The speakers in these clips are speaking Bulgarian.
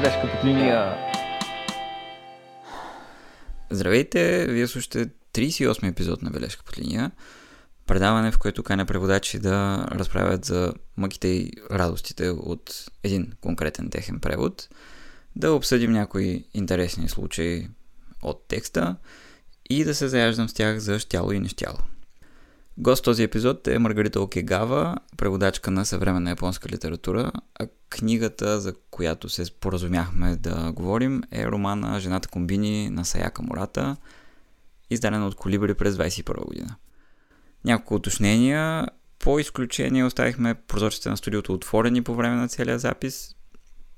бележка под линия. Здравейте, вие слушате 38 епизод на Бележка под линия. Предаване, в което каня преводачи да разправят за мъките и радостите от един конкретен техен превод, да обсъдим някои интересни случаи от текста и да се заяждам с тях за щяло и нещяло. Гост този епизод е Маргарита Окегава, преводачка на съвременна японска литература, а книгата, за която се споразумяхме да говорим, е романа Жената комбини на Саяка Мората, издадена от Колибри през 21 година. Няколко уточнения. По изключение оставихме прозорците на студиото отворени по време на целия запис.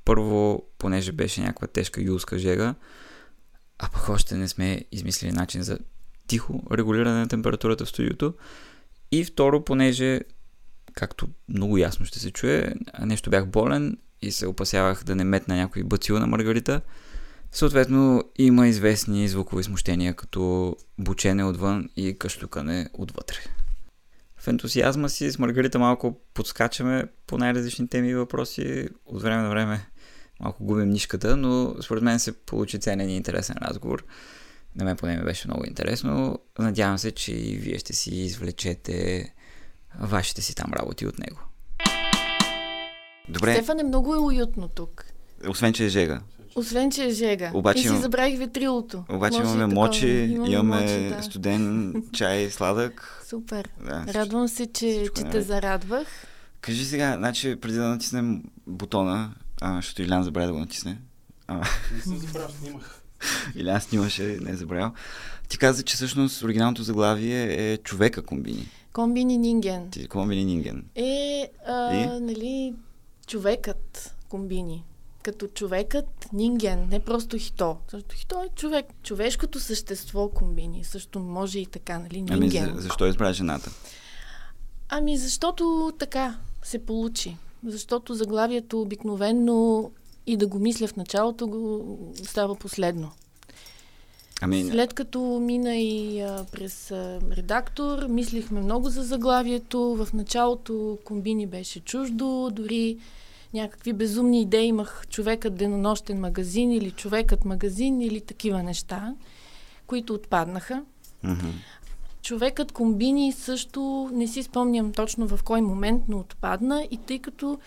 Първо, понеже беше някаква тежка юлска жега, а пък още не сме измислили начин за тихо регулиране на температурата в студиото. И второ, понеже, както много ясно ще се чуе, нещо бях болен и се опасявах да не метна някой бацил на Маргарита. Съответно, има известни звукови смущения, като бучене отвън и кашлюкане отвътре. В ентусиазма си с Маргарита малко подскачаме по най-различни теми и въпроси. От време на време малко губим нишката, но според мен се получи ценен и интересен разговор. На мен поне ми беше много интересно. Надявам се, че и вие ще си извлечете вашите си там работи от него. Добре. Стефан е много е уютно тук. Освен, че е жега. Освен, че е жега. Обаче и си забравих ветрилото. Обаче Може имаме мочи, имаме, имаме мочи, да. студен чай, сладък. Супер. Да, Радвам се, че, че те зарадвах. Кажи сега, значи преди да натиснем бутона, а, защото Илян забравя да го натисне. А... Не съм забравил, снимах. Или снимаше, не е забравял. Ти каза, че всъщност оригиналното заглавие е човека комбини. Комбини Нинген. Ти, комбини Нинген. Е, а, И? нали, човекът комбини. Като човекът Нинген, не просто хито. Защото хито е човек. Човешкото същество комбини. Също може и така, нали, Нинген. Ами, за, защо избра жената? Ами, защото така се получи. Защото заглавието обикновенно и да го мисля в началото, го става последно. Ами... След като мина и а, през а, редактор, мислихме много за заглавието. В началото комбини беше чуждо, дори някакви безумни идеи имах човекът денонощен магазин или човекът магазин или такива неща, които отпаднаха. Mm-hmm. Човекът комбини също не си спомням точно в кой момент, но отпадна и тъй като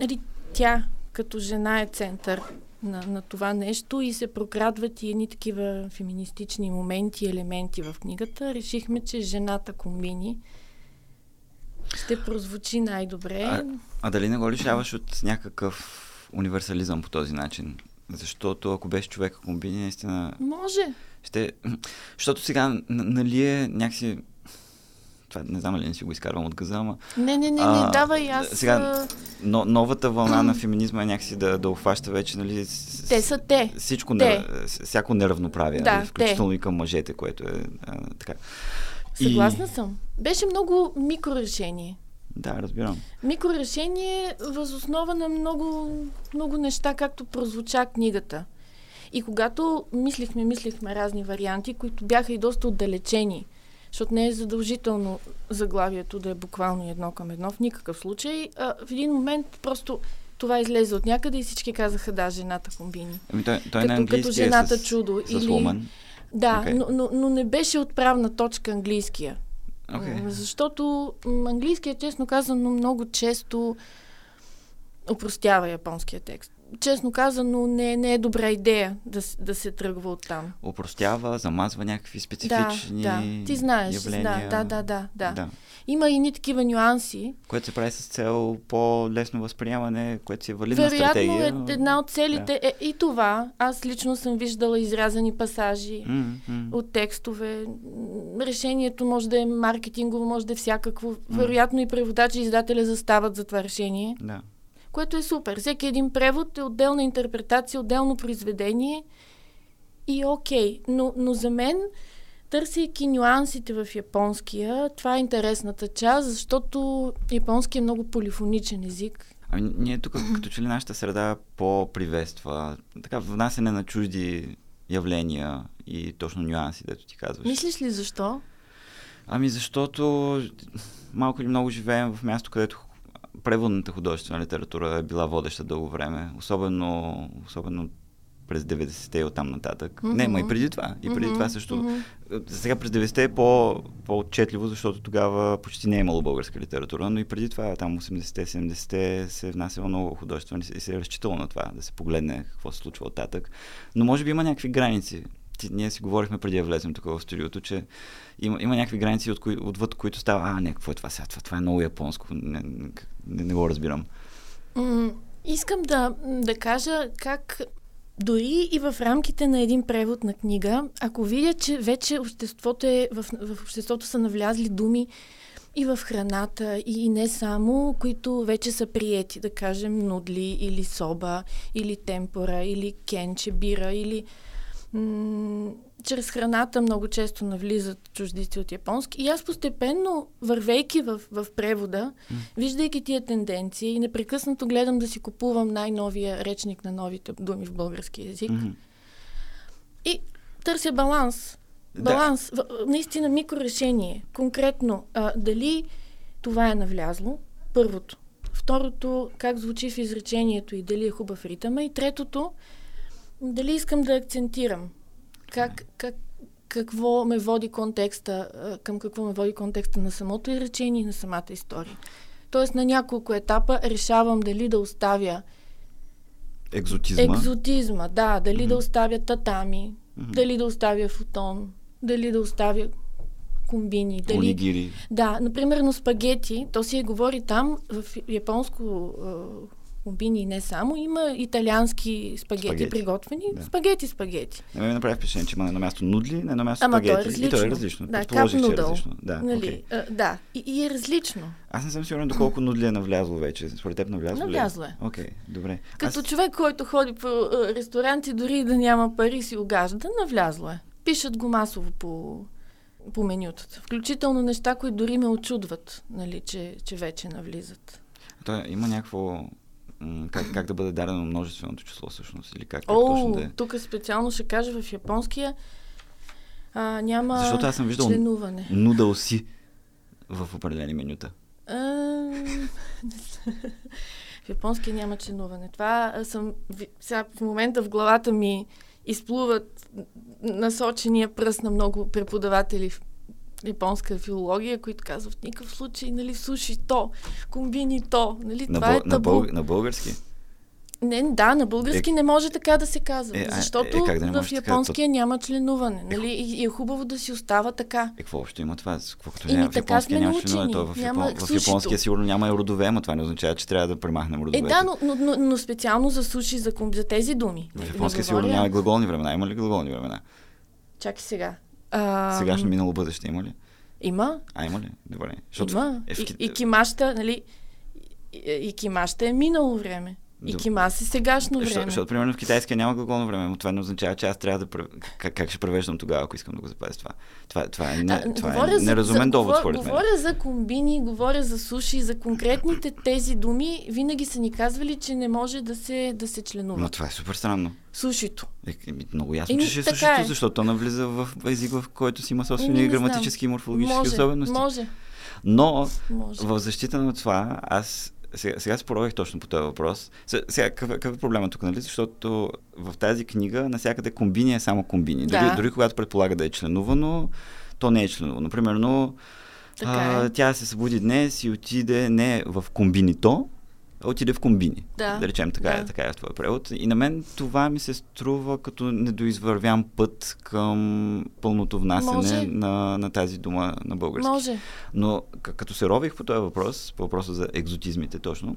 нали, тя като жена е център на, на това нещо и се прокрадват и едни такива феминистични моменти и елементи в книгата, решихме, че жената комбини ще прозвучи най-добре. А, а дали не го лишаваш от някакъв универсализъм по този начин? Защото ако беше човека комбини, наистина... Може. Ще... Защото сега, нали е някакси това не знам ли не си го изкарвам от газа, ама... Не, не, не, не, давай аз... Сега, но, новата вълна на феминизма е някакси да, да обхваща вече, нали... Те са те. Всичко, те. Не, всяко неравноправие, да, нали, включително те. и към мъжете, което е а, така. Съгласна и... съм. Беше много микрорешение. Да, разбирам. Микрорешение възоснова на много, много неща, както прозвуча книгата. И когато мислихме, мислихме разни варианти, които бяха и доста отдалечени защото не е задължително заглавието да е буквално едно към едно в никакъв случай. А, в един момент просто това излезе от някъде и всички казаха да, жената комбини. Ами той, той като, на като жената е с, чудо. С или... Да, okay. но, но, но не беше отправна точка английския. Okay. Защото английският, честно казано, много често упростява японския текст честно казано, не, не е добра идея да, да се тръгва от там. Опростява, замазва някакви специфични да, да. Ти знаеш, явления. Да, да, да, да, да. Има и ни такива нюанси. Което се прави с цел по-лесно възприемане, което си е валидна Вероятно стратегия. Вероятно е една от целите да. е и това. Аз лично съм виждала изрязани пасажи mm-hmm. от текстове. Решението може да е маркетингово, може да е всякакво. Вероятно и преводачи и издателя застават за това решение. Да което е супер. Всеки един превод е отделна интерпретация, отделно произведение и окей. Okay. Но, но за мен, търсейки нюансите в японския, това е интересната част, защото японски е много полифоничен език. Ами, ние тук, като че ли нашата среда по-приветства така внасене на чужди явления и точно нюанси, дето ти казваш. Мислиш ли защо? Ами защото малко или много живеем в място, където преводната художествена литература е била водеща дълго време, особено, особено през 90-те и оттам нататък. Mm-hmm. Не, ма и преди това. И преди mm-hmm. това също. Mm-hmm. Сега през 90-те е по, по-отчетливо, защото тогава почти не е имало българска литература, но и преди това, там 80-те, 70-те се е внасяло много художествено и се е разчитало на това, да се погледне какво се случва оттатък. Но може би има някакви граници. Ти, ние си говорихме преди да влезем тук в студиото, че има, има някакви граници, от кои, отвъд които става, а, не, какво е това сега? Това, това е много японско. Не, не, не, го разбирам. Mm, искам да, да кажа как дори и в рамките на един превод на книга, ако видя, че вече обществото е, в, в обществото са навлязли думи и в храната, и не само, които вече са приети, да кажем нудли, или соба, или темпора, или кенче, бира, или м- чрез храната много често навлизат чуждици от японски. И аз постепенно, вървейки в, в превода, mm. виждайки тия тенденции, непрекъснато гледам да си купувам най-новия речник на новите думи в български язик. Mm-hmm. И търся баланс. Баланс. Да. Наистина микрорешение. Конкретно, а, дали това е навлязло, първото. Второто, как звучи в изречението и дали е хубав ритъм. И третото, дали искам да акцентирам как, как, какво ме води контекста, към какво ме води контекста на самото изречение и на самата история. Тоест на няколко етапа решавам дали да оставя екзотизма. Екзотизма, да. Дали mm-hmm. да оставя татами, mm-hmm. дали да оставя футон, дали да оставя комбини. Дали... Онигири. Да, например, на спагети, то си е говори там в японско комбини и не само. Има италиански спагети, спагети. приготвени. Да. Спагети, спагети. Не ми направи впечатление, че има на едно място нудли, на едно място Ама спагети. То е различно. И то е различно. Да, кап че е различно. Да, нали? okay. а, да. И, и, е различно. Аз не съм сигурен доколко нудли е навлязло вече. Според теб навлязло Навлязло е. Окей, okay, добре. Като Аз... човек, който ходи по ресторанти, дори да няма пари си огажда, навлязло е. Пишат го масово по, по менютата. Включително неща, които дори ме очудват, нали, че, че вече навлизат. То има някакво как, как да бъде дадено множественото число всъщност или как, как О, точно да е. тук специално ще кажа в японския а, няма Защото аз съм виждал членуване. нудъл си в определени менюта. А, в японския няма членуване. Това съм... Сега в момента в главата ми изплуват насочения пръст на много преподаватели в японска филология, които казват в никакъв случай, нали, суши то, комбини то, нали, на това бъл, е табу. На, бъл, на български? Не, да, на български е, не може така да се казва, е, защото е, да в японския така, няма членуване, нали, е, и е хубаво да си остава така. Е, какво общо има това? Какво като няма, в японския няма членуване, то в, няма, Япон, в японския сигурно няма и родове, но това не означава, че трябва да премахнем родовете. Е, да, но, но, но, но специално за суши, за, за тези думи. В японския сигурно няма глаголни времена. Има ли глаголни времена? Чакай сега. А... Сегашно минало бъдеще има ли? Има. А, има ли? Добре. Защото има. Е в... и, и кимаща, нали, и, и кимаща е минало време. И кимас е сегашно време. Защото, примерно, в китайския няма глаголно време, но това не означава, че аз трябва да... Как, как ще превеждам тогава, ако искам да го запазя това? Това, това е, не, а, това е неразумен за, довод, според мен. Говоря за комбини, говоря за суши, за конкретните тези думи. Винаги са ни казвали, че не може да се, да се членува. Но това е супер странно. Сушито. Е, много ясно, Еми, че ще е сушито, е. защото то навлиза в език, в който си има собствени граматически и морфологически може, особености. Може. Но може. в защита на това, аз сега, сега спорових точно по този въпрос. Сега, какъв, какъв е проблема тук, нали? Защото в тази книга навсякъде комбини е само комбини. Да. Дори, дори когато предполага да е членувано, то не е членувано. Примерно, а, е. тя се събуди днес и отиде не в комбинито, отиде в комбини. Да. да речем, така, е, да. Е, така е в твоя превод. И на мен това ми се струва като недоизвървян път към пълното внасене на, на тази дума на български. Може. Но като се рових по този въпрос, по въпроса за екзотизмите точно,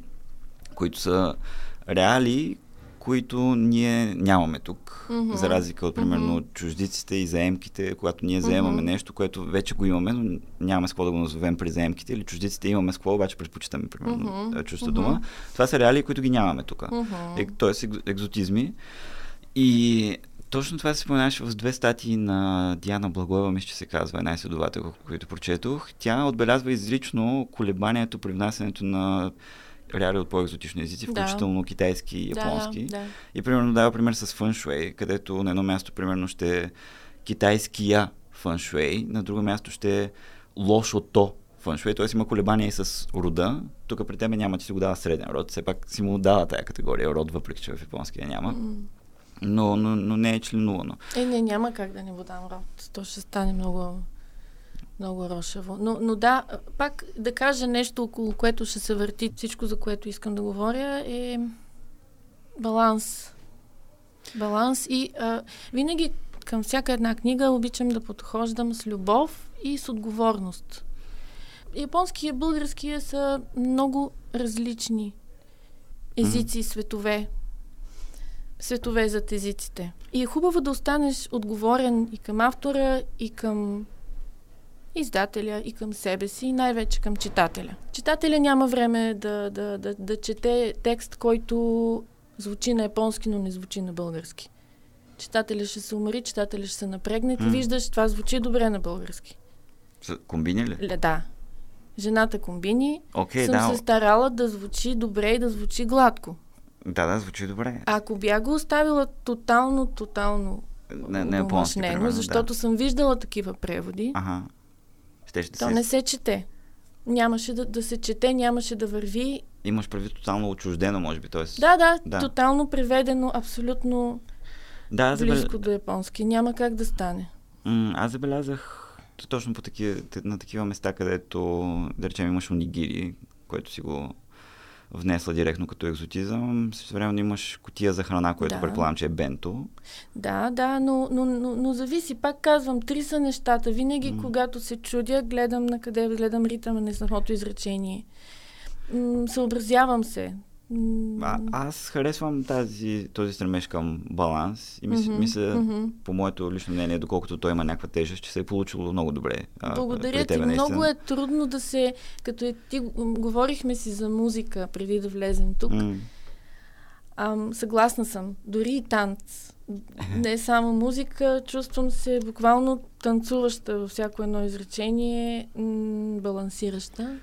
които са реали, които ние нямаме тук. Mm-hmm. За разлика от, примерно, mm-hmm. чуждиците и заемките, когато ние заемаме mm-hmm. нещо, което вече го имаме, но нямаме с какво да го назовем при заемките, или чуждиците имаме с какво, обаче предпочитаме, примерно, mm-hmm. чужда mm-hmm. дума. Това са реалии, които ги нямаме тук. Mm-hmm. Е, тоест екзотизми. И точно това се споменаваше в две статии на Диана Благоева, мисля, че се казва, една изследовател, които прочетох. Тя отбелязва изрично колебанието при внасянето на реали от по-екзотични езици, включително да. китайски и японски. Да, да. И примерно дава пример с фъншуей, където на едно място примерно ще е китайския фъншуей, на друго място ще е лошото фъншуй, т.е. има колебания и с рода. Тук при тебе няма, че си го дава среден род. Все пак си му дава тая категория род, въпреки че в японския няма. Но, но, но не е членувано. Е, не, няма как да не му дам род. То ще стане много, много рошево. Но, но да, пак да кажа нещо, около което ще се върти всичко, за което искам да говоря, е баланс. Баланс и а, винаги към всяка една книга обичам да подхождам с любов и с отговорност. Японския и българския са много различни езици и светове. Светове зад езиците. И е хубаво да останеш отговорен и към автора, и към издателя, и към себе си, и най-вече към читателя. Читателя няма време да, да, да, да чете текст, който звучи на японски, но не звучи на български. Читателя ще се умори, читателя ще се напрегне. Ти виждаш, това звучи добре на български. Комбини ли? Ле, Да. Жената комбини Окей, съм да. се старала да звучи добре и да звучи гладко. Да, да, звучи добре. Ако бях го оставила тотално, тотално Не, не японски, примерно, защото да. съм виждала такива преводи, Ага. Ще, ще то се... не се чете. Нямаше да, да се чете, нямаше да върви. Имаш предвид тотално отчуждено, може би. Тоест... Да, да, Да. тотално преведено, абсолютно да близко до японски. Няма как да стане. М, аз забелязах точно по такива, на такива места, където, да речем, имаш онигири, което си го внесла директно като екзотизъм. Също време имаш котия за храна, което Да. предполагам, че е бенто. Да, да, но, но, но, но зависи. Пак казвам, три са нещата. Винаги, М. когато се чудя, гледам на къде, гледам ритъма на самото изречение. М, съобразявам се. А, аз харесвам тази, този стремеж към баланс и мис, мгм, мисля, мгм. по моето лично мнение, доколкото той има някаква тежест, че се е получило много добре. а, Благодаря при ти. тебе, Много наистина. е трудно да се... Като е, ти говорихме си за музика преди да влезем тук. М, Ам, съгласна съм. Дори и танц. Не само музика, чувствам се буквално танцуваща във всяко едно изречение, м- балансираща.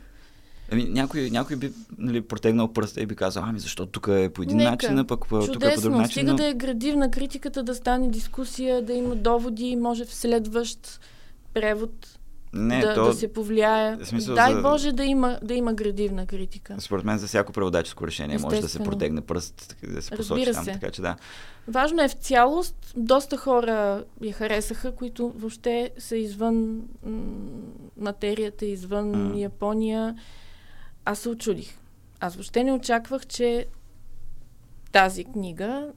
Ами, някой, някой би нали, протегнал пръста и би казал, ами защо тук е по един Нека. начин, а пък тук е по друг начин. Стига но... да е градивна критиката, да стане дискусия, да има доводи, може в следващ превод Не, да, то, да се повлияе. смисъл Дай за- Боже да има, да има градивна критика. според мен за всяко преводаческо решение може да се протегне пръст, да се посочи Разбира там. се. Така че да. Важно е в цялост. Доста хора я харесаха, които въобще са извън м- материята, извън М. Япония. Аз се очудих. Аз въобще не очаквах, че тази книга,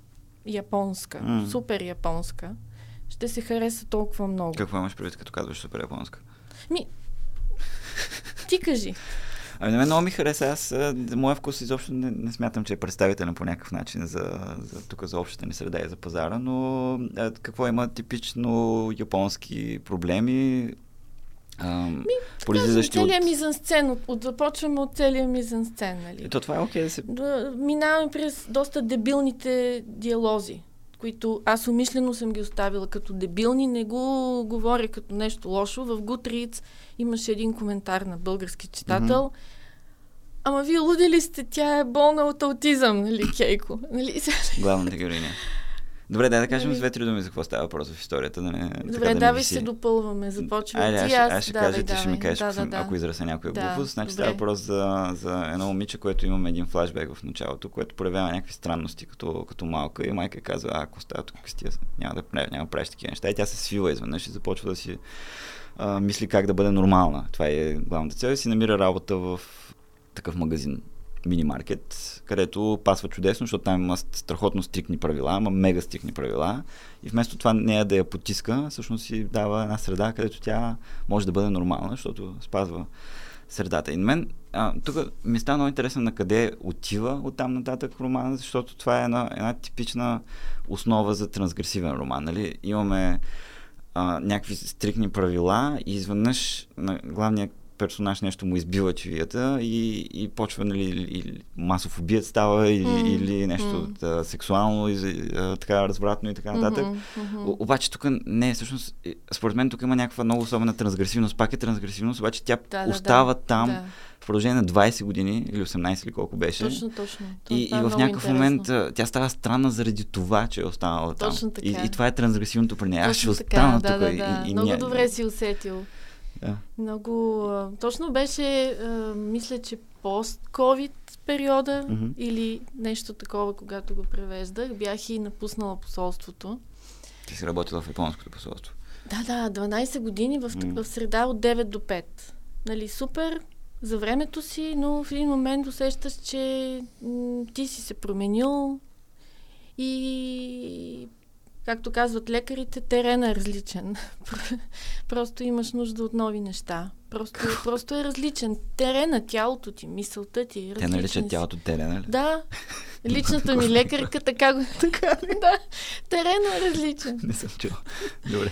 японска, М. супер японска, ще се хареса толкова много. Какво имаш предвид, като казваш супер японска? Ми, ти кажи. Ами на мен много ми хареса. Аз, моя вкус изобщо не, не смятам, че е представителен по някакъв начин за, за тук за общата ни среда и за пазара, но а, какво има типично японски проблеми, ам, произлизащи от... Целият мизън сцен, от, от, започваме от целия мизън сцен, нали? И то това е окей да се... Да, минаваме през доста дебилните диалози, които аз умишлено съм ги оставила като дебилни, не го говоря като нещо лошо. В Goodreads имаше един коментар на български читател. Ама вие луди ли сте? Тя е болна от аутизъм, нали, Кейко? Нали? Главната героиня. Добре, дай да кажем Нали? с две-три думи за какво става въпрос в историята. Да не, така Добре, да давай виси. се допълваме. Започвай Айде, ти, аз, аз ще кажа, ти ще ми кажеш, да, да, съм, да. ако изразя някоя Да, глупост. Значи добре. става въпрос за, за едно момиче, което имаме един флашбек в началото, което проявява някакви странности като, като малка и майка казва, а, ако става тук с тия, няма да, няма да правиш такива неща. И тя се свива изведнъж и започва да си а, мисли как да бъде нормална. Това е главната цел и си намира работа в такъв магазин мини-маркет, където пасва чудесно, защото там има страхотно стрикни правила, има мега стрикни правила и вместо това нея да я потиска, всъщност си дава една среда, където тя може да бъде нормална, защото спазва средата. И на мен тук ми става много интересно на къде отива от там нататък роман, защото това е една, една типична основа за трансгресивен роман. Нали? Имаме а, някакви стрикни правила и изведнъж на главния персонаж нещо му избива чевията и, и почва, нали, или масов убиец става, или, М, или нещо м. да, сексуално, и, а, така развратно и така нататък. Мгм. О- Обаче тук не всъщност, е, според мен тук има някаква много особена трансгресивност, пак е трансгресивност, обаче тя Да, остава да, там Да, в продължение на 20 години или 18 или колко беше. точно, точно. То- И, и е в някакъв интересно. момент а, тя става странна заради това, че е останала там. Точно така. И, и това е трансгресивното при нея. Аз ще остана тук. да, и, да, да. и, и Много ня- добре си усетил. Да. Много... Точно беше, мисля, че пост-ковид периода Мгм. или нещо такова, когато го превеждах. Бях и напуснала посолството. Ти си работила в японското посолство. Да, да, 12 години в, М. в среда от 9 до 5. Нали, супер за времето си, но в един момент усещаш, че м- ти си се променил и както казват лекарите, терена е различен. просто имаш нужда от нови неща. Просто, просто е различен. Терена, тялото ти, мисълта ти. Те различни наричат са. тялото терен, нали? Да. Личната ми лекарка така го... така, да. Терена е различен. Не съм чул. Добре.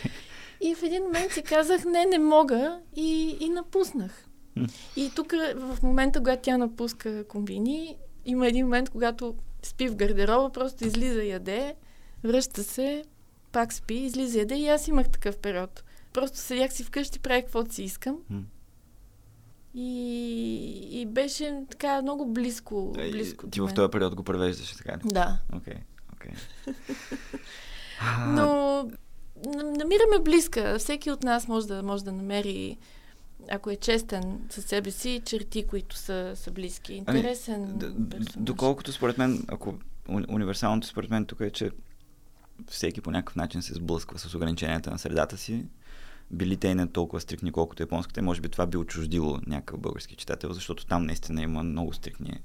И в един момент си казах, не, не мога и, и напуснах. И тук в момента, когато тя напуска комбини, има един момент, когато спи в гардероба, просто излиза и яде, връща се, пак спи, излиза и яде и аз имах такъв период. Просто седях си вкъщи, правих каквото си искам. И, и беше така много близко. Е, близко Ти до в този период го превеждаш, така ли? Да. Окей, окей. А, Но намираме близка. Всеки от нас може да, може да намери, ако е честен със себе си, черти, които са, са близки. Интересен Д- д- персонаж. Доколкото според мен, ако уни- универсалното според мен тук е, че всеки по някакъв начин се сблъсква с ограниченията на средата си, били те и не толкова стрикни, колкото японските, може би това би отчуждило някакъв български читател, защото там наистина има много стрикни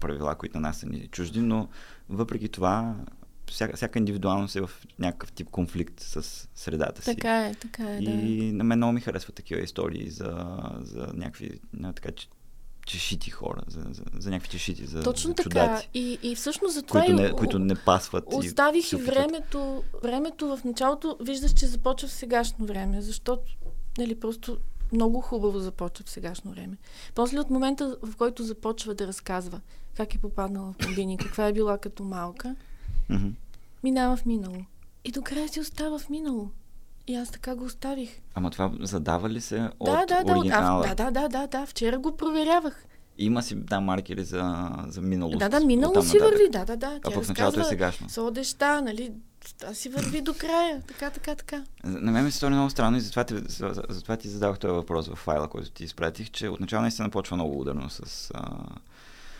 правила, които на нас са ни чужди, но въпреки това всяка, всяка индивидуалност е в някакъв тип конфликт с средата си. Така е, така е, да. И на мен много ми харесват такива истории за, за някакви така, чешити хора, за, за, за някакви чешити, за, Точно за така. чудаци, И, и всъщност за това които и не, които не пасват. Оставих и опитват. времето, времето в началото, виждаш, че започва в сегашно време, защото, нали, просто много хубаво започва в сегашно време. После от момента, в който започва да разказва как е попаднала в комбини, каква е била като малка, минава в минало. И до края си остава в минало. И аз така го оставих. Ама това задава ли се от да, да, да, оригинала? а, да, да, да, да, да, вчера го проверявах. Има си там маркери за, за миналост. Да, да, минало си върви, да, да, да. А Тя пък в началото е сегашно. с одеща, нали, това си върви до края. Така, така, така. На мен ми се стори много странно и затова ти, за- затова ти задавах този въпрос в файла, който ти изпратих, че отначало наистина почва много ударно с... А...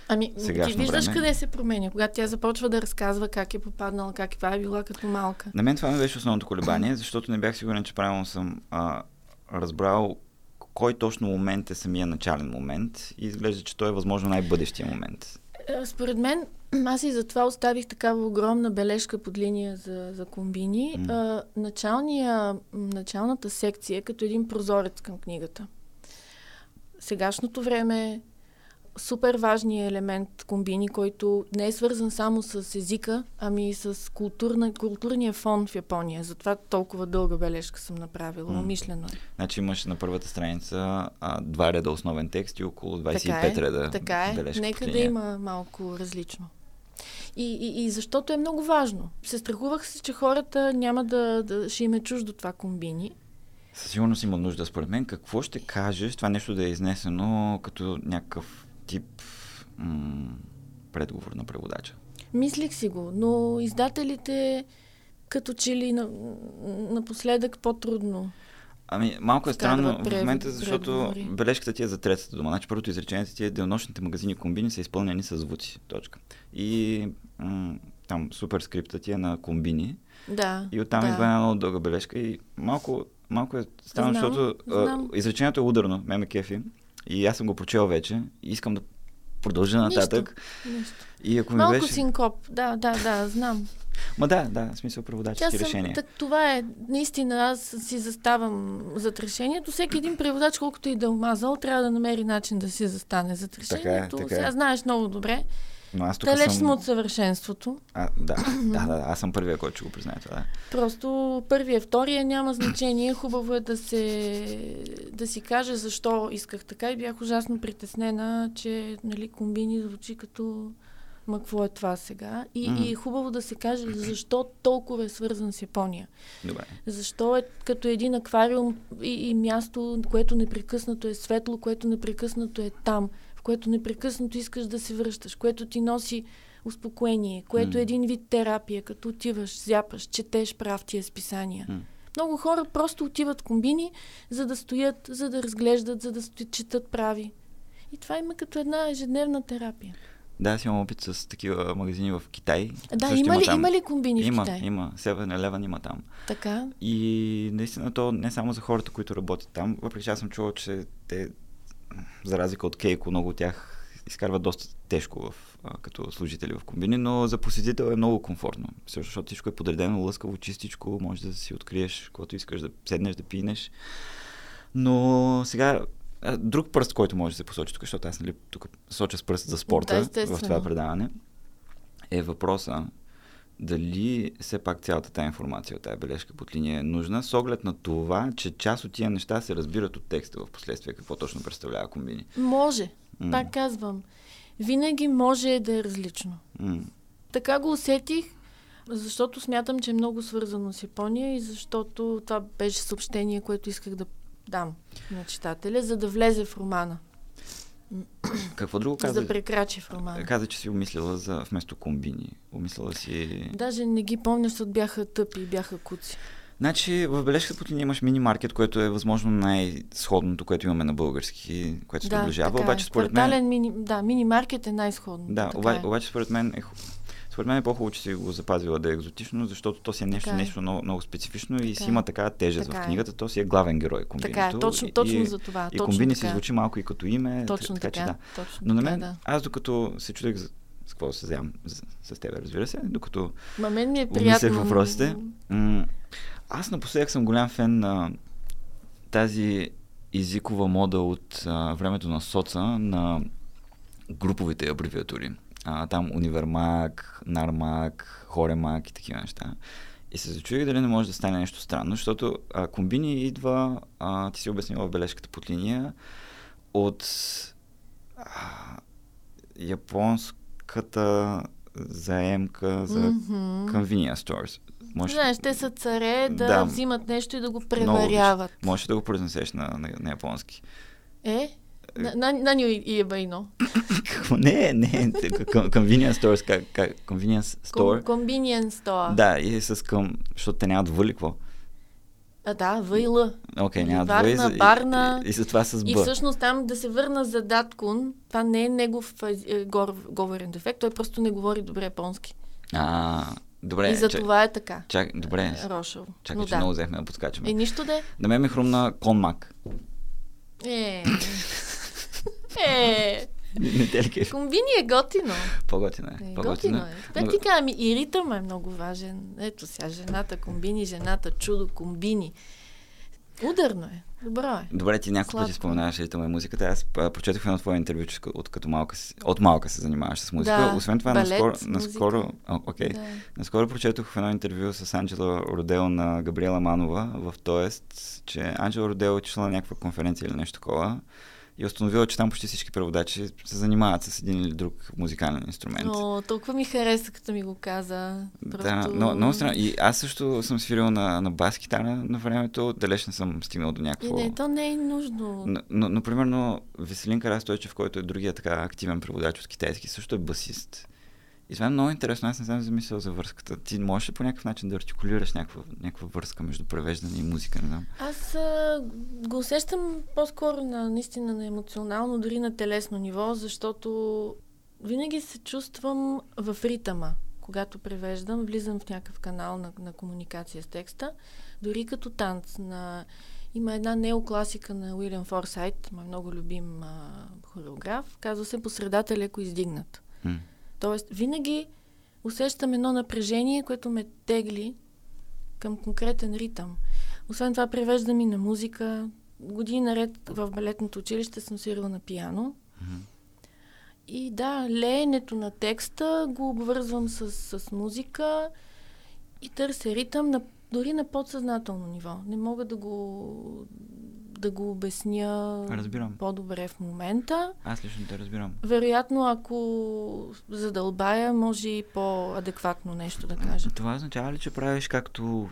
Ами, ти виждаш време. къде се променя, когато тя започва да разказва как е попаднала, как това е била като малка. На мен това ми беше основното колебание, защото не бях сигурен, че правилно съм а, разбрал кой точно момент е самия начален момент и изглежда, че той е възможно най-бъдещия момент. Е, Според мен, аз и затова оставих такава огромна бележка под линия за, за комбини. А, началния, началната секция е като един прозорец към книгата. Сегашното време супер важният елемент комбини, който не е свързан само с езика, ами и с културна, културния фон в Япония. Затова толкова дълга бележка съм направила. М. Умишлено е. Значи имаш на първата страница а, два реда основен текст и около 25 Така е, реда Така е. бележка Нека да има малко различно. И, и, и защото е много важно. Се страхувах се, че хората няма да, да ще им е чуждо това комбини. Със сигурност има нужда, според мен. Какво ще кажеш това нещо да е изнесено като някакъв тип м- предговор на преводача? Мислих си го, но издателите като че ли на, напоследък по-трудно. Ами, малко е странно в прев- момента, защото преговори. бележката ти е за третата дума. Значи първото изречение ти е денонощните магазини комбини са изпълнени с звуци. Точка. И м- там суперскрипта ти е на комбини. Да. И оттам да. идва една много дълга бележка и малко, малко е странно, Знам, защото знам. а, изречението е ударно, ме ме кефи. И аз съм го прочел вече и искам да продължа Нищо. нататък. Нищо. И ако ми Малко беше... синкоп. Да, да, да, знам. Ма да, да, в смисъл преводачески съм, решения. так, това е, наистина, аз си заставам зад решението. Всеки един преводач, колкото и да е омазал, трябва да намери начин да си застане зад решението. така е. Сега знаеш много добре. Но аз тук Далеч съм... сме от съвършенството. А, да, да, да, аз съм първия, който ще го признае това. Да. Просто първия, втория няма значение. Хубаво е да се да си каже защо исках така и бях ужасно притеснена, че нали, комбини звучи като ма какво е това сега. И, Мгм. и е хубаво да се каже защо толкова е свързан с Япония. Добре. Защо е като един аквариум и, и място, което непрекъснато е светло, което непрекъснато е там, което непрекъснато искаш да се връщаш, което ти носи успокоение, което М. е един вид терапия, като отиваш, зяпаш, четеш прав тия списания. М. Много хора просто отиват комбини, за да стоят, за да разглеждат, за да стоят, четат прави. И това има като една ежедневна терапия. Да, аз имам опит с такива магазини в Китай. Да, Също има ли, там. има ли комбини има, в Китай? Има, 7-Eleven има там. Така. И наистина то не само за хората, които работят там, въпреки че аз съм чувал, че те, за разлика от Кейко, много от тях изкарват доста тежко в, а, като служители в комбини, но за посетител е много комфортно. Също, защото всичко е подредено, лъскаво, чистичко, може да си откриеш, когато искаш да седнеш, да пинеш. Но сега друг пръст, който може да се посочи тук, защото аз нали, тук соча с пръст за спорта Да, в това предаване, е въпроса дали все пак цялата тази информация от тази бележка под линия е нужна, с оглед на това, че част от тия неща се разбират от текста в последствие, какво точно представлява комбини. Може. М. Пак казвам. Винаги може да е различно. М. Така го усетих, защото смятам, че е много свързано с Япония и защото това беше съобщение, което исках да дам на читателя, за да влезе в романа. Какво друго За каза? да прекрачи в романа. Каза, че си умислила за вместо комбини. Умислила си... Даже не ги помня, защото бяха тъпи и бяха куци. Значи в бележката под линия имаш мини маркет, което е възможно най-сходното, което имаме на български, което се да, приближава. така Обаче е. според мен... Мини... Да, мини-маркет е най-сходно. Да, оба, е. обаче според мен е според мен е по-хубаво, че си го запазила да е екзотично, защото то си е нещо, Така е. нещо много, много специфично и Така си е. има такава тежест Така в е. книгата. То си е главен герой комбиното. Така е, точно, и, точно и, за това. и точно комбини така. си звучи малко и като име. Точно така, така. че да. Точно Но на мен, да. аз докато се чудех с какво се вземам с, теб, разбира се, докато Ма мен ми е приятно. въпросите. М- аз напоследък съм голям фен на тази езикова мода от а, времето на соца на груповите абревиатури. А, там Универмаг, Нармаг, Хоремаг и такива неща. И се зачудих дали не може да стане нещо странно, защото а, комбини идва, а, ти си обяснила в бележката под линия, от а, японската заемка за Мгм. convenience stores. Може, Знаеш, те са царе да, Да. взимат нещо и да го Много преваряват. можеш да го произнесеш на, на, на японски. Е? На, на, на ню и е байно. Какво? Не, не, con- convenience stores, как, как, convenience store. Convenience store. Да, и е с към, защото те нямат въли, какво? А, да, В и Л. Окей, Или нямат Варна, въли. за- Барна. И, и, и, с това с И Б. всъщност там да се върна за Даткун, това не е негов е, гор, говорен дефект, той просто не говори добре японски. А, добре, и за чак, това е така. чак, добре, Рошъл. чакай, Но че да. много взехме да подскачаме. Е, нищо да е. На мен ми хрумна конмак. Е. Е. Не те ли кеф? Комбини е готино. По-готина е. Е, По-готина готино е. е. Как Но- ти кажа, ми и ритъм е много важен. Ето сега, жената комбини, жената чудо комбини. Ударно е. Добро е. Добре, ти няколко пъти споменаваш ритъма и музиката. Аз прочетох едно твое интервю, че от като малка, от малка се занимаваш с музика. Да, Освен това, балет, наскоро, наскоро, а, окей, Да. наскоро прочетох в едно интервю с Анджела Родео на Габриела Манова в Тоест, че Анджела Родео е на някаква конференция или нещо такова и е установила, че там почти всички преводачи се занимават с един или друг музикален инструмент. О, толкова ми хареса, като ми го каза. Да, но, много странно. И аз също съм свирил на, на бас китара на времето, далеч не съм стигнал до И някакво... не, то не е нужно. Но, но, но, примерно, Веселин Карастойчев, който е другия така активен преводач от китайски, също е басист. И това е много интересно. Аз не съм замислил за връзката. Ти можеш ли по някакъв начин да артикулираш някаква, някаква връзка между превеждане и музика? Не знам. Аз а, го усещам по-скоро на наистина на емоционално, дори на телесно ниво, защото винаги се чувствам в ритъма. Когато превеждам, влизам в някакъв канал на, на комуникация с текста, дори като танц. На... Има една неокласика на Уилям Форсайт, мой много любим а, хореограф, казва се по средата леко издигнат. М. Тоест, винаги усещам едно напрежение, което ме тегли към конкретен ритъм. Освен това, превеждам и на музика. Години наред в балетното училище съм свирила на пиано. Мгм. И да, леенето на текста го обвързвам с, с музика и търся ритъм на, дори на подсъзнателно ниво. Не мога да го, да го обясня Разбирам. по-добре в момента. Аз лично те разбирам. Вероятно, ако задълбая, може и по-адекватно нещо да кажа. Това означава ли, че правиш както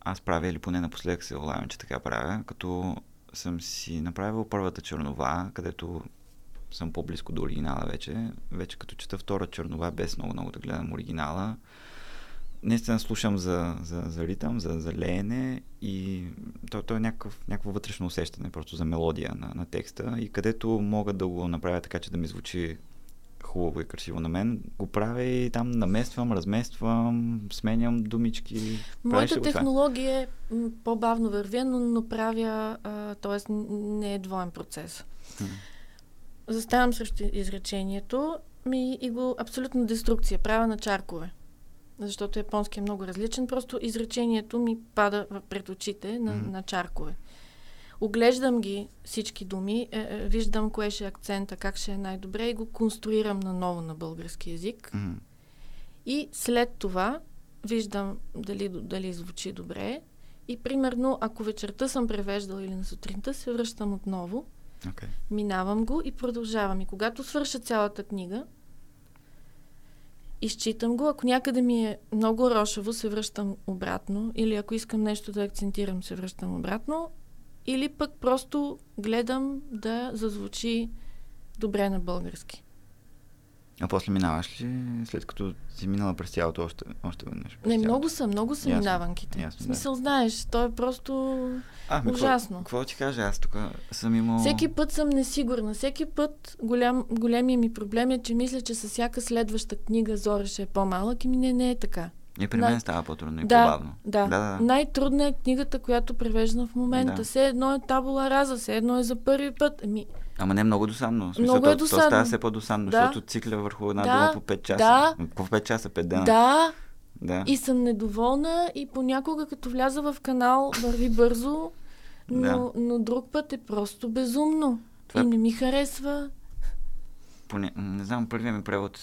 аз правя, или поне напоследък се улавям, че така правя, като съм си направил първата чернова, където съм по-близко до оригинала вече. Вече като чета втора чернова, без много-много да гледам оригинала, наистина слушам за, за, за ритъм, за, за леене и то, то е някакъв, някакво вътрешно усещане просто за мелодия на, на текста и където мога да го направя така, че да ми звучи хубаво и красиво на мен, го правя и там намествам, размествам, сменям думички. Моята технология е по-бавно вървя, но, но правя, т.е. не е двоен процес. Заставам срещу изречението ми и го абсолютно деструкция, правя на чаркове. Защото японски е много различен, просто изречението ми пада пред очите на, mm-hmm. на чаркове. Оглеждам ги всички думи, е, е, виждам кое ще е акцента, как ще е най-добре и го конструирам наново на български язик. Mm-hmm. И след това виждам дали, дали звучи добре. И примерно, ако вечерта съм превеждала или на сутринта, се връщам отново, okay. минавам го и продължавам. И когато свърша цялата книга, изчитам го. Ако някъде ми е много рошаво, се връщам обратно. Или ако искам нещо да акцентирам, се връщам обратно. Или пък просто гледам да зазвучи добре на български. А после минаваш ли, след като си минала през цялото още, още веднъж? Не, много са, много са Ясно. минаванките. Ясно, в смисъл, да. знаеш, то е просто а, ужасно. Какво ти кажа? Аз тук съм имал... Всеки път съм несигурна. Всеки път голям, големия ми проблем е, че мисля, че с всяка следваща книга Зора ще е по-малък и ми не, не е така. И при Най... мен става по-трудно и да, по-бавно. Да, да, да. Най-трудна е книгата, която превеждам в момента. Да. Все едно е табула раза, все едно е за първи път. Ами, Ама не е много досадно. Смисъл, много е досадно. То, то става все по-досадно, да. защото цикля върху една да. дума по 5 часа. Да. По 5 часа, 5 дена. Да. да. И съм недоволна и понякога като вляза в канал върви бързо, но, да. но друг път е просто безумно. Това... И не ми харесва. Поне, не знам, първият ми превод,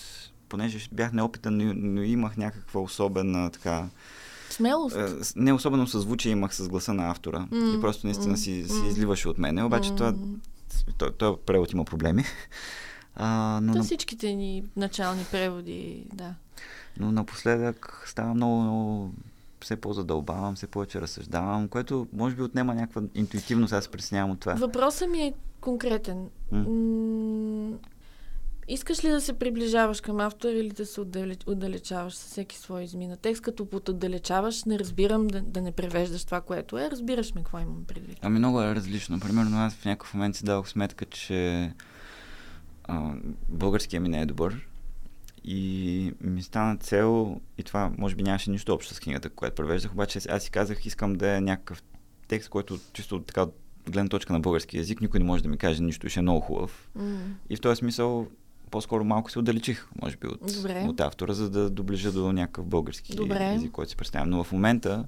понеже бях неопитен, но, но имах някаква особена така... Смелост. Не особено съзвучие имах с гласа на автора. Mm, и просто наистина mm, си, си изливаше от мене. Обаче mm. това той, той превод има проблеми. А, но То всичките ни начални преводи, да. Но напоследък става много, много все по-задълбавам, все повече разсъждавам, което може би отнема някаква интуитивност, аз се притеснявам от това. Въпросът ми е конкретен. М- Искаш ли да се приближаваш към автора или да се отдалечаваш със всеки свой измина текст? Като под отдалечаваш, не разбирам да, да не превеждаш това, което е. Разбираш ме какво имам предвид. Ами много е различно. Примерно аз в някакъв момент си дадох сметка, че а, българския ми не е добър. И ми стана цел, и това може би нямаше нищо общо с книгата, която превеждах, обаче аз си казах, искам да е някакъв текст, който чисто така гледна точка на български язик, никой не може да ми каже нищо, ще е много хубав. Mm. И в този смисъл по-скоро малко се отдалечих, може би, от, от автора, за да доближа до някакъв български Добре. език, който си представям. Но в момента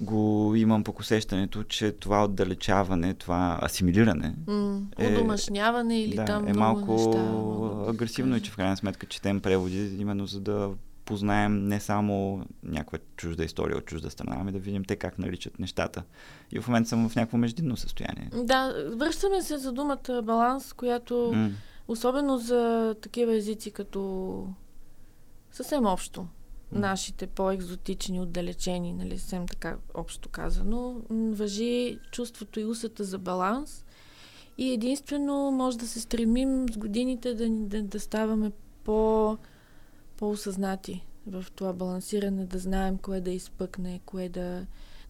го имам по усещането, че това отдалечаване, това асимилиране. Mm, е, удомашняване или да, там е малко неща, агресивно да и че в крайна сметка четем преводи, именно за да познаем не само някаква чужда история от чужда страна, ами да видим те как наричат нещата. И в момента съм в някакво междинно състояние. Да, връщаме се за думата баланс, която mm Особено за такива езици като съвсем общо. Mm. Нашите по-екзотични, отдалечени, нали, съвсем така общо казано, въжи чувството и усета за баланс. И единствено може да се стремим с годините да, да, да ставаме по, по-осъзнати в това балансиране, да знаем кое да изпъкне, кое да,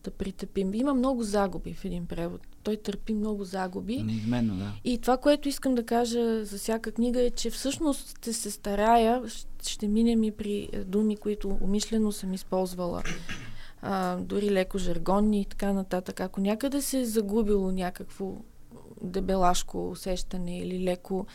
да притъпим. Има много загуби в един превод той търпи много загуби. Неизменно, да. И това, което искам да кажа за всяка книга е, че всъщност ще се старая, ще минем и при е, думи, които умишлено съм използвала. А, дори леко жаргонни и така нататък. Ако някъде се е загубило някакво дебелашко усещане или леко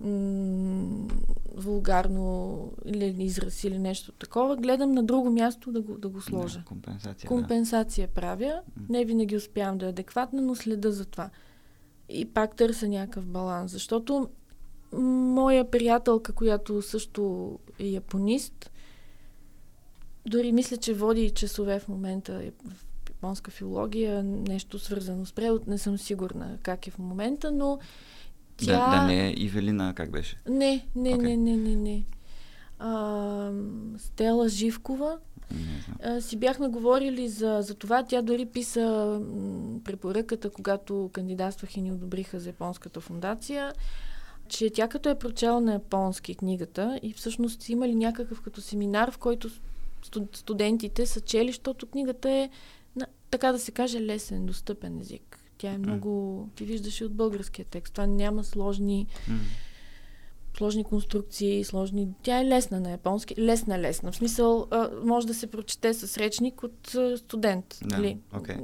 м- вулгарно или израз или нещо такова, гледам на друго място да го, да го сложа. Да, компенсация. Компенсация да. правя. Не винаги успявам да е адекватна, но следа за това. И пак търся някакъв баланс, защото моя приятелка, която също е японист, дори мисля, че води часове в момента в японска филология, нещо свързано с превод, не съм сигурна как е в момента, но тя... Да, да не е Ивелина, как беше? Не, не, okay. не, не, не, не. А, Стела Живкова. А, си бяхме говорили за, за това. Тя дори писа препоръката, когато кандидатствах и ни одобриха за Японската фундация, че тя като е прочела на японски книгата и всъщност имали някакъв като семинар, в който студ- студентите са чели, защото книгата е, на, така да се каже, лесен, достъпен език. Тя е много... Ти виждаш и от българския текст. Това няма сложни, сложни конструкции, сложни... Тя е лесна на японски. Лесна, лесна. В смисъл, а, може да се прочете с речник от а, студент. Да, нали? окей.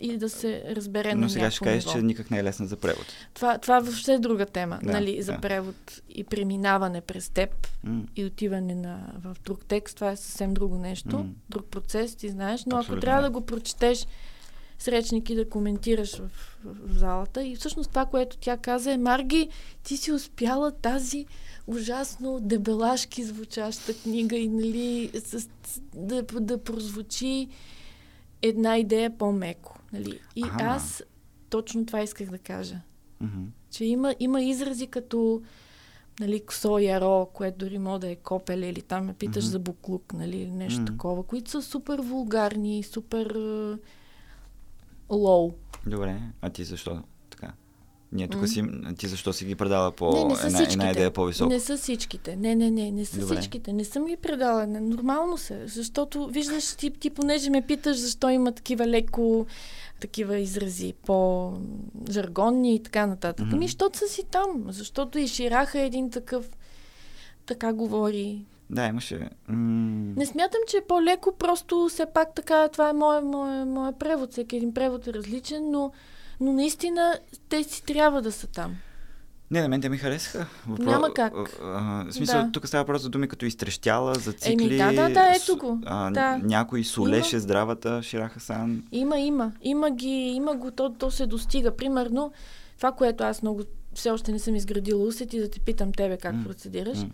И да се разбере на Но сега ще кажеш, че никак не е лесна за превод. Това, това въобще е друга тема, Да, нали, за да. превод и преминаване през теб М. и отиване на, в друг текст. Това е съвсем друго нещо, М. друг процес, ти знаеш. Но Абсолютно, ако трябва да го прочетеш с речник и да коментираш в, в, залата. И всъщност това, което тя каза е, Марги, ти си успяла тази ужасно дебелашки звучаща книга и нали, с, да, да прозвучи една идея по-меко. Нали? И Аха. аз точно това исках да кажа. Мгм. Че има, има изрази като нали, косо яро, което дори може да е копеле или там ме питаш Мгм. за буклук, нали, нещо Мгм. такова, които са супер вулгарни, супер лоу. Добре, а ти защо така? Ние тук си, ти защо си ги предала по не, не една, всичките. една идея по-високо? Не са всичките. Не, не, не, не са Добре. всичките. Не съм ги предала. Не, нормално се. Защото, виждаш, ти, ти понеже ме питаш защо има такива леко такива изрази, по-жаргонни и така нататък. Мгм. Ами, защото са си там. Защото и Шираха е един такъв така говори. Да, имаше... М- Не смятам, че е по-леко, просто все пак така, това е моя, моя, моя превод. Всеки един превод е различен, но, но наистина те си трябва да са там. Не, на мен те ми харесаха. Няма как. А, а, в смисъл, Да. тук става въпрос за думи като изтрещяла, за цикли. Еми, да, да, да, ето го. А, Да. Някой солеше здравата, Шираха Сан. Има, има. Има ги, има го, то, то се достига. Примерно, това, което аз много все още не съм изградила усет и да те питам тебе как М. процедираш. М.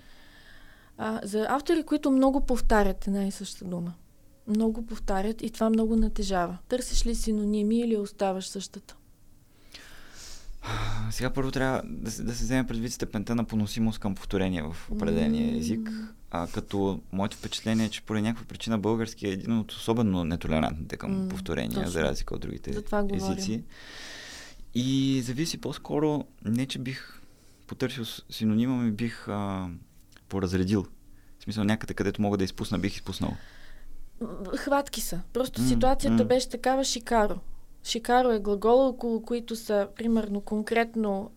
А, за автори, които много повтарят една и съща дума. Много повтарят и това много натежава. Търсиш ли синоними или оставаш същата? Сега първо трябва да се, да се вземе предвид степента на поносимост към повторение в определения език. А, като моето впечатление е, че по някаква причина български е един от особено нетолерантните към повторения, точно. за разлика от другите говоря. езици. И зависи по-скоро, не че бих потърсил синонима, ми бих а, поразредил. В смисъл някъде, където мога да изпусна, бих изпуснал. Хватки са. Просто М, ситуацията м. беше такава шикаро. Шикаро е глагол, около които са, примерно, конкретно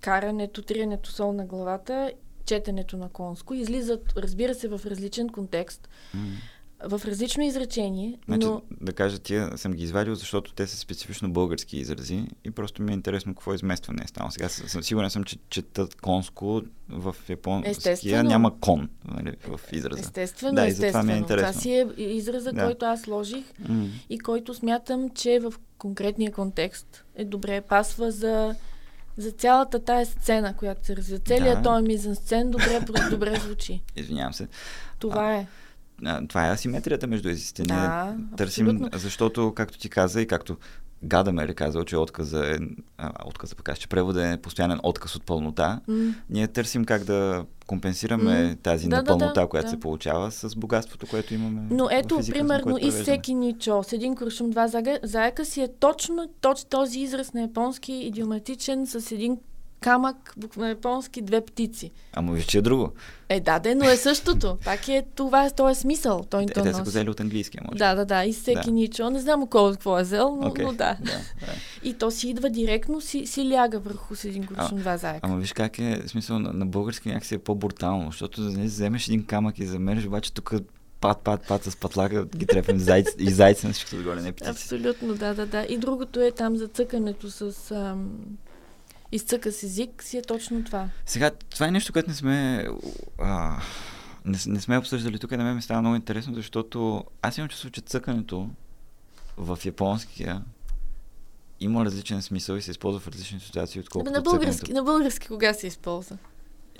карането, триенето сол на главата, четенето на конско. Излизат, разбира се, в различен контекст, М. в различно изречение, Значи, но да кажа, тия съм ги извадил, защото те са специфично български изрази и просто ми е интересно какво изместване е станало. Сега съм, сигурен съм, че четат конско в японския Естествено. няма кон нали, в израза. естествено, Да, затова ми е естествено. това интересно. си е израза, Да. който аз сложих М. и който смятам, че в конкретния контекст е добре пасва за, за цялата тая сцена, която се развива. Целият Да. този мизен сцен добре, добре звучи. Извинявам се. Това е. А, това е асиметрията между езиците. Да, Ние търсим, абсолютно. защото, както ти каза и както Гадамер е казал, че отказа е, а, отказа пък аз, че превода е постоянен отказ от пълнота. М. Ние търсим как да компенсираме М. тази Да, да, непълнота, да, която да. се получава с богатството, което имаме. Но ето, на примерно, и всеки ничо, с един куршум, два заека си е точно, точно този израз на японски идиоматичен с един камък, бук- на японски две птици. Ама виж, че е друго. Е, да, де, но е същото. Пак е това, то е смисъл. Той Те, то те са го взели от английския, може. Да, да, да. И всеки Да. ничо. Не знам кой какво е взел, но, Окей, но да. да, да. И то си идва директно, си, си ляга върху с един куршум, два заека. Ама виж как е, смисъл на, на български някакси е по-брутално, защото да не вземеш един камък и замериш, обаче тук пат, пат, пат с патлага ги трепем зайц, и зайци на всичкото отгоре, не птици. Абсолютно, да, да, да. И другото е там за цъкането с... Ам, изцъка с език си е точно това. Сега, това е нещо, което не сме, а, не, не сме обсъждали тук и на мен ми става много интересно, защото аз имам чувство, че цъкането в японския има различен смисъл и се използва в различни ситуации, отколкото на, български, цъкането. на български кога се използва?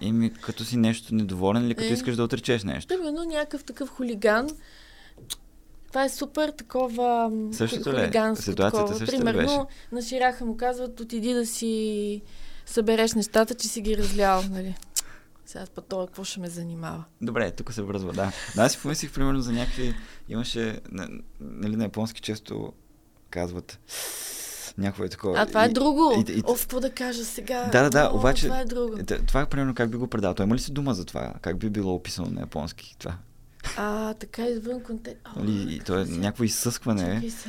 Ими, като си нещо недоволен или като Е. искаш да отречеш нещо. Примерно някакъв такъв хулиган. Това е супер такова Същото е? хулиганско Ситуацията такова. същата Примерно на Шираха му казват, отиди да си събереш нещата, че си ги разлял, нали? Сега па той какво ще ме занимава? Добре, тук се връзва, да. Но аз си помислих, примерно, за някакви... Имаше, на- нали, на японски често казват някакво е такова. А, това е друго. и- и- Оф, какво да кажа сега? Да, да, да, О, обаче- Това е друго. Това, примерно, как би го предал? Той има ли си дума за това? Как би било описано на японски това? А, така извън контекст. Нали, и то е някакво изсъскване. Се.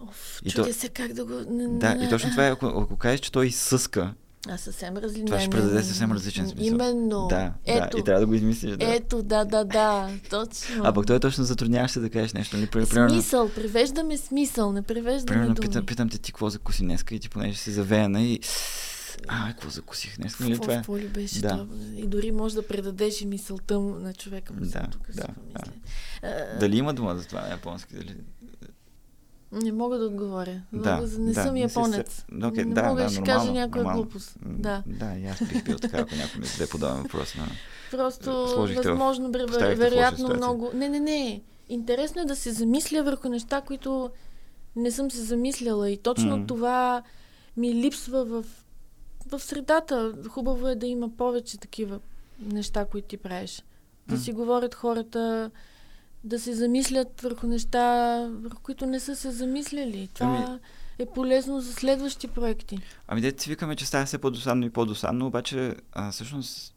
Оф, И то- се как да го... Да, и точно това е, ако, ако кажеш, че той изсъска, А, съвсем различно. това ще предаде съвсем различен смисъл. Именно. Да, Ето. да, и трябва да го измислиш. Да. Ето, да, да, да, точно. А пък той точно затрудняваш се да кажеш нещо. Нали? При- Примерно, Смисъл, превеждаме смисъл, не превеждаме примерно думи. питам, питам те ти какво закуси днеска и ти понеже си завеяна и... А, какво закусих днес? Нали, това е? Какво ли беше Да. това? И дори може да предадеш и мисълта на човека. му Да, тук си да, помисля. А, Дали има дума за това на японски? Дали... Не мога да отговоря. Да, не да, съм не си се- японец. Окей, не да, мога да, ще нормално, кажа някоя нормално. глупост. Да. Да, и аз бих бил така, ако някой ми зададе подобен въпрос. На... Просто, Сложихте възможно, в вероятно много... Не, не, не. Интересно е да се замисля върху неща, които не съм се замисляла. И точно М. това ми липсва в, в средата. Хубаво е да има повече такива неща, които ти правиш. Да си говорят хората, да се замислят върху неща, върху които не са се замисляли. Това Ами- е полезно за следващи проекти. Ами дете си викаме, че става все по-досадно и по-досадно, обаче а, всъщност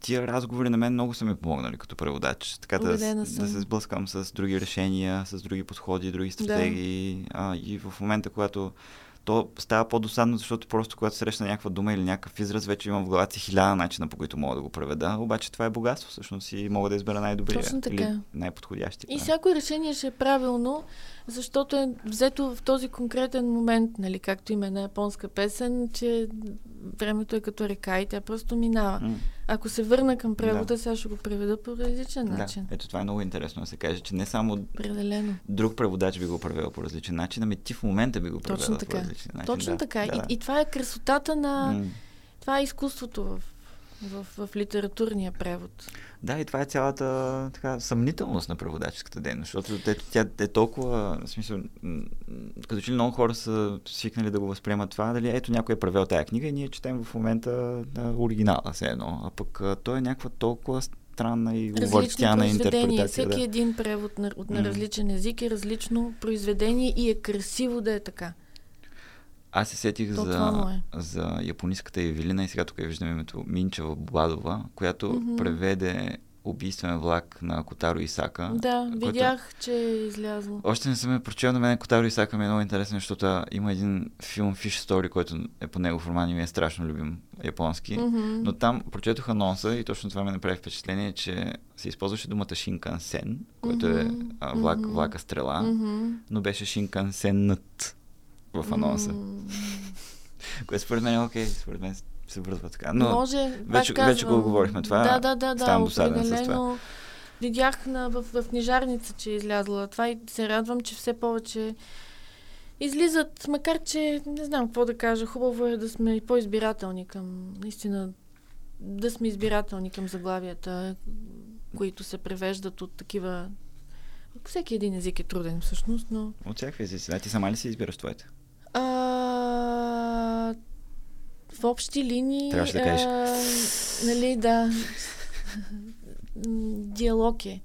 тия разговори на мен много са ми помогнали като преводач. Така да, да се сблъскам с други решения, с други подходи, други стратегии. А, и в момента, когато то става по-досадно, защото просто когато срещна някаква дума или някакъв израз, вече имам в главата си хиляда начина, по които мога да го преведа. Обаче това е богатство всъщност и мога да избера най-добрия Точно така. или най-подходящия. И всяко решение ще е правилно, защото е взето в този конкретен момент, нали, както има една японска песен, че времето е като река и тя просто минава. М, Ако се върна към превода, Да. сега ще го преведа по различен Да, начин. ето това е много интересно да се каже, че не само Определено. друг преводач би го превел по различен начин, ами ти в момента би го превел по различен начин. Точно да, така. Да, да. И, и това е красотата на... М. Това е изкуството в, в, в литературния превод. Да, и това е цялата така, съмнителност на преводаческата дейност, защото те, тя е толкова, в смисъл, като че ли много хора са свикнали да го възприемат това, дали ето някой е превел тая книга и ние четем в момента на оригинала, все едно, а пък той е някаква толкова странна и увъртяна интерпретация. Всеки Да. един превод на, от на различен език е различно произведение и е красиво да е така. Аз се сетих То за, е. за японистката Евелина и сега тук я виждам името Минчева Бладова, която Мгм. преведе убийствен влак на Котаро Исака. Да, който- видях, че е излязло. Още не съм я прочел, на мен Котаро Исака ми е много интересен, защото има един филм Fish Story, който е по него роман и ми е страшно любим японски. Мгм. Но там прочетох анонса и точно това ме направи впечатление, че се използваше думата Шинкансен, което е Мгм. а, влак, Мгм. влака стрела, Мгм. но беше Шинкансенът в анонса. Което според мен е окей, според мен се вързва така. Но Може, вече- пак вече го казвам, говорихме това. Да, да, да, да, определено. Видях на, в, в книжарница, че е излязла това и се радвам, че все повече излизат, макар че не знам какво да кажа, хубаво е да сме по-избирателни към, наистина, да сме избирателни към заглавията, които се превеждат от такива всеки един език е труден всъщност, но от всякакви езици. Да, ти сама ли си избираш твоите? А, в общи линии. Трябваше да кажеш. а, нали, да. Диалог е.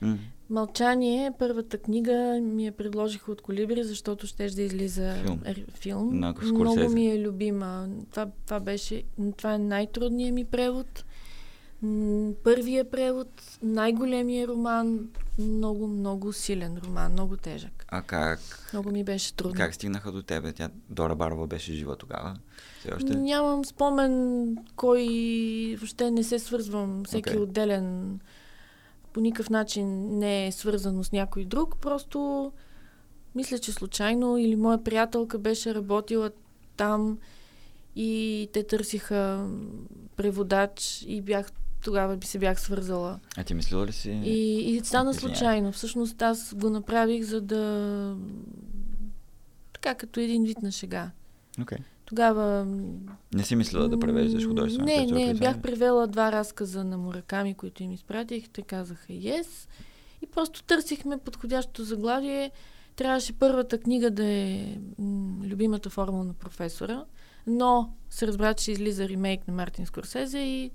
М. Мълчание, първата книга ми я предложиха от Колибри, защото ще да излиза Филм. р- филм. Много ми е любима. Това, това беше, това е най-трудният ми превод. Първия превод, най-големия роман, много, много силен роман, много тежък. А как, Много ми беше трудно. как стигнаха до тебе? Тя Дора Барова беше жива тогава. Все още. Нямам спомен кой въобще не се свързвам. Всеки okay. отделен по никакъв начин не е свързано с някой друг. Просто мисля, че случайно или моя приятелка беше работила там и те търсиха преводач и бях тогава би се бях свързала. А ти мислила ли си? И, и стана случайно. Всъщност аз го направих, за да така като един вид на шега. Окей. Тогава Не си мислила да превеждаш художествена Не, не, при бях превела два разказа на Мураками, които им изпратих. Те казаха yes. И просто търсихме подходящо заглавие. Трябваше първата книга да е м, любимата формула на професора, но се разбра, че излиза ремейк на Мартин Скорсезе и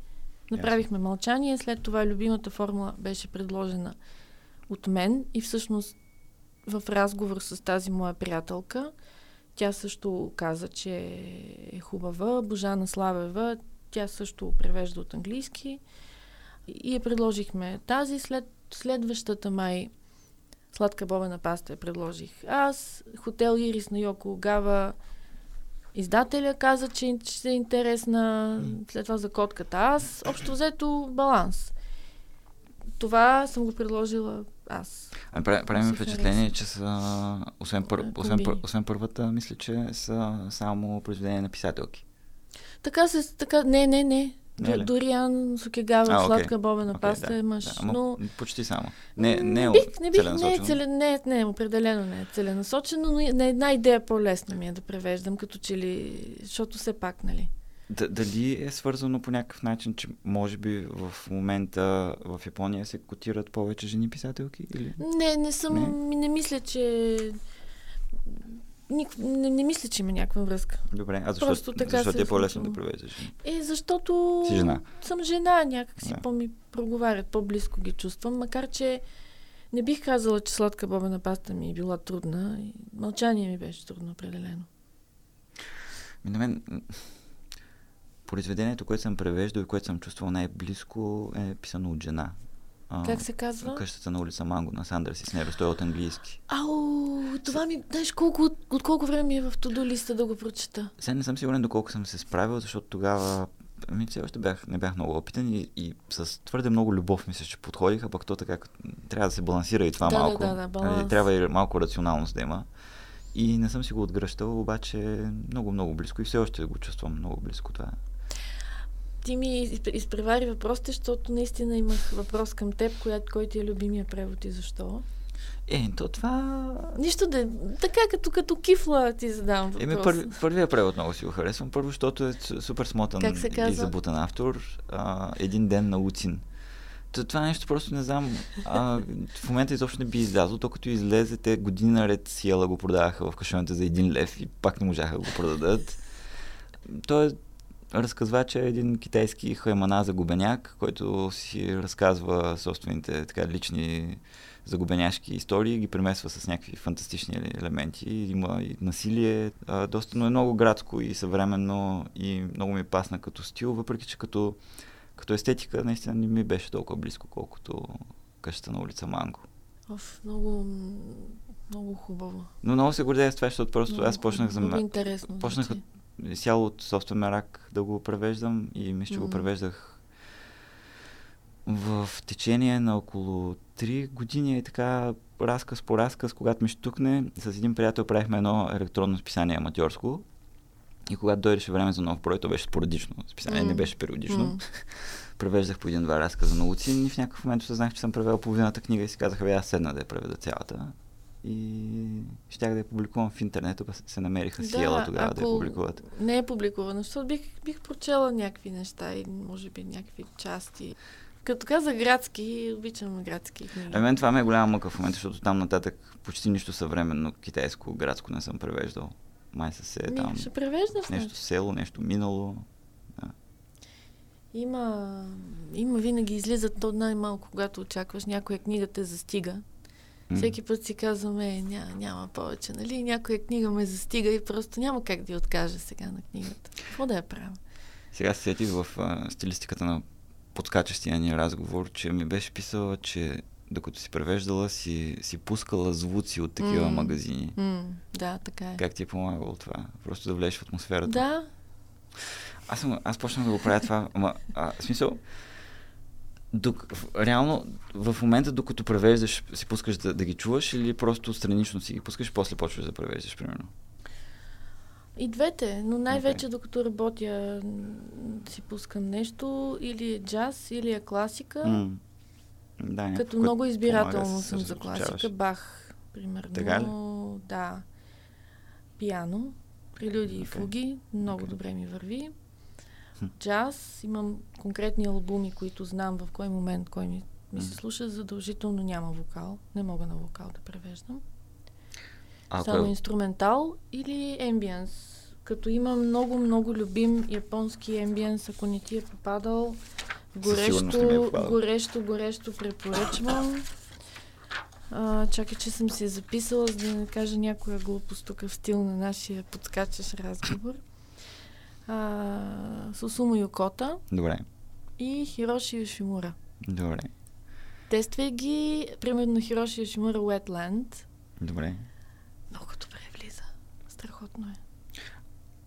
направихме мълчание. След това любимата формула беше предложена от мен и всъщност в разговор с тази моя приятелка, тя също каза, че е хубава. Божана Славева, тя също превежда от английски. И я предложихме тази. След следващата май сладка бобена паста я предложих. Аз, хотел Ирис на Йоко Огава, издателя каза, че ще е интересна, след това за котката. Аз, общо взето, баланс. Това съм го предложила аз. А, прави, прави ми Ми се впечатление, че са, освен, пър, А, освен, пър, освен първата, мисля, че са само произведения на писателки. Така се, така, не, не, не. Не? Дориан Сукегава, А, сладка бобена Окей, паста да, е мъж. Да, но почти само. Не, не, е бих, не, бих, не, е целенасочено. целе, не, не, определено не е целенасочено, но на една идея по-лесно ми е да превеждам, като че ли, защото все пак, нали. Д- дали е свързано по някакъв начин, че може би в момента в Япония се котират повече жени писателки? Или? Не, не съм, не, не мисля, че... Ник, не, не мисля, че има някаква връзка. Добре, а защо, Просто така защо ти е е по-лесно да жени? Е, защото Си жена. съм жена, някак си Да. по-ми проговарят, по-близко ги чувствам, макар че не бих казала, че сладка бобена паста ми е била трудна. и Мълчание ми беше трудно, определено. Ми на мен произведението, което съм превеждал и което съм чувствал най-близко е писано от жена. А, Как се казва? Къщата на улица Манго на Сандър Сиснерос, той е от английски. Ау, това ми, знаеш колко, от, от колко време ми е в туду листа да го прочета. Сега не съм сигурен доколко съм се справил, защото тогава ми все още бях, не бях много опитен и, и с твърде много любов мисля, че подходих, а пък то така трябва да се балансира и това Да, да, малко. да, да, Нали, баланс. трябва и малко рационалност да има. И не съм си го отгръщал, обаче много, много близко и все още го чувствам много близко това. Ти ми изпр- изпревари въпросите, защото наистина имах въпрос към теб, коя, кой ти е любимия превод и защо. Е, то това... Нищо да... Така, като, като кифла ти задавам въпрос. Еми, първи, първия превод много си го харесвам. Първо, защото е супер смотан Как се и казва? забутан автор. А, един ден на Уцин. Т- Това нещо просто не знам. А, в момента изобщо не би излязло. То като излезе, те години наред Сиела го продаваха в кашоните за един лев и пак не можаха да го продадат. Той е разказвач е един китайски хаймана загубеняк, който си разказва собствените така лични загубеняшки истории, ги премесва с някакви фантастични елементи. Има и насилие, а, доста, но е много градско и съвременно и много ми пасна като стил, въпреки че като, като естетика наистина не ми беше толкова близко, колкото къщата на улица Манго. Оф, много, много хубаво. Но много се гордея с това, защото просто много, аз почнах за Много интересно. почнах звучи. Изцяло от собствен мерак да го превеждам и мисля, че го превеждах в течение на около 3 години и така разказ по разказ, когато ми штукне, с един приятел правихме едно електронно списание аматьорско и когато дойдеше време за нов брой, то беше спорадично списание, не М. беше периодично. М. Превеждах по един-два разказа на Луцин и в някакъв момент осъзнах, че съм превел половината книга и си казах, бе, аз седна да я преведа цялата. И щях да я публикувам в интернет, тук се намериха Да, Сиела тогава да я ако- публикуват. Не е публикувано, защото бих, бих прочела някакви неща и може би някакви части. Като каза градски, обичам градски книги. А мен това ме е голяма мъка в момента, защото там нататък почти нищо съвременно китайско, градско не съм превеждал. Май се Ми, там ще превеждаш нещо село, нещо минало. Има, има винаги излизат то най-малко, когато очакваш някоя книга те застига. Всеки път си казваме, ня, няма повече, нали? Някоя книга ме застига и просто няма как да я откажа сега на книгата. Какво да я правя? Сега се сетих в а, стилистиката на подскачащия ни разговор, че ми беше писала, че докато си превеждала, си, си пускала звуци от такива М. магазини. М, да, така е. Как ти е помагало това? Просто да влезеш в атмосферата. Да, Аз, съм, аз почнах да го правя това, ама, а, в смисъл, док, реално, в момента, докато превеждаш, си пускаш да, да ги чуваш или просто странично си ги пускаш, после почваш да превеждаш, примерно. и двете, но най-вече докато работя си пускам нещо, или е джаз, или е класика. М. Да, Като много избирателно съм за класика. Бах, примерно. Така ли? Да. Пиано, прелюдии и Окей. фуги, много Окей. добре ми върви. Джаз, имам конкретни албуми, които знам в кой момент кой ми, ми се слуша. Задължително няма вокал. Не мога на вокал да превеждам. А, Само ако е, инструментал или ембиенс. Като имам много, много любим японски ембиенс, ако не ти е попадал, ми е горещо, попадал. горещо, горещо препоръчвам. А, чакай, че съм си записала, за да не кажа някоя глупост тук в стил на нашия подскачащ разговор. А, Сусумо Йокота добре, и Хироши Йошимура. добре. Тествай ги, примерно Хироши Йошимура Wetland. Добре. Много добре влиза. Страхотно е.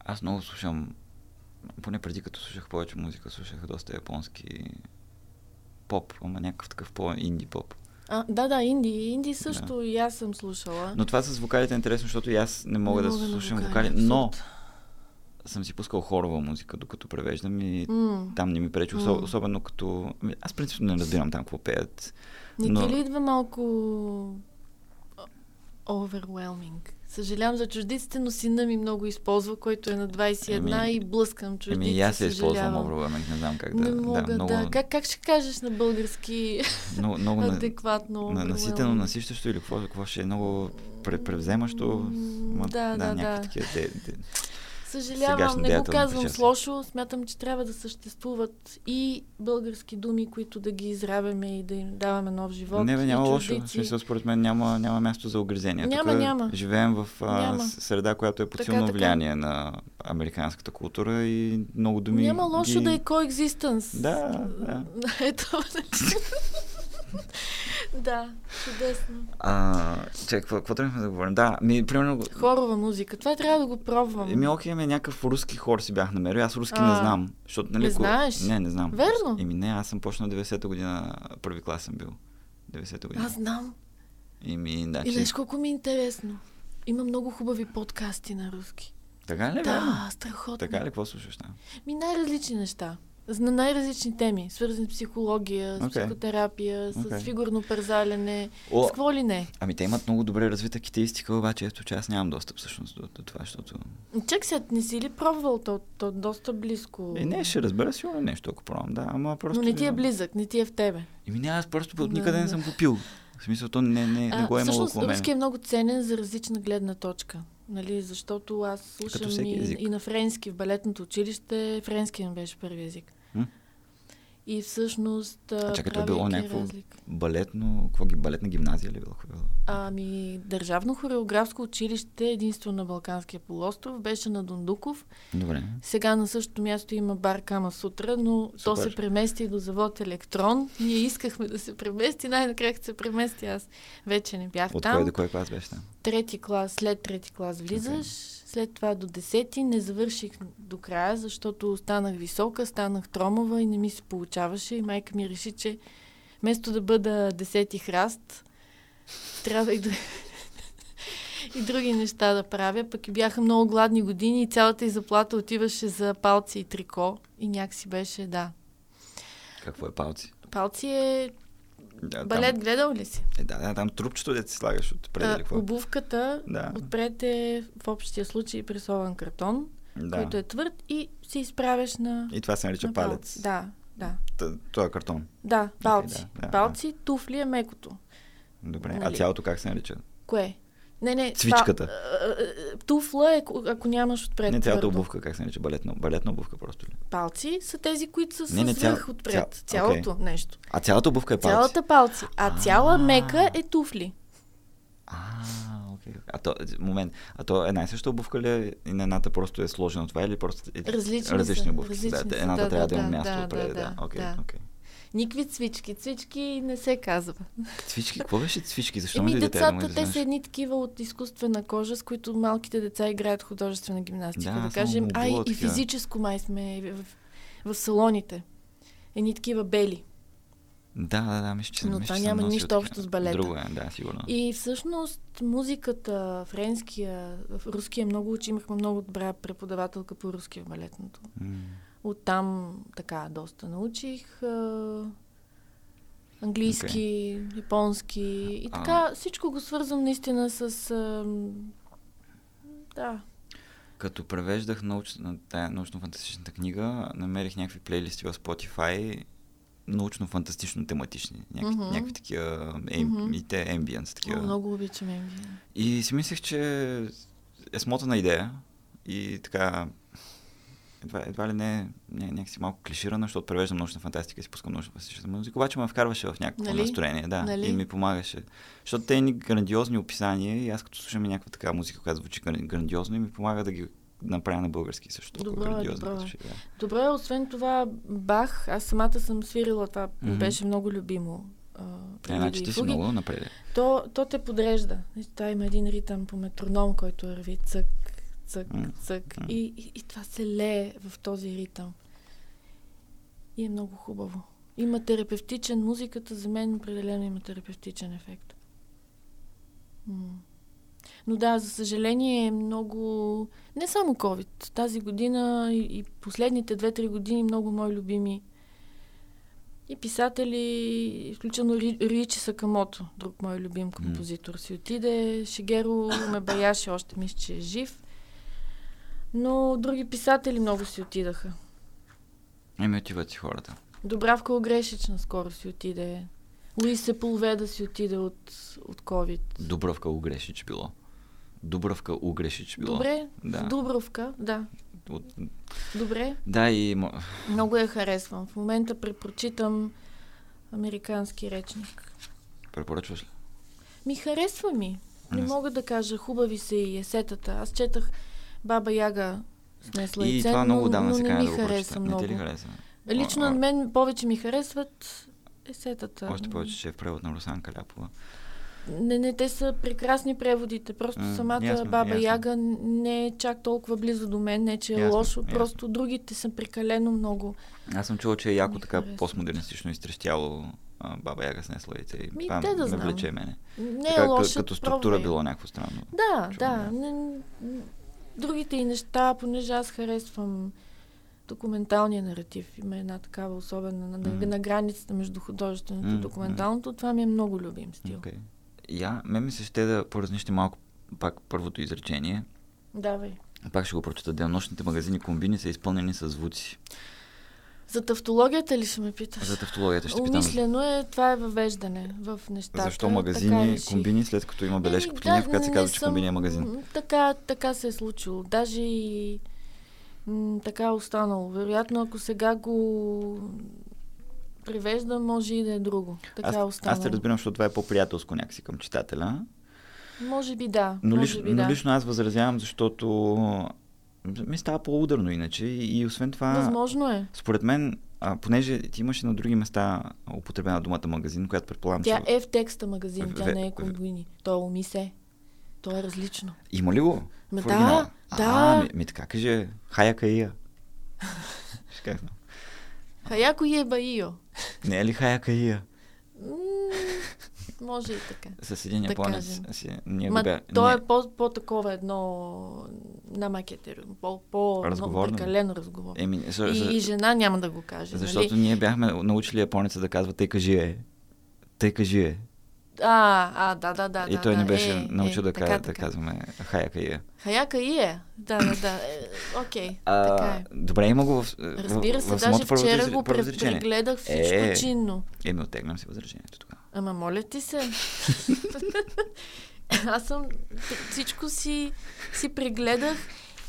Аз много слушам, поне преди като слушах повече музика, слушах доста японски поп, ама някакъв такъв по-инди поп. А, да, да, инди. Инди също да. и аз съм слушала. Но това с вокалите е интересно, защото и аз не мога Не да мога слушам вокали, вокали, но абсурд. Съм си пускал хорова музика, докато превеждам и М. там не ми пречи, особ, особено като... Аз принципно не разбирам там какво пеят. Не но- ти ли идва малко overwhelming? Съжалявам за чуждиците, но сина ми много използва, който е на 21 Еми, и блъскам чуждици. Еми аз се използвам. Overwhelming, не знам как да... Не мога, да. много, Как, как ще кажеш на български много, много адекватно? на, наситено, насищащо или какво, какво ще е много пре- превземащо. Ма, да, да, някакви да. такива. Де, де. Съжалявам, не го казвам с лошо. Смятам, че трябва да съществуват и български думи, които да ги изравяме и да им даваме нов живот. Не, бе, няма лошо. В смисъл, според мен няма, няма място за огризение. Няма, Тук няма. живеем в а, Няма. среда, която е под силно влияние на американската култура и много думи. Няма лошо ги... да е coexistence. Да, да. Ето. да, чудесно. А, че, какво, какво трябвахме да говорим? Да, ми, примерно... Хорова музика. Това трябва да го пробвам. Еми, окей, ме някакъв руски хор си бях намерил. Аз руски не А, знам. Защото, нали, не ко- знаеш? Не, не знам. Верно? Еми, не, аз съм почнал 90-та година, първи клас съм бил. 90-та година. Аз знам. Еми, да, И че... знаеш колко ми е интересно. Има много хубави подкасти на руски. Така ли, верно? Да, страхотно. Така ли, какво слушаш там? Ми най-различни неща. На най-различни теми, свързани с психология, с Окей. психотерапия, с Окей. фигурно парзалене, О, с какво ли не. Ами те имат много добре развита китаистика, обаче ето, че аз нямам достъп всъщност до, до това, защото... Чак сега, не си ли пробвал то, то доста близко? Е, не, ще разбера сигурно нещо, ако пробвам, да, ама просто... Но не ти е близък, не ти е в тебе. Еми не, аз просто от Да, никъде не да. съм го пил. В смисъл, то не, не, не го е имало около мен. руски е много ценен за различна гледна точка. Нали, защото аз слушам и, и на френски в балетното училище. Френски ми беше първи език. И всъщност. А, чакай, то е било някакво- разлика- Балетно, какво ги, балетна гимназия ли било? било? Ами, Държавно хореографско училище, единство на Балканския полуостров, беше на Дондуков. Добре. Сега на същото място има бар Кама Сутра, но то Супер. се премести до завод Електрон. Ние искахме да се премести, най-накрая се премести аз. Вече не бях От там. кой до кой клас беше там? трети клас, след трети клас влизаш, след това до десети не завърших до края, защото станах висока, станах тромава и не ми се получаваше и майка ми реши, че вместо да бъда десети храст, трябва и, други, и други неща да правя. Пък и бяха много гладни години и цялата й заплата отиваше за палци и трико и някакси беше, да. Какво е палци? Палци е Да, балет, Там, гледал ли си? е, да, да, там трупчето да си слагаш отпред А, какво? обувката Да. отпред е в общия случай пресован картон. да. който е твърд и се изправяш на... И това се нарича на палец. Да, да. Т- Това е картон. Да, палци. да, да, палци, туфли е мекото. Добре. А Нали? цялото как се нарича? Кое? Не, не. Цвичката. Па, а, а, туфла е, ако- нямаш отпред Не цялата твърдо. обувка, как се нарича? Балетна, балетна обувка просто ли? Палци са тези, които са Не, не, с цял- отпред. цял- Цялото нещо. А цялата обувка е палци? Цялата палци. А цяла мека е туфли. А, окей. А то, момент, а то една и съща обувка ли е? И на едната просто е сложено това или просто е, Различни различни обувки? различни да, едната да, трябва да, да, има място да, отпред. да, Да, да. Никакви цвички. Цвички не се казва. Цвички, какво беше цвички? Защо Еми, децата, те са едни такива от изкуствена кожа, с които малките деца играят художествена гимнастика. Да, Да, кажем, а и, и физическо май сме в, в, в салоните. Едни такива бели. Да, да, да, мисля, че Но мисля, това няма нищо общо с балета. Друго е, да, сигурно. И всъщност музиката, френския, руския много учи, имахме много добра преподавателка по руски в балетното. М. Оттам така доста научих. А, английски, японски и А. така всичко го свързвам наистина с... А, да, Като превеждах научна, тая научно-фантастичната книга, намерих някакви плейлисти в Spotify, научно-фантастично тематични. Някакви, Мгм. някакви такива, ем, Мгм. и те ambience такива. О, много обичам MV. И си мислех, че е смотана идея и така едва, едва ли не, не някакси малко клиширана, защото превеждам научна фантастика и си пускам научна фантастична музика, обаче ме вкарваше в някакво Нали? настроение, да, Нали? и ми помагаше. Защото те ни грандиозни описания и аз като слушам и някаква така музика, която звучи гран- грандиозно и ми помага да ги направя на български също толкова Добро е, грандиозно. добро е. звучи, да. Добре, освен това, Бах, аз самата съм свирила това, Мгм. беше много любимо. а, Е, значи ти си много напред. то, то те подрежда. Това има един ритъм по метроном, който върви цък, цък, цък. И, и, и това се лее в този ритъм. И е много хубаво. Има терапевтичен, музиката за мен определено има терапевтичен ефект. М. Но да, за съжаление е много... Не само COVID. Тази година и, последните 2-3 години много мои любими и писатели, включително Ри- Ричи Сакамото, друг мой любим композитор, си отиде. Шигеро ме баяше, още мисля, че е жив. Но други писатели много си отидаха. Еми отиват си хората. Добравка Огрешич наскоро си отиде. Луис Сепулведа си отиде от, от COVID. Дубравка Угрешич било. Дубравка Угрешич било. Добре, Да. в Дубровка, да. От... Добре, Да, и много я харесвам. В момента препрочитам американски речник. препоръчваш ли? Ми харесва ми. Не Не мога да кажа, хубави са и есетата. Аз четах Баба Яга с Несла И яйце, това много но, давна но се не ми да хареса прочета. Не много. ти ли хареса? Лично на мен повече ми харесват есетата. Още повече, че е в превод на Русан Каляпова. Не, не, те са прекрасни преводите. Просто М, самата ясно, Баба ясно. Яга не е чак толкова близо до мен, не че е Ясно, лошо. ясно. Просто другите са прекалено много. Аз съм чувал, че е яко така харесва. постмодернистично изтрещяло а, Баба Яга с Несла яйце. И Ми, това те да ме знам. влече мене. Не така, е лошо. като структура пробвай. било някакво странно. Да, да. да. Не, другите и неща, понеже аз харесвам документалния наратив. Има една такава особена на, Мгм. на границата между художественото и документалното. Това ми е много любим стил. Okay. Я, мен ми се ще да поразнищи малко пак първото изречение. Давай. Пак ще го прочета. Денонощните магазини комбини са изпълнени с звуци. За тавтологията ли ще ме питаш? За тавтологията ще питам. Умислено е, това е въвеждане в нещата. Защо Така магазини, реших. комбини, след като има бележка под линия, в която се казва, че съм- комбини е магазин? Така, така се е случило. Даже и м, така е останало. Вероятно, ако сега го превеждам, може и да е друго. Така Аз, е останало. аз те разбирам, защото това е по-приятелско някакси към читателя. Може би да. Но, може лиш, би но да. лично аз възразявам, защото ми става по-ударно иначе. И, освен това, Възможно е. според мен, а, понеже ти имаше на други места употребена думата магазин, която предполагам, Тя че... е в текста магазин, тя В- не е в- комбини. То е умисе. То е различно. Има ли го? Ма В да, оригинала? да. А, ми, ми така каже, хая кажа. Хаяко е баио. Не е ли хая каия? Може и така. С един Да японец. кажем. Си, ние Ма, го бя... то е по, по-такова едно на макетер, по, по Разговорно. прекалено разговор. Еми, за, И, за, и жена няма да го каже. защото нали? ние бяхме научили японеца да казва тъй кажи е. Тъй кажи е. А, а, да, да, да. и да, той да, не беше е, научил е, да, така, да така. казваме хая каия. Хаяка и е. Да, да, да. Е, Окей, така е. Добре, има го в, Разбира се, в, в даже първо вчера го първо изречение. прегледах всичко Е. чинно. Еми, оттеглям си възражението тогава. Ама моля ти се. Аз съм всичко си, си прегледах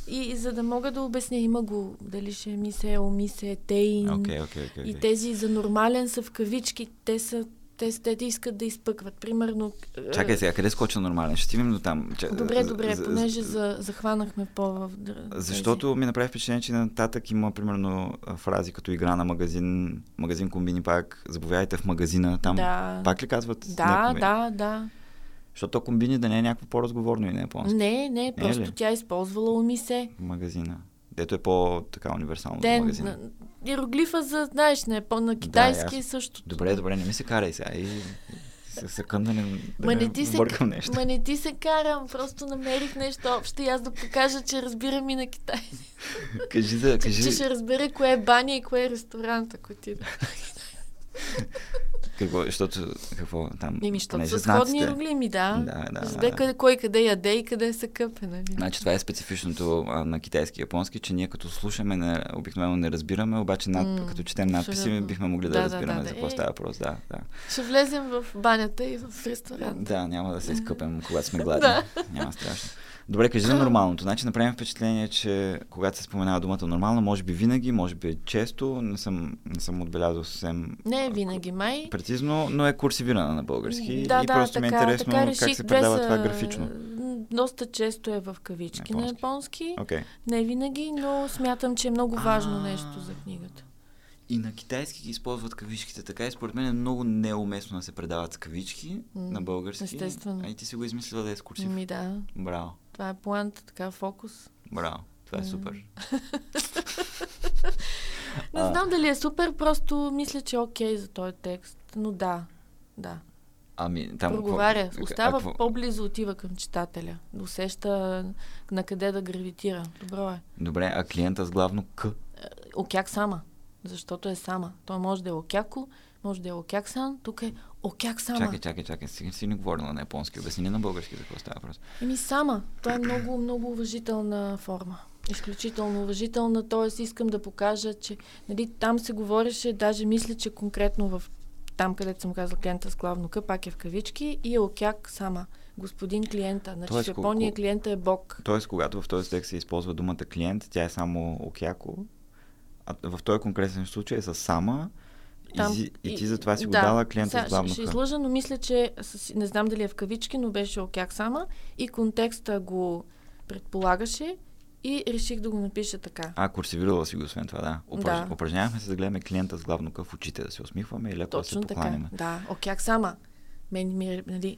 и за да мога да обясня, има го дали ще е мисе, омисе, тейн. Окей, окей, окей. И окей. тези за нормален са в кавички. Те са те, те, те искат да изпъкват. Примерно... е, Чакай сега, къде скоча нормален? Ще стигнем до там. Ча- Добре, добре, за- понеже за, захванахме по в... Защото ми направи впечатление, че нататък има примерно фрази като игра на магазин, магазин комбини пак, заповядайте в магазина, там да, пак ли казват? да, да, да. Защото то комбини да не е някакво по-разговорно и не е по-ански. Не, не, просто ли? тя е използвала умисе. Магазина. Дето е по-така универсално Те, магазина. Иероглифа за, знаеш, не, по, на китайски е ясно. също. Добре, добре, не ми се карай сега и се съкъм да не, да Ма не ти се, нещо. ма не ти се карам, просто намерих нещо общо и аз да покажа, че разбирам и на китайски. Кажи Че, кажи че ще разбере кое е баня и кое е ресторант, ако ти какво, защото, какво там, Еми, защото са сходни иероглими, да. Да, да, За да, къде, кой къде яде и къде се къпе, нали? Значи това е специфичното а, на китайски и японски, че ние като слушаме, не, обикновено не разбираме, обаче над, М, като четем надписи, абсолютно. бихме могли да, Да, разбираме да, за да. какво Е. става въпрос. Да, да. Ще влезем в банята и в ресторант. да, няма да се изкъпем, когато сме гладни. Няма страшно. Добре, кажи за нормалното. Значи направим впечатление, че когато се споменава думата нормално, може би винаги, може би често, не съм, не съм отбелязал съвсем Не е винаги май. прецизно, но е курсивирана на български да, и да, просто ми е така, интересно така как реших, се предава без, това графично. Доста често е в кавички на Японски. японски. Окей. Не винаги, но смятам, че е много важно А. нещо за книгата. И на китайски ги използват кавичките така и според мен е много неуместно да се предават с кавички М, на български. естествено. А и ти си го измислила да е с курсив. Ми да, Браво, това е планта, така фокус. браво. Това е супер. Не знам дали е супер, просто мисля, че е окей за този текст. Но да, да. Ами, там... Проговаря. какво- Остава какво- по-близо, отива към читателя. Усеща на къде да гравитира. Добро е. Добре, а клиента с главно К. Окяк сама. Защото е сама. Той може да е окяко, може да е окяк сан, тук е окяк сама. Чакай, чакай, чакай. Сега си не говорила на японски. Обясни ни на български за какво става въпрос. Еми сама. Това е много, много уважителна форма. Изключително уважителна, т.е. искам да покажа, че нали, там се говореше, даже мисля, че конкретно в там, където съм казала клиента с главно К, пак е в кавички и е окяк сама. Господин клиента. Значи Тоест, в Япония клиента е бог. Тоест, когато в този текст се използва думата клиент, тя е само окяко, а в този конкретен случай е с сама Там, и, ти- и ти затова си го да, дала клиента сега с главно Ще, излъжа, но мисля, че с, не знам дали е в кавички, но беше окяк сама и контекста го предполагаше и реших да го напиша така. А, курсивирала си го, освен това, да. Упраж... Да. Упражнявахме се да гледаме клиента с главно К в очите, да се усмихваме и леко да се Точно така. покланяме. Да, окяк сама. Мен ми е, нали,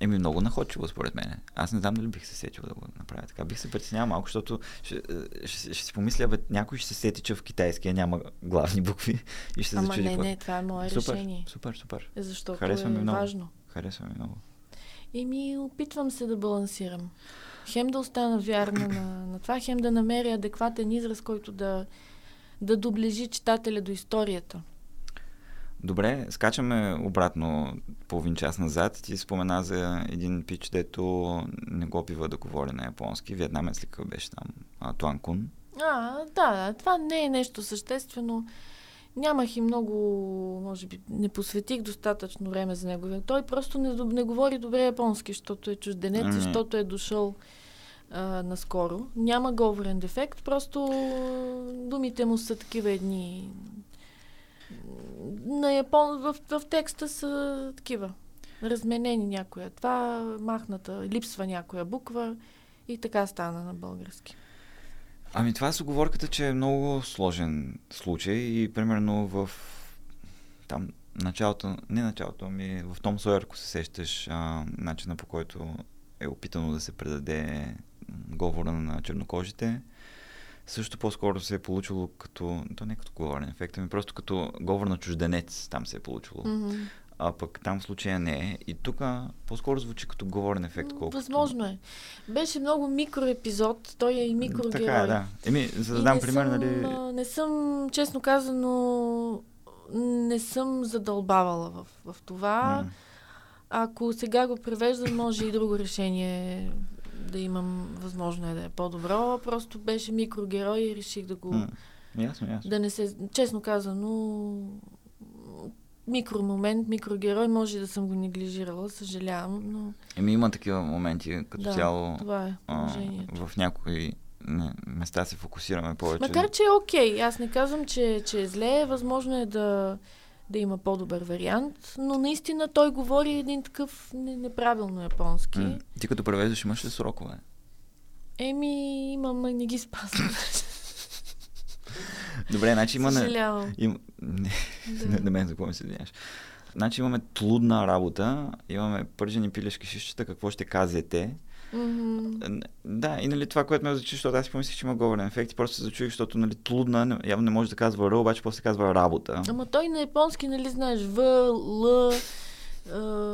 Еми, много находчиво, според мен. Аз не знам дали бих се сетил да го направя така. Бих се притеснявал малко, защото ще, е, ще, ще си помисля, бе, някой ще се сети, че в китайския няма главни букви и ще се ама зачуди. не, не, това е мое супер, решение. супер, супер. Защото Харесва е ми много. важно. Харесва ми много. Еми, опитвам се да балансирам. Хем да остана вярна на, на това, хем да намеря адекватен израз, който да, да доближи читателя до историята. Добре, скачаме обратно половин час назад. Ти спомена за един пич, дето не го бива да говори на японски. Вьетнамец ли беше там? А, Туан Кун. А, да, да, това не е нещо съществено. Нямах и много, може би, не посветих достатъчно време за него. Той просто не, не говори добре японски, защото е чужденец, Ами. защото е дошъл а, наскоро. Няма говорен дефект, просто думите му са такива едни. На япон... в, в текста са такива. Разменени някоя. Това махната, липсва някоя буква и така стана на български. Ами това с оговорката, че е много сложен случай и примерно в там началото, не началото, ами в Том Сойер, ако се сещаш, а, начина по който е опитано да се предаде говора на чернокожите, също по-скоро се е получило като, то не като говорен ефект, ами просто като говор на чужденец там се е получило. Мгм. А пък там случая не е. И тук по-скоро звучи като говорен ефект, колкото... Възможно е. Беше много микроепизод. Той е и микрогерой. Така е, да. Еми, за да И дам пример, съм, нали... Не съм, честно казано, не съм задълбавала в, в това. м, Ако сега го превеждам, може и друго решение да имам. Възможно е да е по-добро. Просто беше микрогерой и реших да го... м, Ясно, ясно. Да не се... Честно казано, микромомент, микрогерой, може да съм го неглижирала, съжалявам, но Еми има такива моменти, като да, цяло това е а, в някои не, места се фокусираме повече. Макар, че е окей. Аз не казвам, че, че е зле. Възможно е да, да има по-добър вариант, но наистина той говори един такъв не- неправилно японски. М, Ти като превеждаш имаш ли срокове? Еми, имам, не ги спазвам. Добре, значи има... Не, Съжалявам. им, не, Да. не, на мен за какво ми се извиняваш. Значи имаме трудна работа, имаме пържени пилешки шишчета, какво ще казвате. Н- Да, и нали това, което ме зачи, защото аз си помислих, че има говорен ефект и просто се зачуих, защото нали, трудна, явно не може да казва Р, обаче после казва работа. Ама той на японски, нали знаеш, В, Л,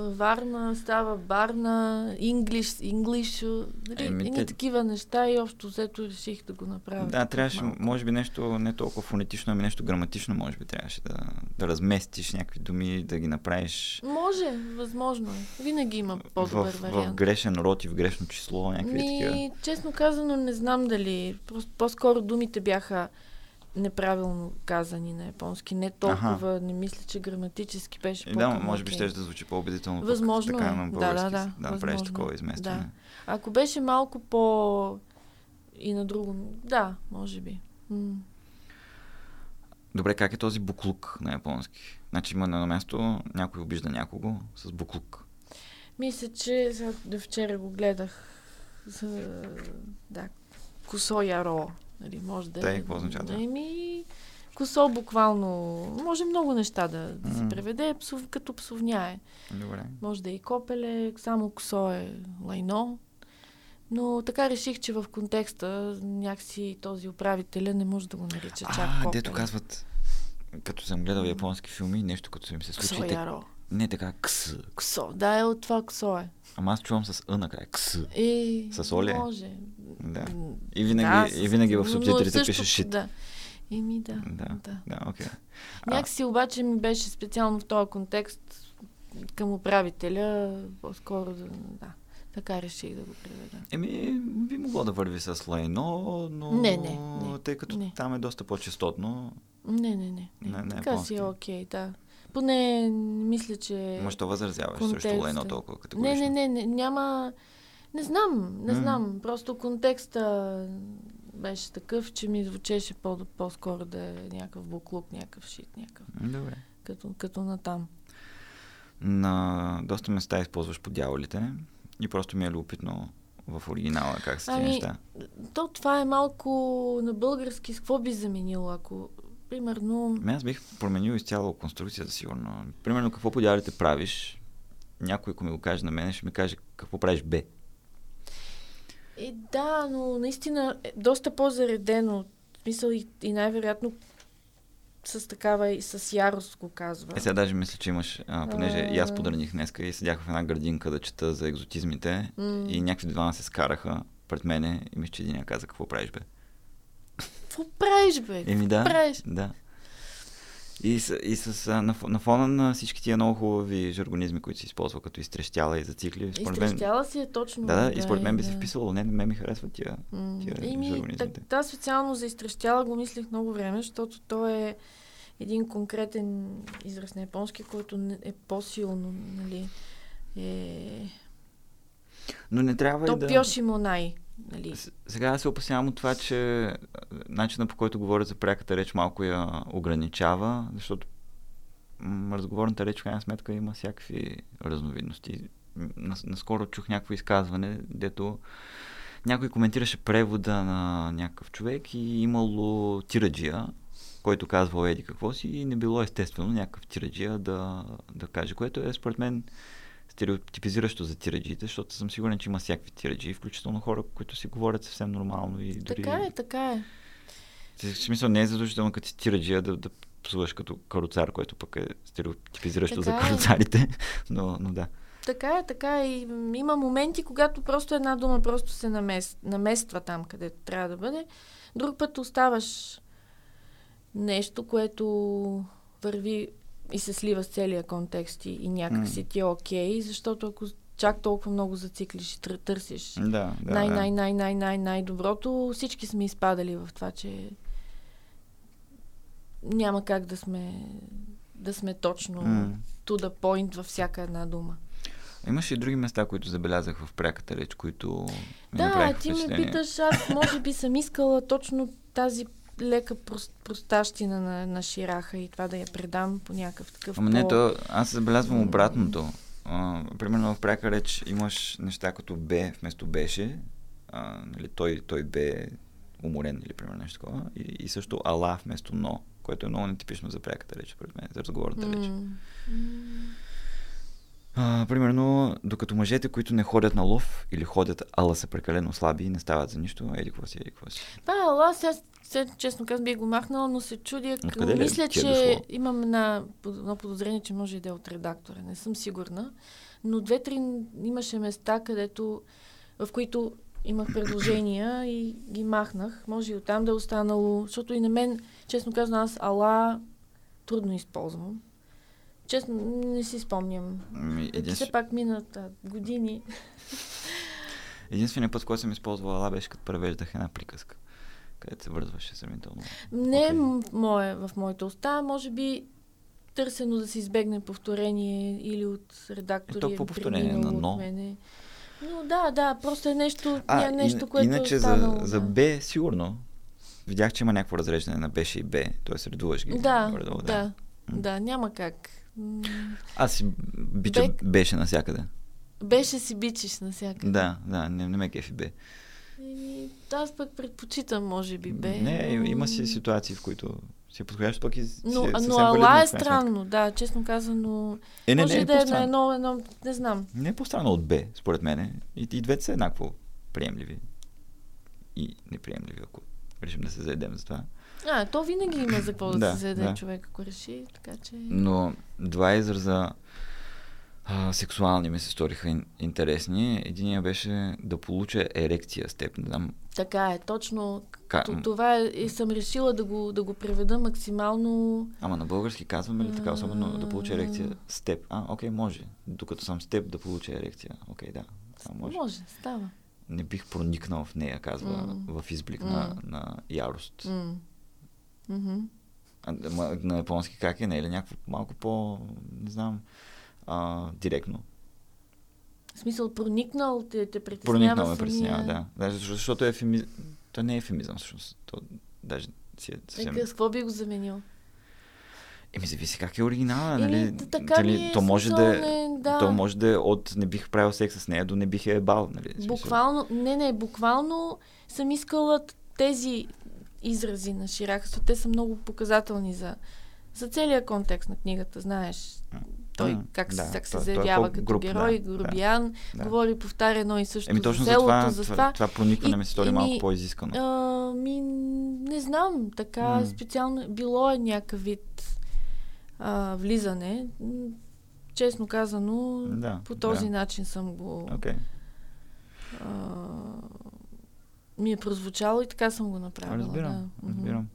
Варна, става Барна, Инглиш, Инглиш, нали, Еми, едни те- такива неща и общо взето реших да го направя. Да, трябваше, малко. може би нещо не толкова фонетично, ами нещо граматично, може би трябваше да, да разместиш някакви думи, да ги направиш Може, възможно е. Винаги има по-добър в, в вариант. грешен род и в грешно число, някакви такива. Ми, честно казано, не знам дали. Просто по-скоро думите бяха неправилно казани на японски. Не толкова, не мисля, че граматически беше по да, може би ще да звучи по-убедително. пък Възможно така е. на Да, български, да, да, да направиш възможно такова е. изместване. Да. Ако беше малко по... и на друго... Да, може би. М. Добре, как е този буклук на японски? Значи има на едно място някой обижда някого с буклук. Мисля, че до вчера го гледах за... Да, Косо Яро. Нали, може да и е. какво означава това? Еми, косо буквално. Може много неща да, да се преведе, псов, като псовняе. Добре. Може да е и копеле, само косо е лайно. Но така реших, че в контекста някакси този управителя не може да го нарича чак А, копеле. дето казват, като съм гледал японски филми, нещо като им се случи. Ксо яро. Не така, кс. Ксо. Да, е от това ксо е. Ама аз чувам с ъ накрая. Кс. И, С Оле? Може. Да. И винаги, с- и винаги в субтитрите също- пише шит. Да. Еми да. Да. да. Да. А. Някакси обаче ми беше специално в този контекст към управителя, по-скоро да, да. Така реших да го преведа. Еми, би могло да върви с лайно, но Не, не, не, тъй като не. там е доста по-частотно, Не, не, не. не. Не, не е така си е окей, да. Поне мисля, че... може да възразяваш контекста. срещу лайно толкова Не, категорично. не, не, не, няма... Не знам, не знам. Просто контекста беше такъв, че ми звучеше по- по-скоро да е някакъв буклук, някакъв шит, някакъв, Добре. като, като натам. На доста места използваш по дяволите и просто ми е любопитно в оригинала как са Ами, неща. То това е малко на български. С какво би заменило, ако, примерно... Ами аз бих променил изцяло конструкцията, сигурно. Примерно, какво по дяволите правиш? Някой, ако ми го каже на мен, ще ми каже какво правиш Б. Е, да, но наистина е доста по-заредено. В смисъл и, и най-вероятно с такава и с ярост го казва. Е, сега даже мисля, че имаш, а, понеже и аз А. подраних днеска и седях в една градинка да чета за екзотизмите М. и някакви двама се скараха пред мене и мисля, че един я каза какво правиш бе. Какво правиш, бе? Еми да, правиш? да. И, с, и с, на, на фона на всички тия много хубави жаргонизми, които се използва като изтрещяла и зацикли, според мен... Изтрещяла си е точно. Да, да, и според мен би се вписало. Не, не ме ми харесват тия. Тия Еми, жаргонизмите. так, да, специално за изтрещяла го мислих много време, защото то е един конкретен израз на японски, който е по-силно, нали, е... Но не трябва То и да... пьоши монай, нали. Сега се опасявам от това, че а, начинът по който говоря за пряката реч малко я ограничава, защото разговорната реч в крайна сметка има всякакви разновидности. Наскоро чух някакво изказване, дето някой коментираше превода на някакъв човек и имало тираджия, който казвал еди какво си и не било естествено някакъв тираджия да, да каже, което е според мен стереотипизиращо за тираджиите, защото съм сигурен, че има всякакви тираджии, включително хора, които си говорят съвсем нормално и дори... Така е, така е. В смисъл не е задължително като си тираджия да, да псуваш като каруцар, което пък е стереотипизиращо за Така е. каруцарите, но, но да. Така е, така е. И има моменти, когато просто една дума просто се намес... намества там, където трябва да бъде. Друг път оставаш нещо, което върви и се слива с целия контекст и, и някак си ти е окей, защото ако чак толкова много зациклиш и тър- търсиш Да, да. най, да. най, най, най, най, най-доброто, всички сме изпадали в това, че няма как да сме да сме точно М. to the point във всяка една дума. Имаше и други места, които забелязах в пряката реч, които ми Да, ти ме питаш, аз може би съм искала точно тази лека прост, простащина на, на Шираха и това да я предам по някакъв такъв Ама не, по... то, аз забелязвам обратното. А, примерно в пряка реч имаш неща като бе вместо беше. А, нали, той, той бе уморен или примерно нещо такова. И, и също ала вместо но, което е много нетипично за пряката реч, пред мен, за разговорната реч. А, примерно, докато мъжете, които не ходят на лов или ходят, ала са прекалено слаби и не стават за нищо, еди какво си, еди какво си. Да, ала, сега, сега честно казвам, би го махнала, но се чудя. Откъде ли Мисля, е че дошло? имам една, едно подозрение, че може и да е от редактора. Не съм сигурна. Но две-три имаше места, където, в които имах предложения и ги махнах. Може и оттам да е останало, защото и на мен, честно казвам, аз ала трудно използвам. Честно, не си спомням. Ами, Един... Все пак минат а, години. Единственият път, който съм използвал ала, беше като превеждах една приказка, където се вързваше сравнително. Не е м- мое, в моята уста, може би търсено да се избегне повторение или от редактори. Е, то какво е повторение? На но? Мене. Но да, да, просто е нещо, А, ня, нещо което иначе е останало. за, за да. Б, сигурно. Видях, че има някакво разреждане на беше и Б, т.е. редуваш ги. Да, да, М. да, няма как. Аз си бича Бек. беше навсякъде. Беше си бичиш навсякъде. Да, да, не, не ме кефи Б. Аз пък предпочитам, може би, бе. Не, има си ситуации, в които си е подходящо, пък и си Но, е но ала е странно, да, честно казано. Е, не, може не, е да е на едно, едно, не знам. Не е по-странно от Б, според мен. И, и двете са еднакво приемливи. И неприемливи, ако решим да се заедем за това. А, то винаги има за какво да, Да, се заеде да. човек, ако реши, така че... Но два израза а, сексуални ми се сториха ин, интересни. Единия беше да получа ерекция с теб. Не знам Така е, точно. как. Т- Това е, и съм решила да го, да го преведа максимално... Ама на български казваме ли така, особено да получа ерекция с теб? А, окей, може. Докато съм с теб да получа ерекция. Окей, да. Това може. Може, става. Не бих проникнал в нея, казва М. в изблик М. на, на ярост. М. Мгм. А, на японски как е? Не е ли някакво малко по, не знам, а, директно? В смисъл, проникнал те, те притеснява Проникнал ме самия- притеснява, да. Даже защо- защото е ефемизъм. То не е ефемизъм, всъщност. То даже си е съвсем... С какво би го заменил? Еми, зависи как е оригинала, нали? така Дали е, то може смисъл, да, е, не, да. то може да е от не бих правил секс с нея до не бих я ебал, нали? Буквално, не, не, буквално съм искала тези изрази на Ширахасо. Те са много показателни за, за целия контекст на книгата, знаеш. Той А, как, да, как се той- той е заявява като по-груб, герой, да, грубиян, да. говори, повтаря едно и също Еми за точно за селото, това, за това, това. проникване И- ми се стори малко по-изискано. А, ми, не знам, така М. специално било е някакъв вид а, влизане. Честно казано, Да, по този да. начин съм го... Окей. а, ми е прозвучало и така съм го направила. Разбирам, да. Разбирам.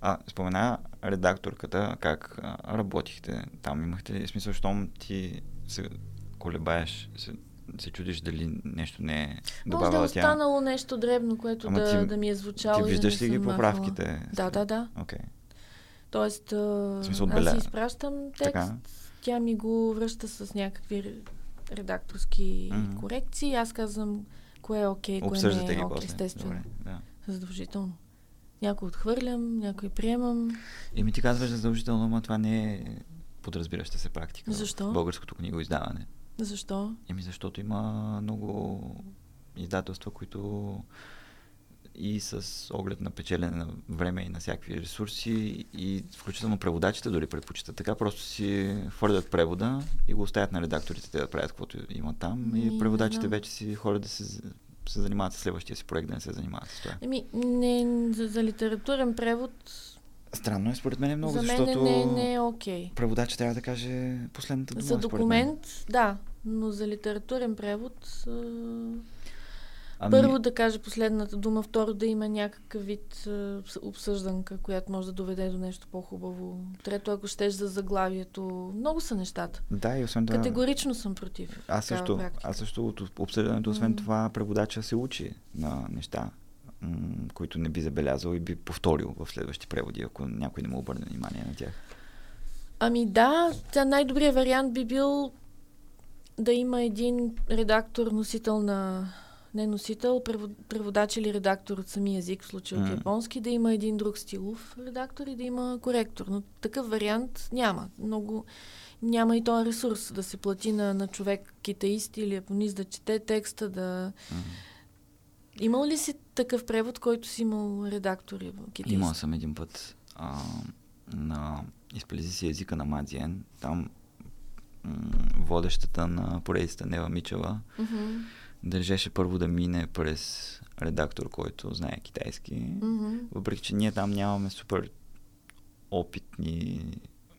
А, спомена редакторката, как а, работихте там. Имахте ли смисъл, щом ти се колебаеш, се, се чудиш дали нещо не е Може да е добавила тя. останало нещо дребно, което Ама да, ти- да ми е звучало. Ти да виждаш ли ги махала. поправките? Да, да, да. Окей. Тоест, а, смисъл, аз си изпращам текст, Така. тя ми го връща с някакви ре- редакторски Мгм. корекции. Аз казвам кое е окей, кое не е окей, после. естествено. Добре, да. Задължително. Някой отхвърлям, някой приемам. И ми ти казваш задължително, но това не е подразбираща се практика. Защо? В българското книгоиздаване. Защо? Еми защото има много издателства, които и с оглед на печелене на време и на всякакви ресурси и включително преводачите дори предпочитат така, просто си хвърлят превода и го оставят на редакторите те да правят каквото има там Ми, и не преводачите знам. вече си хора да се, се занимават с следващия си проект, да не се занимават с това. Еми, не, за, за литературен превод Странно е според мен много, за мен защото не, не е окей. преводач трябва да каже последната дума. За документ, да, но за литературен превод а, Ами, първо да каже последната дума, второ да има някакъв вид обсъжданка, която може да доведе до нещо по-хубаво. Трето, ако щеш за заглавието. Много са нещата. Да, и освен това... Категорично съм против. Аз също, практика. аз също от обсъждането, освен М. това, преводача се учи на неща, м- които не би забелязал и би повторил в следващи преводи, ако някой не му обърне внимание на тях. Ами да, тя най-добрият вариант би бил да има един редактор, носител на не носител, превод, преводач или редактор от самия език, в случая от японски, да има един друг стилов редактор и да има коректор. Но такъв вариант няма. Много няма и този ресурс да се плати на, на човек китаист или японист да чете текста, да... М. Имал ли си такъв превод, който си имал редактор китаист? Имал съм един път а, на изплези си езика на Мадиен, там водещата на поредицата Нева Мичева Мгм, държеше първо да мине през редактор, който знае китайски. мгм. Въпреки, че ние там нямаме супер опитни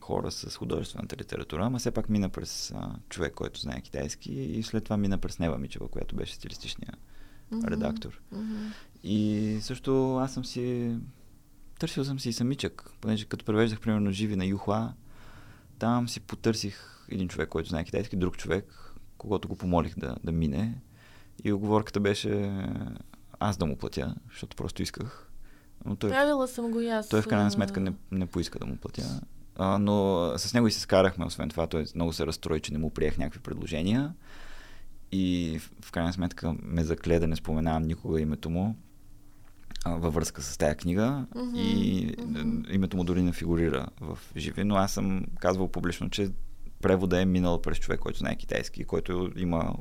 хора с художествената литература, ама все пак мина през а, човек, който знае китайски и след това мина през Нева Мичева, която беше стилистичния Мгм, редактор. мгм. И също аз съм си... Търсил съм си и самичък, понеже като превеждах примерно живи на Юхуа, там си потърсих един човек, който знае китайски, друг човек, когато го помолих да, да мине. И оговорката беше аз да му платя, защото просто исках. Но той, Правила съм го и аз. той в крайна сметка не, не поиска да му платя. А, но с него и се скарахме, освен това. Той много се разстрои, че не му приех някакви предложения. И в, крайна сметка ме закле да не споменавам никога името му а, във връзка с тая книга. Мгм, И мгм. името му дори не фигурира в живи, но аз съм казвал публично, че превода е минал през човек, който знае китайски който има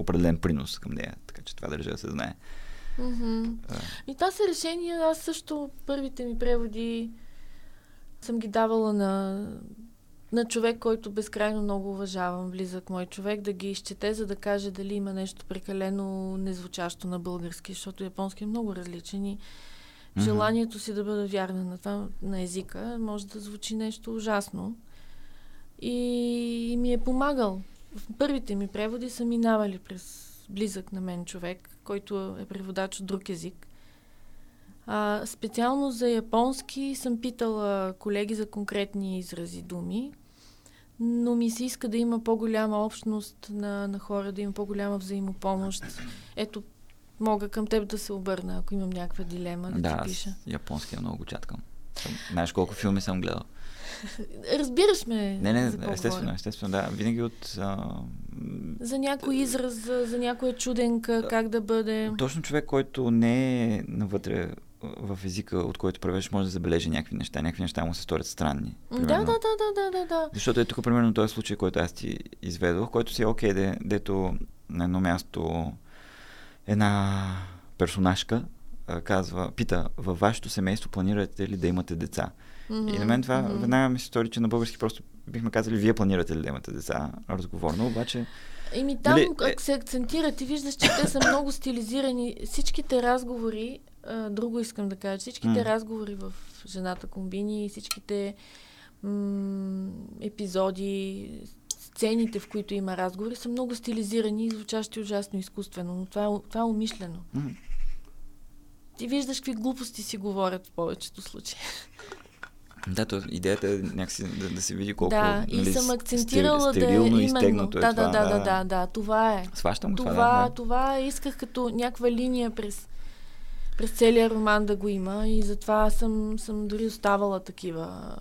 определен принос към нея. Така че това държа да се знае. А, И това са решения. Аз също първите ми преводи съм ги давала на, на човек, който безкрайно много уважавам, близък мой човек, да ги изчете, за да каже дали има нещо прекалено незвучащо на български, защото японски е много различен и Мгм. желанието си да бъда вярна на това, на езика, може да звучи нещо ужасно. И ми е помагал. В първите ми преводи са минавали през близък на мен човек, който е преводач от друг език. А, специално за японски съм питала колеги за конкретни изрази думи, но ми се иска да има по-голяма общност на, на хора, да има по-голяма взаимопомощ. Ето, мога към теб да се обърна, ако имам някаква дилема да, Да, ти пиша. японски много го чаткам. Знаеш колко филми съм гледал? Разбираш ме. Не, не, за естествено, говоря. естествено, да. Винаги от... А, За някой израз, за, за някоя чуденка, как да бъде. точно човек, който не е навътре в езика, от който превеждаш, може да забележи някакви неща. Някакви неща му се сторят странни. Да, примерно. да, да, да, да, да, да. Защото е тук, примерно, този случай, който аз ти изведох, който си е окей, де, дето на едно място една персонажка казва, пита, във вашето семейство планирате ли да имате деца? Мгм, И на мен това мгм. веднага ми се стори, че на български просто бихме казали, вие планирате ли да имате деца? Разговорно, обаче Еми там, Нали, как се акцентира, ти виждаш, че те са много стилизирани. Всичките разговори, а, друго искам да кажа, всичките М. разговори в Жената комбини, всичките м- епизоди, сцените, в които има разговори, са много стилизирани и звучащи ужасно изкуствено, но това е, това е умишлено. м, Ти виждаш какви глупости си говорят в повечето случаи. Да, то, идеята е някакси да, да се види колко да, и нали, съм акцентирала да е стерилно и именно. изтегнато е да, това. да, да, да, да, да, това е. Сващам това, Това, да, да. това исках като някаква линия през, през целия роман да го има и затова съм, съм дори оставала такива.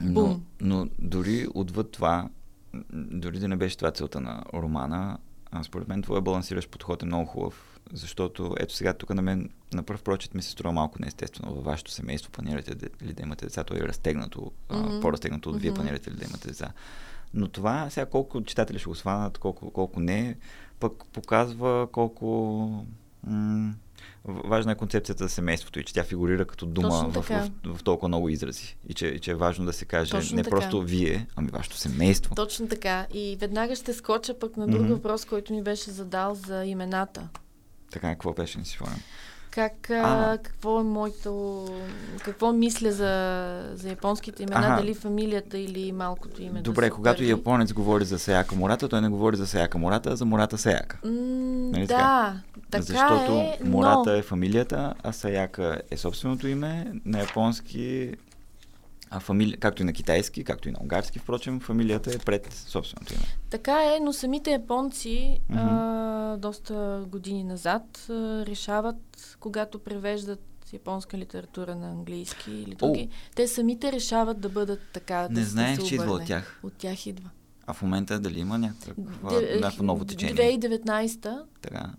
Но, Бум. но дори отвъд това, дори да не беше това целта на романа, а, според мен твоя балансиращ подход е много хубав. Защото ето сега тук на мен на пръв прочит ми се струва малко неестествено. Във вашето семейство планирате ли да имате деца? То е разтегнато, а, по-разтегнато от вие Мгм. планирате ли да имате деца. Но това сега колко читатели ще го сванат, колко, колко не, пък показва колко м- важна е концепцията за семейството и че тя фигурира като дума в, в, в, толкова много изрази. И че, и че е важно да се каже Точно не така. просто вие, ами вашето семейство. Точно така. И веднага ще скоча пък на друг Мгм. въпрос, който ми беше задал за имената. Така, какво беше, не си спомням. Как, А. какво е моето... Какво мисля за, за японските имена, Аха. дали фамилията или малкото име. да Добре, са когато първи. японец говори за Саяка Мората, той не говори за Саяка Мората, а за Мората Саяка. М, Нали да, така Защото е, но... Мората е фамилията, а Саяка е собственото име. На японски, а фамили... както и на китайски, както и на унгарски, впрочем, фамилията е пред собственото име. Така е, но самите японци Мгм. а, доста години назад а, решават, когато превеждат японска литература на английски или други, те самите решават да бъдат така. Не да, знаех, че идва от тях. От тях идва. А в момента дали има някаква, Де- някакво ново течение? 2019 Така.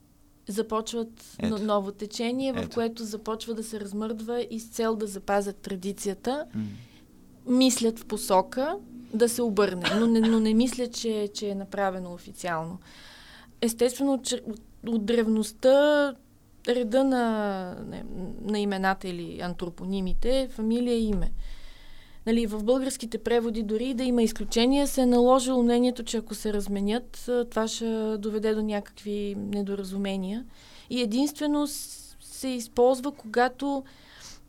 започват Ето. Ново течение, в Ето. което започва да се размърдва и с цел да запазят традицията, М. мислят в посока да се обърне, но не, но не мисля, че, че е направено официално. Естествено, че от, древността реда на, на, на имената или антропонимите, фамилия и име. Нали, в българските преводи дори да има изключения, се е наложило мнението, че ако се разменят, това ще доведе до някакви недоразумения. И единствено се използва, когато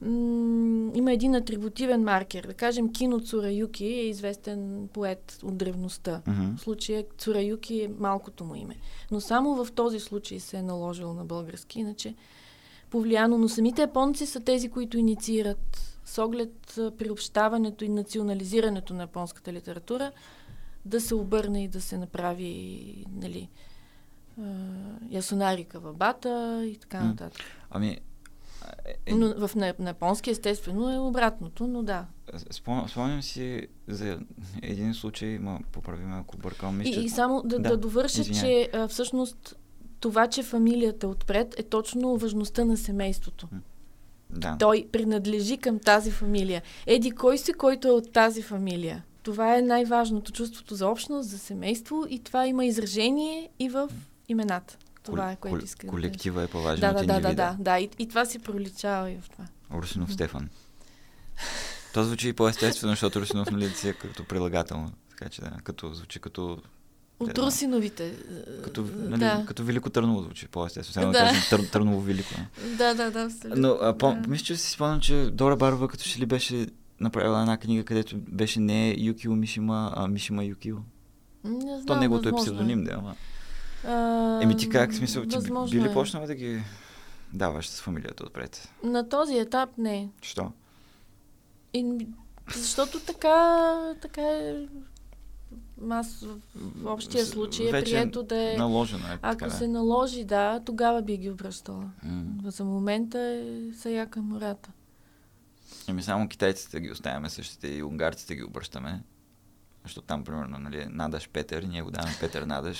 м- има един атрибутивен маркер. Да кажем, Кино Цураюки е известен поет от древността. Мгм. В случая Цураюки е малкото му име. Но само в този случай се е наложило на български, иначе повлияно. Но самите японци са тези, които инициират с оглед приобщаването и национализирането на японската литература да се обърне и да се направи нали, а, Ясунари Кавабата и така нататък. Ами, е, е, Но в на, на японски естествено е обратното, но да. спом- спомням си за един случай, ма поправи ме ако бъркам, мисля, И, и само да, Да, да, довърша, извиняй. че а, всъщност това, че фамилията е отпред, е точно важността на семейството. да. Той принадлежи към тази фамилия. Еди кой си, който е от тази фамилия? Това е най-важното чувството за общност, за семейство и това има изражение и в имената. Това е, което искам Колектива е по-важен да да, да, да, да, да. И, и това си проличава и в това. Русинов Стефан. То звучи и по-естествено, защото Русинов нали си е като прилагателно. Така че да, като звучи като От. Русиновите. Като, Е, нали, да. като Велико Търново звучи по-естествено. Сега Да. кажем Тър, Търново Велико. да, да, да, абсолютно. Но а, по, Да. мисля, че си спомням, че Дора Барова като че ли беше направила една книга, където беше не Юкио Мишима, а Мишима Юкио. Не знам, То неговото е възможно псевдоним, да, ама. А, Еми ти как, смисъл, ти би- ли е. почнала да ги даваш с фамилията отпред? На този етап не. Що? И, защото така, така е аз в общия случай е прието да е... Наложено е. Ако така, се наложи, да, тогава би ги обръщала. М. За момента е Саяка Мората. Ами само китайците ги оставяме същите и унгарците ги обръщаме. Защото там, примерно, нали, Надаш Петър, ние го даваме Петър Надаш.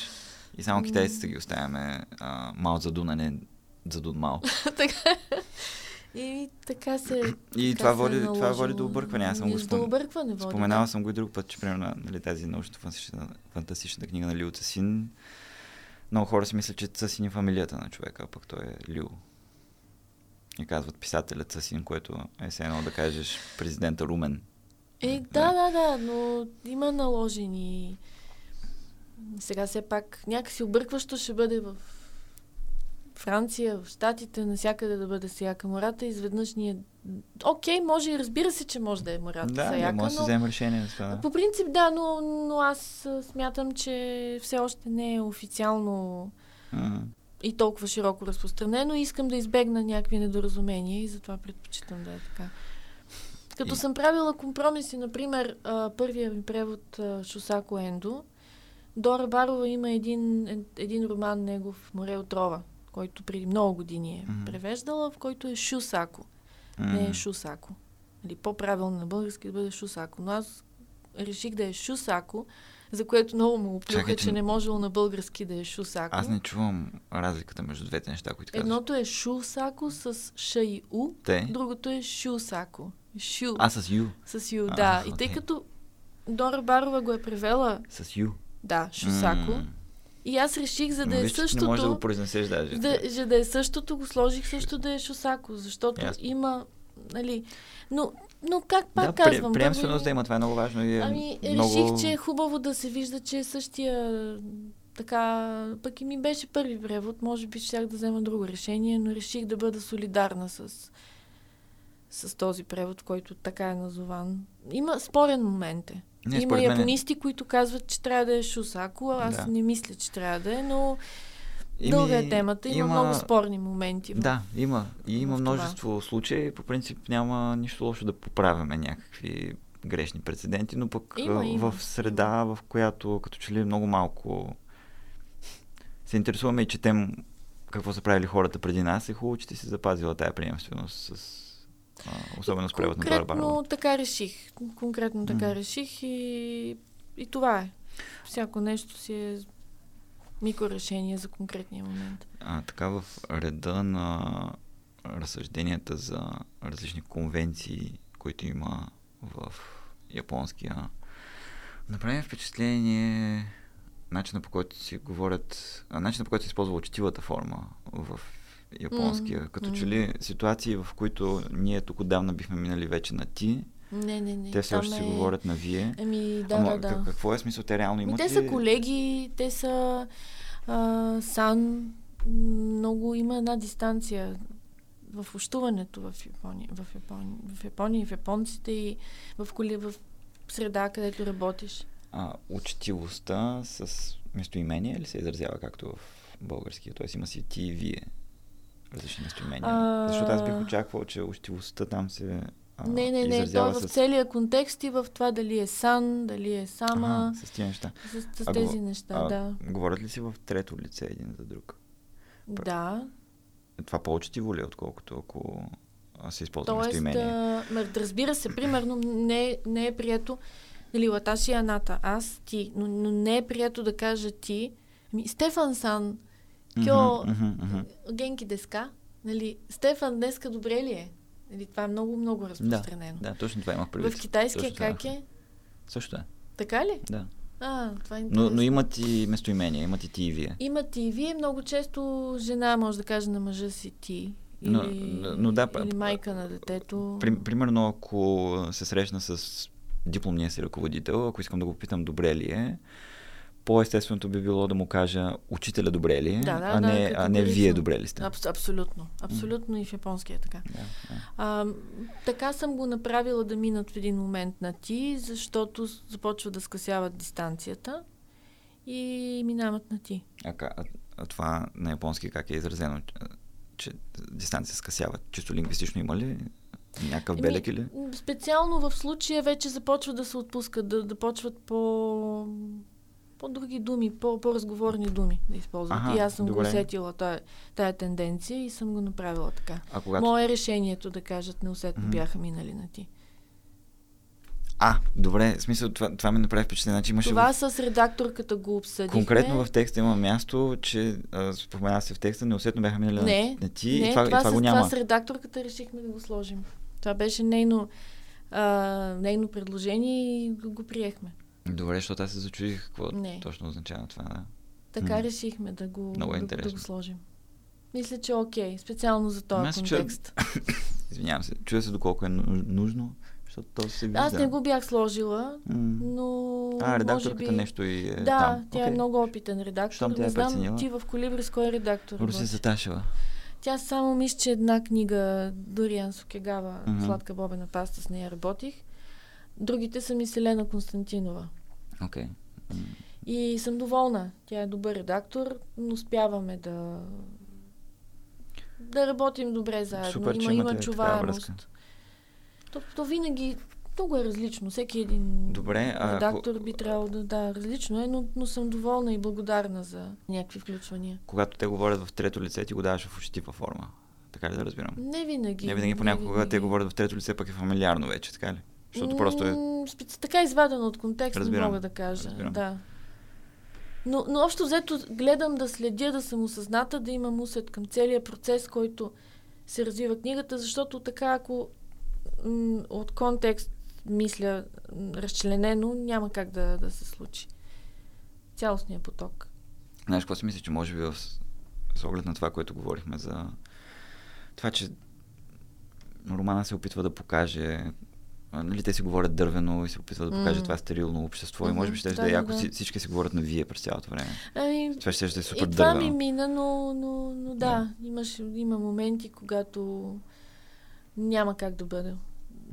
И само китайците ги оставяме а, Мао Задун, а не Задун Мао. така. И така се. И така това се води, е това води до объркване. Аз съм го спом... объркване води. споменавал да. съм го и друг път, че примерно нали, тази научно-фантастична книга на Лио Цасин. Много хора си мислят, че Цасин е фамилията на човека, а пък той е Лио. И казват писателят Цасин, което е все едно да кажеш президента Румен. Е, да, да, да, но има наложени. Сега все пак някакси объркващо ще бъде в Франция, в Штатите, навсякъде да бъде Саяка Мората. Изведнъж ние... Окей, може и разбира се, че може да е Мората Да, Саяка, да, може да си но... вземем решение за това. По принцип, да, но, но аз смятам, че все още не е официално М. и толкова широко разпространено. Искам да избегна някакви недоразумения и затова предпочитам да е така. Като И- съм правила компромиси, например, първия ми превод Шосако Ендо, Дора Барова има един, е- един роман негов Море отрова, който преди много години е Мгм. превеждала, в който е Шусако, М. не е Шусако. Или по-правилно на български да бъде Шусако. Но аз реших да е Шусако, за което много му оплюха, Чакайте, че не можело на български да е Шусако. Аз не чувам разликата между двете неща, които казваш. Едното е Шусако с Ш и У, Те? другото е Шусако. Шу А, с Ю. с Ю, А, да. И тъй като Дора Барова го е превела, С Ю. да, Шусако, М. и аз реших, за да е виж, ти не можеш да същото, го произнесеш даже. да, за да е същото, го сложих също да е Шусако, защото Ясно. има, нали, но, но как пак да, казвам, при, приемственост да има, това е много важно и е Ами, много... реших, че е хубаво да се вижда, че е същия така, пък и ми беше първи превод, може би щях да взема друго решение, но реших да бъда солидарна с, с този превод, който така е назован. Има спорен момент е. Не, Има е- японисти, които казват, че трябва да е Шусако, аз Да. не мисля, че трябва да е, но Ими, дълга е темата, има, много спорни моменти. в- Да, има. И има в това. множество случаи. По принцип няма нищо лошо да поправяме някакви грешни прецеденти, но пък Има, има. в среда, в която като че ли много малко се интересуваме и четем какво са правили хората преди нас, е хубаво, че ти си запазила тая приемственост с а, особено с превод на Барова. Конкретно така реших. Конкретно така М. реших и, и това е. Всяко нещо си е микрорешение за конкретния момент. А, така в реда на разсъжденията за различни конвенции, които има в японския, направи ми впечатление начина по който си говорят, начина по който се използва учтивата форма в японския. М, Като м. че ли ситуации, в които ние тук отдавна бихме минали вече на ти, Не, не, не. те все още си е- говорят на вие. Ами, да, Ама да, да. как- какво е смисъл? Те реално Ми, имат те ли... са колеги, те са а, сан. Много има една дистанция в общуването в Япония, в Япония, в Япония и в японците и в, коли, в среда, където работиш. а, учтивостта с местоимение ли се изразява както в българския? Тоест има си ти и вие различни местоимения. А, Защото аз бих очаквал, че учтивостта там се а, не, не, не, то е в с... целия контекст и в това дали е сан, дали е сама, Ага, с тия неща. с, с А, тези го- неща, а, да. Говорят ли си в трето лице един за друг? Да, Това по-учтиво ли е, отколкото ако а, се използва Тоест, местоимение? а, м, разбира се, примерно не, не е прието, нали, Латаши Аната, аз, ти, но, но не е прието да кажа ти, ами, Стефан Сан, кьо, мгм. генки деска, нали, Стефан днеска добре ли е? Нали, това е много, много разпространено. Да, точно това имах предвид. В китайския Точно това как е? Също е, Така ли? да. А, това е Но, интересно. но имат и местоимение, имат и ти и вие. Имате и вие много често жена може да каже на мъжа си ти Или, Но- но- но да, или майка на детето. При, примерно, ако се срещна с дипломния си ръководител, ако искам да го питам добре ли е, по-естественото би било да му кажа учителя добре ли е, Да, да, а, да, не, а не вие добре ли сте. Абс- абсолютно. Абсолютно и в японския е така. Да, да. А, така съм го направила да минат в един момент на ти, защото започва да скъсяват дистанцията и минават на ти. А, а, а това на японски как е изразено, че- дистанция скъсява? Чисто лингвистично има ли някакъв белег или? Специално в случая вече започва да се отпускат, да, да почват по по-други думи, по- по-разговорни думи да използват. Аха, и аз съм добре. го усетила тая, тая тенденция и съм го направила така. А когато... Мое е решението да кажат неусетно бяха минали на ти. А, добре, в смисъл, това, това ми направи впечатление. Значи имаше Това в... с редакторката го обсъдихме. Конкретно в текста има място, че а, спомена се в текста, неусетно бяха минали Не, на, на ти не, и това, това, и това с, го няма. това с редакторката решихме да го сложим. Това беше нейно, а, нейно предложение и го, го приехме. Добре, защото аз се зачудих какво Не. точно означава това. Да. Така М. решихме да го, Много е да, да го сложим. Мисля, че е окей, специално за този чудя- контекст. Извинявам се, чуя се доколко е нужно, защото то се вижда. Аз не го бях сложила, но А, редакторката би... нещо и е Да, там. тя е Окей. много опитен редактор. Щом тя не е знам преценила. ти в Колибри с кой редактор Руси? Заташева. Тя само мисля, че една книга, Дориан Сокегава, Мгм. Сладка бобена паста, с нея работих. Другите са ми Селена Константинова. Окей. М. И съм доволна. Тя е добър редактор, но успяваме да да работим добре заедно. Супер, че има, има чуваемост. То, то винаги много е различно. Всеки един Добре, а редактор би трябвало да... Да, различно е, но, но съм доволна и благодарна за някакви включвания. Когато те говорят в трето лице, ти го даваш в учтива форма. Така ли да разбирам? Не винаги. Не винаги понякога, те винаги. говорят в трето лице, пък е фамилиарно вече, така ли? Защото просто е... Така извадено от контекст не мога да кажа. Разбирам. Да. Но, но общо взето гледам да следя, да съм осъзната, да имам усет към целия процес, който се развива книгата, защото така ако м- от контекст мисля м, разчленено, няма как да, да се случи. Цялостният поток. Знаеш, какво си мисля, че може би в... с оглед на това, което говорихме за това, че романа се опитва да покаже нали, те си говорят дървено и се опитват да покаже М. това стерилно общество и може би ще да, да, е яко да. си- всички си говорят на вие през цялото време. Ами, Това ще, ще е супер и това ми дървено. мина, но, но, но да, Имаш, има моменти, когато няма как да бъде,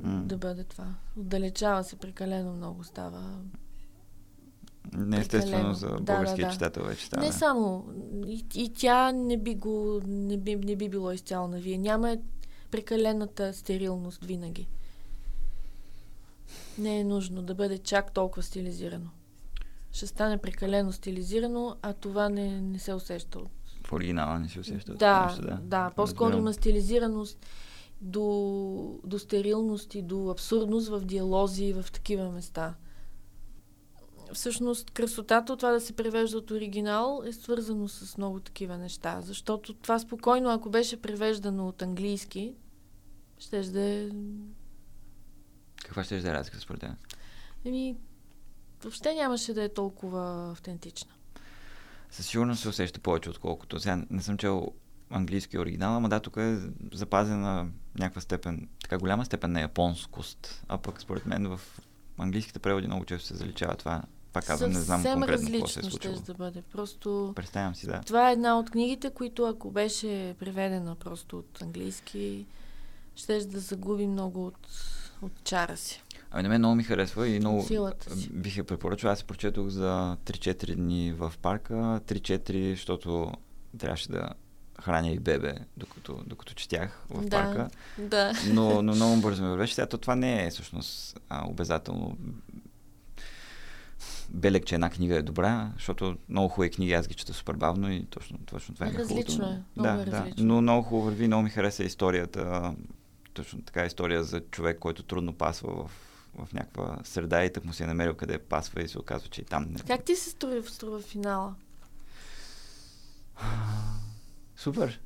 М. да бъде това. Отдалечава се прекалено много става. Не естествено за Да, да, българския да. читател вече става. Не само. И, и тя не би, го, не, би, не би било изцяло на вие. Няма прекалената стерилност винаги. Не е нужно да бъде чак толкова стилизирано. Ще стане прекалено стилизирано, а това не, не се усеща от В оригинала не си усеща. Да, нещо, да, да. По-скоро има стилизираност до, до стерилност и до абсурдност в диалози и в такива места. Всъщност, красотата от това да се превежда от оригинал е свързано с много такива неща. Защото това спокойно, ако беше превеждано от английски, ще да е... Каква ще да е разлика според теб? Еми, въобще нямаше да е толкова автентична. Със сигурност се усеща повече, отколкото. Сега не съм чел английски оригинал, ама да, тук е запазена някаква степен, така голяма степен на японскост. А пък според мен в английските преводи много често се заличава това. Пак казвам, не знам конкретно какво се е случило. ще да бъде. Просто... Представям си, да. Това е една от книгите, които ако беше преведена просто от английски, ще да загуби много от, от чара си. Ами на мен много ми харесва и много бих я препоръчал. Аз прочетох за 3-4 дни в парка. 3-4, защото трябваше да храня и бебе, докато, докато четях в Да. парка. Да. Но, но много бързо ми вървеше. Сега то това не е всъщност а, обязателно белег, че една книга е добра, защото много хубави книги аз ги чета супер бавно и точно, точно това е Различно е, много да, е да. различно. Но много хубаво върви, много ми хареса историята. Точно така история за човек, който трудно пасва в, в някаква среда и так му се е намерил къде пасва и се оказва, че и там не. Как ти се струва, струва финала? Супер.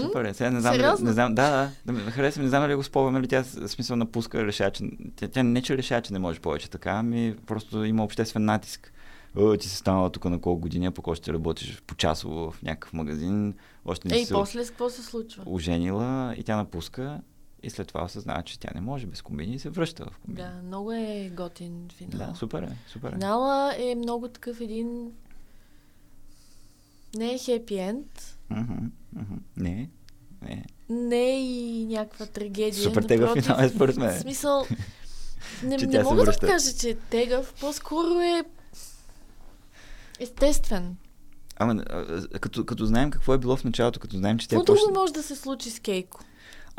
Супер е. Сега не знам, Сериозно? не знам, да, да, да ме хареса, не знам дали го спомням, нали тя смисъл напуска, решава, че тя, тя не че решава, че не може повече така, ами просто има обществен натиск. О, ти си станала тук на колко години, пък още работиш по часово в някакъв магазин. Още не Ей, после с какво се случва? оженила и тя напуска и след това осъзнава, че тя не може без комбини и се връща в комбини. Да, много е готин финал. да супер е, супер е. Финала е много такъв един... Не е хепи енд, мгм. Не, не. не е и някаква трагедия. Супер тегъв напротив, финал е според мен. В смисъл, не, не мога да кажа, че е тегъв, по-скоро е естествен. Ама, като, като знаем какво е било в началото, като знаем, че тя Какво почна... друго може да се случи с Кейко?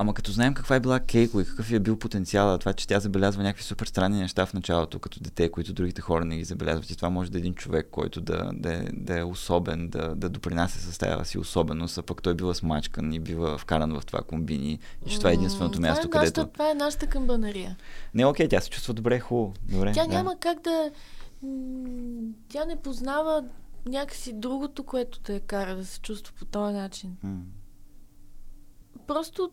Ама като знаем каква е била Кейко и какъв е бил потенциала, това, че тя забелязва някакви супер странни неща в началото, като дете, които другите хора не ги забелязват. И това може да е един човек, който да, да, е, да е особен, да, да допринася с тази си особеност, а пък той бива смачкан и бива вкаран в това комбини. И че това е единственото М, място, това е нашата, където... Това е нашата камбанария. Не, окей, тя се чувства добре, хубаво. Добре, Тя да. няма как да... Тя не познава някакси другото, което те кара да се чувства по този начин. М. Просто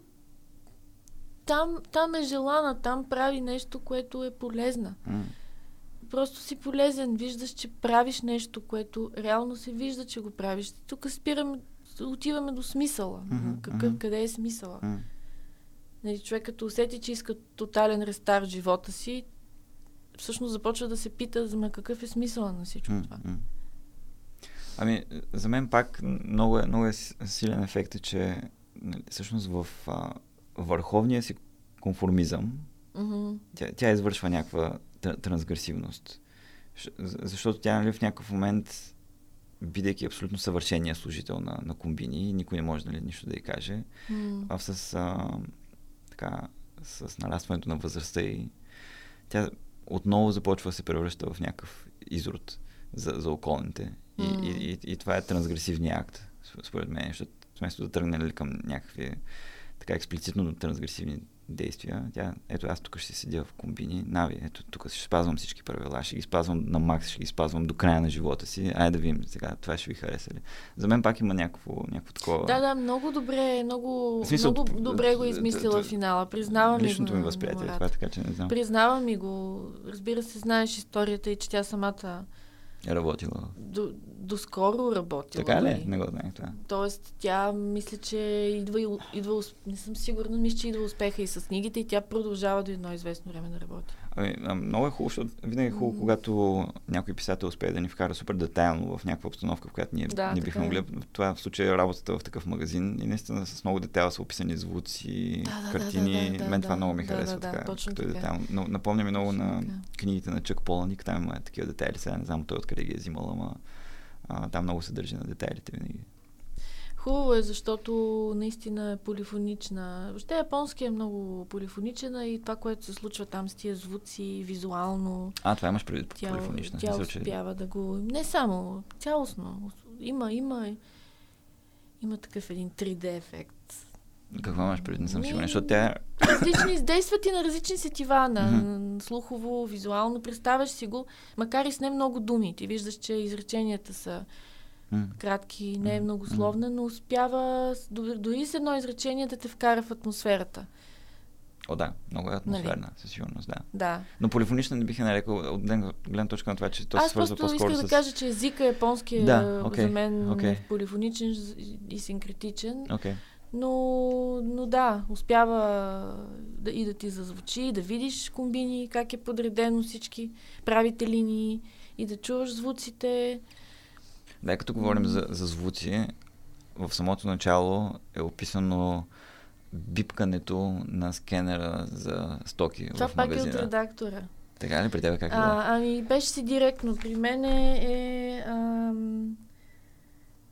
там, там е желана, там прави нещо, което е полезна. М. Просто си полезен, виждаш, че правиш нещо, което реално се вижда, че го правиш. Тук спираме, отиваме до смисъла. Мгм, Какъв, мгм. къде е смисъла? М. Нали, човек като усети, че иска тотален рестарт в живота си, всъщност започва да се пита, ма какъв е смисъла на всичко М, това. Ами, за мен пак много е, много е силен ефект, е, че нали, всъщност в а, върховния си конформизъм Мгм. тя, тя извършва някаква тр- трансгресивност. Защото тя нали, в някакъв момент, бидейки абсолютно съвършения служител на, на комбини, никой не може нали, нищо да й каже, М. а с, а, така, с нарастването на възрастта и тя отново започва да се превръща в някакъв изрод за, за околните. И, М. и, и, и това е трансгресивният акт, сп- според мен, защото вместо да тръгне нали, към някакви така експлицитно трансгресивни действия, тя, ето аз тук ще седя в комбини, нави, ето тук ще спазвам всички правила, ще ги спазвам на макс, ще ги спазвам до края на живота си, айде да видим сега, това ще ви хареса ли. За мен пак има някакво, някакво такова... Да, да, много добре, много, смисъл, много добре го измислила финала. Признавам Личното ми възприятие е това, така че не знам. Признавам ми го. Разбира се, знаеш историята и че тя самата Е работила. до, доскоро работила. Така ли? дори. Не го знаех това. Тоест, тя мисля, че идва, идва, не съм сигурна, мисля, че идва успеха и с книгите и тя продължава до едно известно време да работи. Ами, много е хубаво, защото винаги е хубаво, когато някой писател успее да ни вкара супер детайлно в някаква обстановка, в която ние Да, не бихме е. могли. Това в случая е работата в такъв магазин и наистина с много детайла са описани звуци, Да, да, да, картини. да, да, Мен да, това много ми да, харесва да, да, така, точно като е така. детайлно. Но, напомня ми много Точно на така. книгите на Чък Поланик, там има такива детайли. Сега не знам той откъде ги е взимал, ама а, там много се държи на детайлите винаги. Хубаво е, защото наистина е полифонична. Въобще японски е много полифоничен и това, което се случва там с тия звуци, визуално, А, това имаш предвид тя, полифонична. тя успява да го... Не само, цялостно. Има, има, има такъв един 3D ефект. Какво имаш предвид? Не съм сигурен, защото тя е... Различни, издействат и на различни сетива, на Мгм. слухово, визуално. Представяш си го, макар и с не много думи. Ти виждаш, че изреченията са. Кратки, не е многословна, но успява дори- с едно изречение да те вкара в атмосферата. О, да, много е Нали? атмосферна, със сигурност, да. Да. Но полифонична не бих я нарекал от гледна точка на това, че то се свързва по-скоро исках с... да кажа, че езика японски е Да, окей, за мен окей. полифоничен и синкретичен. Окей. Но, но да, успява да, и да ти зазвучи, да видиш комбини, как е подредено всички правите линии, и да чуваш звуците. Да, като говорим за, за звуци, в самото начало е описано бипкането на скенера за стоки Това в пак е магазина. от редактора. Така ли? При тебе как е? А, ами, беше си директно. При мен е, ам,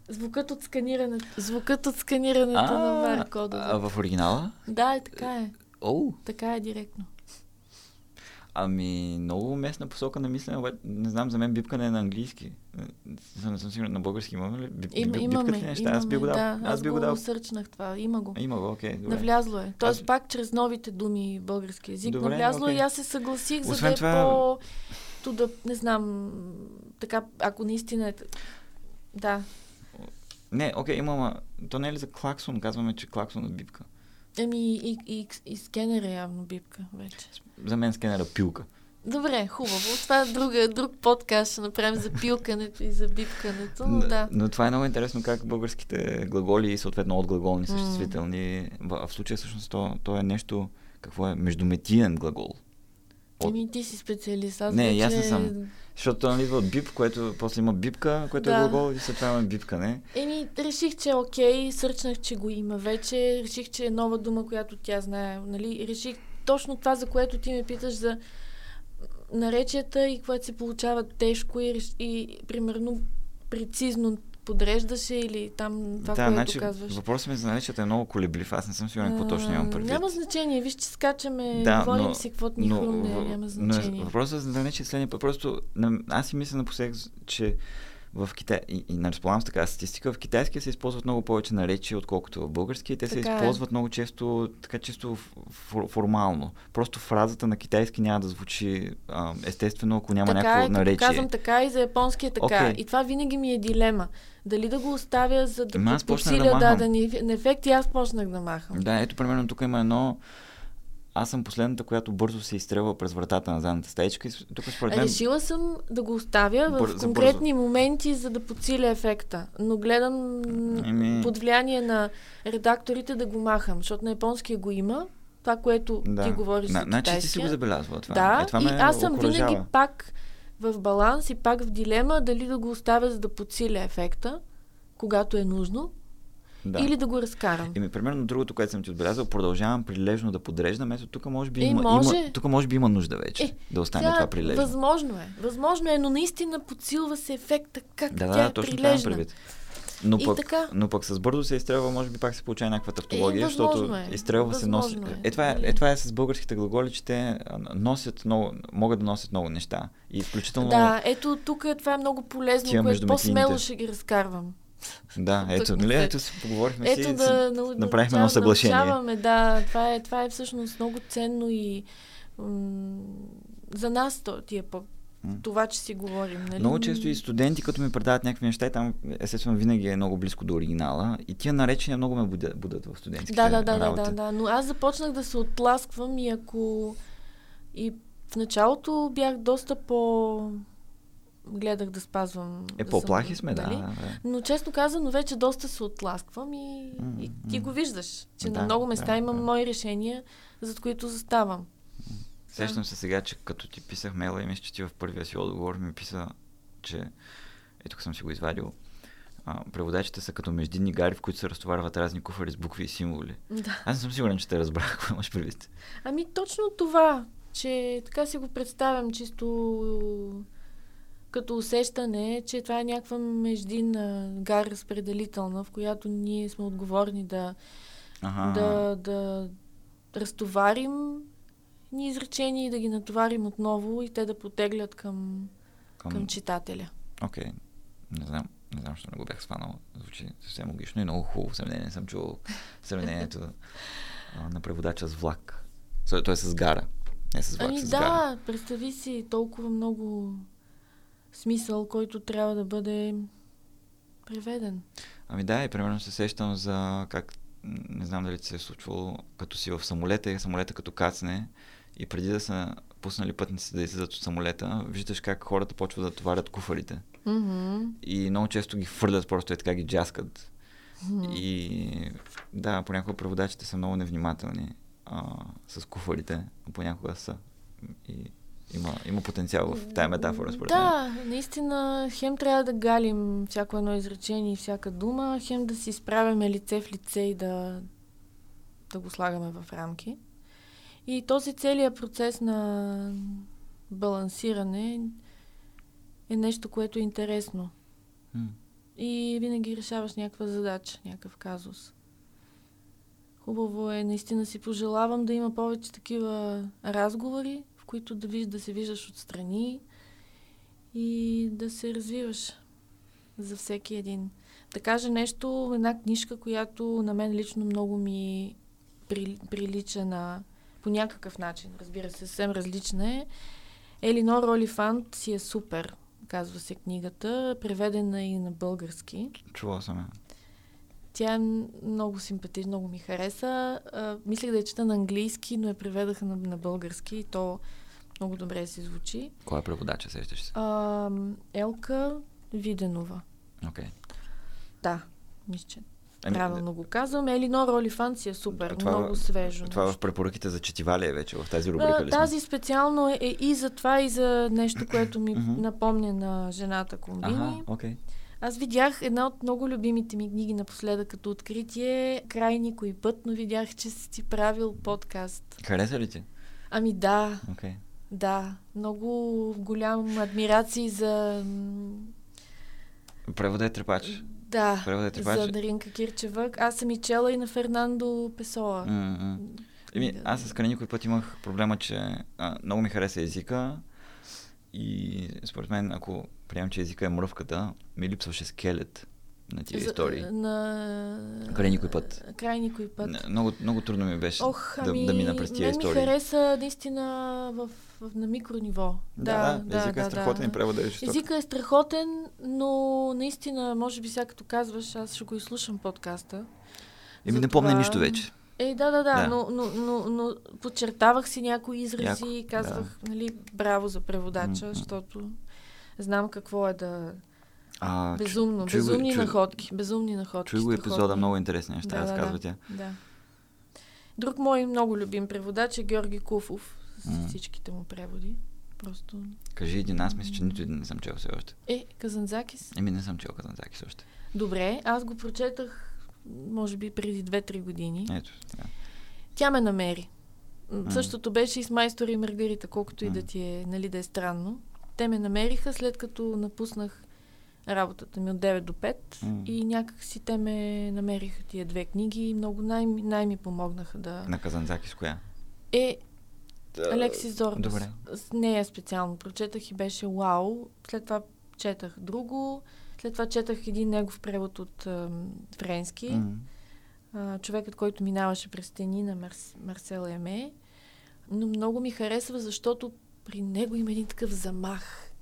звукът от сканирането. Звукът от сканирането на баркода. а в оригинала? Да, е, така е. Оу, Така е директно. Ами много уместна посока на мислене, обаче не знам, за мен бипкане е на английски. Не съм, не съм сигурен, на български имаме ли? Бип, Им, бип, имаме, ли неща? имаме, аз би го дал. да. Аз, аз би го дал. сърчнах това. Има го. Има го, окей, добре. Навлязло е. Тоест Аз- пак чрез новите думи български язик. Добре, навлязло окей. и аз се съгласих, за Освен да е това- по... То да, не знам, така, ако наистина е... Да. Не, окей, ама то не е ли за клаксон? Казваме, че клаксон е бипка. Еми и, и, и скенер е явно бипка вече. За мен скенера пилка. Добре, хубаво. Това е друга, друг подкаст ще направим за пилкането и за бипкането, но да. Но това е много интересно как българските глаголи и съответно отглаголни съществителни, в, в случая всъщност то, то е нещо, какво е, междуметиен глагол. От... Еми ти си специалист, аз Не, вече... ясен съм. Защото той идва от бип, което после има бипка, което е Да. е глагол и след това има бипка, не? Еми, реших, че е окей, сърчнах, че го има вече, реших, че е нова дума, която тя знае, нали? Реших точно това, за което ти ме питаш за наречията и когато се получава тежко и, и примерно прецизно подреждаше или там това, да, което значи казваш. въпросът ми за наречията е много колеблив. Аз не съм сигурен какво точно имам предвид. Няма значение, виж, че скачаме, Да, говорим но- си каквото ни но, хрумне, няма но значение. въпросът за наречие е следния. Просто аз си мисля напоследък, че в Китай, и, и не разполагам с такава статистика, в китайския се използват много повече наречия, отколкото в български. И те се Така е. използват много често, така чисто фор, формално. Просто фразата на китайски няма да звучи а, естествено, ако няма така някакво е, наречие. казвам така и за японски е така. Окей. И това винаги ми е дилема. Дали да го оставя, за да Ама аз под- почнах да подсиля махам. даден ефект и аз почнах да махам. Да, ето примерно тук има едно аз съм последната, която бързо се изстрелва през вратата на задната стаичка. И тук според мен... Решила съм да го оставя в Бър- за конкретни моменти, за да подсиля ефекта. Но гледам Еми- под влияние на редакторите да го махам, защото на японския го има. Това, което Да. ти говориш На, за значи ти си го забелязва това. Да, е, това и аз съм окуражава. винаги пак в баланс и пак в дилема дали да го оставя, за да подсиля ефекта, когато е нужно, Да. или да го разкарам. Еми, примерно другото, което съм ти отбелязал, продължавам прилежно да подреждам. Ето тук може би, Е, има, може. има, тук може би има нужда вече Е, да остане Тя, това прилежно. Възможно е. Възможно е, но наистина подсилва се ефекта как Да, тя да, е точно това прилежна. предвид. Но пък, така. но пък с бързо се изстрелва, може би пак се получава някаква тавтология, Е, защото е. изстрелва се носи. Е. Е, това е, е, това е с българските глаголи, че те носят много, могат да носят много неща. И включително. Да, ето тук това е много полезно, което по-смело ще ги разкарвам. Да, ето, нали, ето си поговорихме си, Ето си да, да направихме едно съглашение. Научаваме, да, това е, това е всъщност много ценно и м- за нас то, ти е по М. това, че си говорим. Нали? Много често и студенти, като ми предават някакви неща, и там естествено винаги е много близко до оригинала. И тия наречения много ме будят, в студентските Да, да, да, да, работи. да, да. Но аз започнах да се оттласквам и ако... И в началото бях доста по... Гледах да спазвам... Е, да по-плахи сме, да. нали? да. Но честно казано, вече доста се отласквам и, М, и ти го виждаш, че Да, на много места да, имам да. мои решения, зад които заставам. Сещам се сега, че като ти писах мейла и мисля, че ти в първия си отговор ми писа, че ето тук съм си го извадил. А, преводачите са като междинни гари, в които се разтоварват разни куфари с букви и символи. Да. Аз не съм сигурен, че те разбрах какво имаш предвид. Ами точно това, че така си го представям чисто като усещане, че това е някаква междинна гара разпределителна, в която ние сме отговорни да, Ага. да, да разтоварим ни изречения и да ги натоварим отново и те да потеглят към, към... към читателя. Окей. Не знам. Не знам, защо не го бях сванал. Звучи съвсем логично и много хубаво сравнение. Съм чувал сравнението на преводача с влак. Той е с гара. Не с влак, Ами с да, гара. представи си толкова много смисъл, който трябва да бъде преведен. Ами да, и примерно се сещам за как, не знам дали се е случвало, като си в самолета и самолета като кацне и преди да са пуснали пътниците да излизат от самолета, виждаш как хората почват да товарят куфарите. Мгм. И много често ги хвърлят, просто е така ги джаскат. Мгм. И да, понякога преводачите са много невнимателни а, с куфарите, но понякога са. И има, има потенциал в тая метафора, според мен. Да, наистина, хем трябва да галим всяко едно изречение и всяка дума, хем да си изправяме лице в лице и да, да го слагаме в рамки. И този целият процес на балансиране е нещо, което е интересно. М. И винаги решаваш някаква задача, някакъв казус. Хубаво е, наистина си пожелавам да има повече такива разговори, които да, виж, да се виждаш отстрани и да се развиваш за всеки един. Да кажа нещо, една книжка, която на мен лично много ми при, прилича на по някакъв начин, разбира се, съвсем различна е. Елинор Олифант си е супер, казва се книгата, преведена и на български. Чувал съм я. Тя е много симпатична, много ми хареса. А, мислех да я чета на английски, но я преведаха на, на български и то Много добре си звучи. Кой е преводача, сещаш се? А, Елка Виденова. Окей. Okay. Да, мисля, Ами, правилно го казвам. Елинор Олифант си е супер, Това- много свежо. Това нещо. в препоръките за четива ли е вече в тази рубрика ли тази специално е, е и за това, и за нещо, което ми напомня на жената Комбини. Ага, окей. Аз видях една от много любимите ми книги напоследък като откритие. Край никой път, но видях, че си правил подкаст. Хареса ли ти? Ами да, Окей. да. Много голям адмирации за... Превода е трепач. Да, Превода е трепач. за Даринка Кирчева. Аз съм и чела и на Фернандо Песоа. М. Еми, аз с Край никой път имах проблема, че а, много ми хареса езика и според мен, ако приемам, че езика е мръвката, ми липсваше скелет на тия За- истории. На... Край никой път. Край никой път. Не, Много, много трудно ми беше Ох, да, ами, да мина през тия мен ми истории. хареса наистина в, в, на микрониво. Да, да, езика е страхотен и превода е жесток. Езика е страхотен, но наистина, може би сега като казваш, аз ще го изслушам подкаста. Еми, не помня нищо вече. Е, да, да, да, Да. Но, но, но, но подчертавах си някои изрази Яко, и казвах, нали, браво за преводача, защото знам какво е да... А, чу- Безумно, го- безумни чуй- находки, безумни находки. Чуй го епизода, много интересни неща, Да, да, разказва да. тя. Да. Друг мой много любим преводач е Георги Куфов с М. всичките му преводи. Просто... Кажи един, аз мисля, че нито един не съм чел все още. Е, Казанзакис. Еми, не съм чел Казанзакис още. Добре, аз го прочетах, може би преди 2-3 години. Ето, да. Тя ме намери. М. Същото беше и с Майстор и Маргарита, колкото и да ти е, нали, да е странно. Те ме намериха след като напуснах работата ми от 9 до 5 М. и някак си те ме намериха тия две книги и много най- най-ми помогнаха да... На Казанзакис коя? Е, Алексис Зорбас. Добре. С нея специално прочетах и беше вау. След това четах друго. След това четах един негов превод от ам, френски. А, човекът, който минаваше през стени на Марс, Марсел Еме. Но много ми харесва, защото при него има един такъв замах.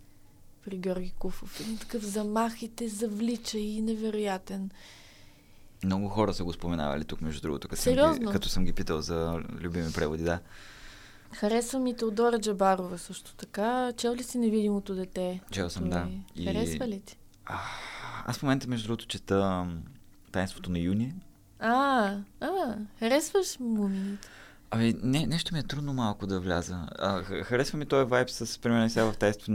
При Георги Куфов. Един такъв замах и те завлича и невероятен. Много хора са го споменавали тук, между другото, като, съм ги, Сериозно? като съм ги питал за любими преводи, да. Харесва ми Теодора Джабарова също така. Чел ли си Невидимото дете? Чел съм, да. И- Харесва ли ти? А, аз в момента, между другото, чета Таинството на юни. А, а, харесваш мумините? Ами, не, нещо ми е трудно малко да вляза. А, харесва ми този вайб с, примерно сега в Таинството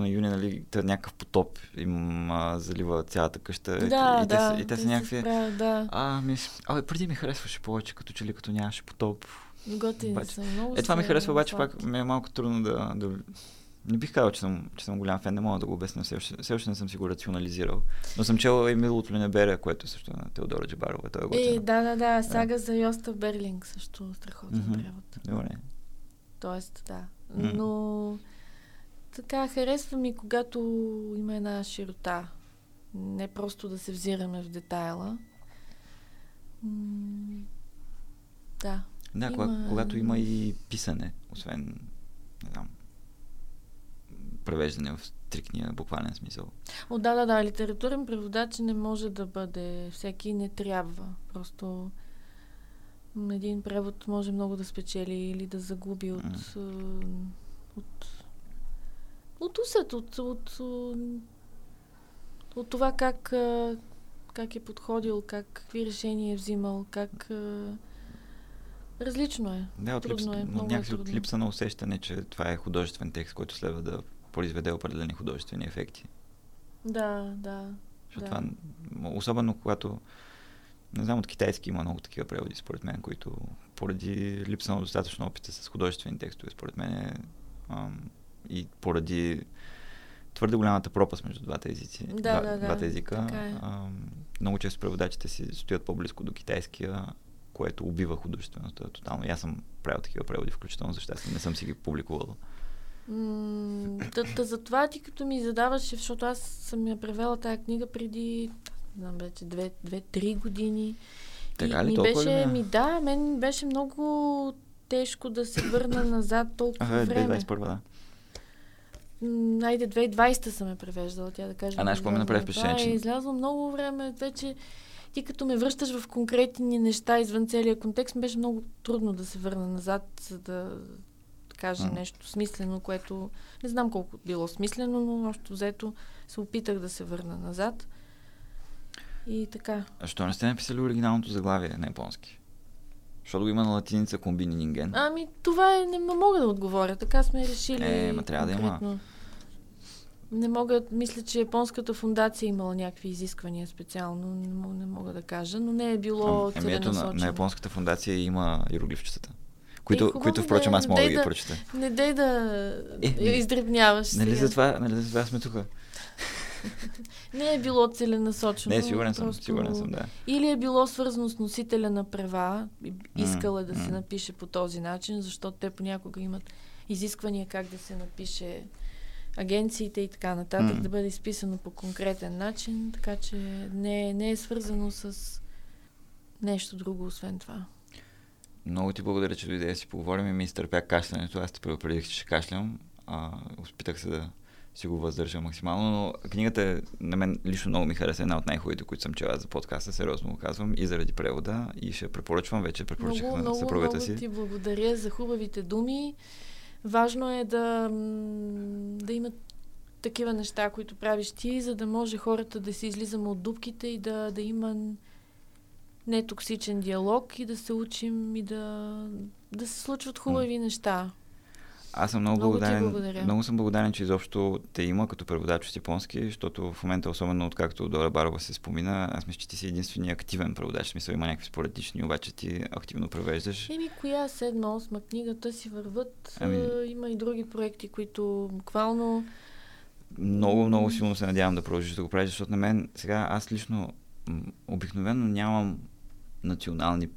на, юни, нали, тър, някакъв потоп им а, залива цялата къща. и, Да, и, те, да. са- и те са някакви... справят, да. А, ми, абе, преди ми харесваше повече, като че ли като нямаше потоп. Готини обаче- са, много Е, това ми харесва, обаче пак ми е малко трудно да, да... Не бих казал, че съм, че съм голям фен, не мога да го обясня, все още, все още не съм си го рационализирал. Но съм чел и Милото Ленебере, което също на Теодора Джабарова. Той е Е, готино. да, да, да. Сага за Йоста Берлинг също страхотен Мгм. превод. Добре. Тоест, да. М. Но така, харесва ми, когато има една широта. Не просто да се взираме в детайла. М, Да. Да, Има- кога, когато има и писане, освен, превеждане в стрикния буквален смисъл. О, да, да, да. Литературен преводач не може да бъде всеки, не трябва. Просто един превод може много да спечели или да загуби от, М. а, от, от усет, от, от, от това как, как е подходил, как, какви решения е взимал, как... Различно е. Да, от Трудно е, но много е някакси от трудно. липса на усещане, че това е художествен текст, който следва да произведе определени художествени ефекти. Да, да. Защото Да. това, особено когато, не знам, от китайски има много такива преводи, според мен, които поради липса на достатъчно опита с художествени текстове, според мен е, ам, и поради твърде голямата пропаст между двата езици, Да, два, да, да, двата езика, е. ам, много често преводачите си стоят по-близко до китайския, което убива художествеността тотално. И аз съм правил такива преводи, включително за щастие. Не съм си ги публикувал. М, Та, та затова ти като ми задаваше, защото аз съм я превела тази книга преди, знам вече, две- две-три години. Така и ли? ми ли беше, мина? ми да, мен ми беше много тежко да се върна назад толкова Ага, време. 2021, да. М, Айде, 2020 съм я превеждала, тя да кажа. А знаеш какво ми направи впечатление, че- е излязло много време, вече ти като ме връщаш в конкретни неща извън целия контекст, ми беше много трудно да се върна назад, за да каже М. нещо смислено, което не знам колко било смислено, но още взето се опитах да се върна назад. И така. А що не сте написали оригиналното заглавие на японски? Защото го има на латиница комбини нинген. Ами, това е, не мога да отговоря. Така сме решили. Е, ма трябва да има. конкретно. Не мога, мисля, че японската фундация е имала някакви изисквания специално, не мога, не мога да кажа, но не е било Ами ето на, целенасочено. на японската фундация има иероглифчета. Които, хубаво които впрочем, е, аз мога да ги прочета. Не дай да Е, е, не- издребняваш Нали сега. за това, нали за това сме тук? Не е било целенасочено. Не, сигурен съм, просто- сигурен съм, да. Или е било свързано с носителя на права, и- искал е да м. се напише по този начин, защото те понякога имат изисквания как да се напише агенциите и така нататък, М. да бъде изписано по конкретен начин, така че не, е- не е свързано с нещо друго, освен това. Много ти благодаря, че дойде да си поговорим и ми изтърпя кашлянето. Аз те предупредих, че ще кашлям. А, опитах се да си го въздържа максимално, но книгата е, на мен лично много ми хареса. Една от най-хубавите, които съм чела за подкаста, сериозно го казвам, и заради превода. И ще препоръчвам, вече препоръчах Много, на много, съпругата много си. ти благодаря за хубавите думи. Важно е да, да имат такива неща, които правиш ти, за да може хората да се излизаме от дупките и да, да има нетоксичен диалог и да се учим и да, да се случват хубави неща. Аз съм много, Много благодарен. благодаря. Много съм благодарен, че изобщо те има като преводач от японски, защото в момента, особено откакто Дора Барова се спомина, аз мисля, че ти си единствения активен преводач. В смисъл има някакви споредични, обаче ти активно превеждаш. Еми, коя седма, осма книгата си върват. Ами-. Има и други проекти, които буквално... Много, много силно се надявам да продължиш да го правиш, защото на мен сега аз лично обикновено нямам национални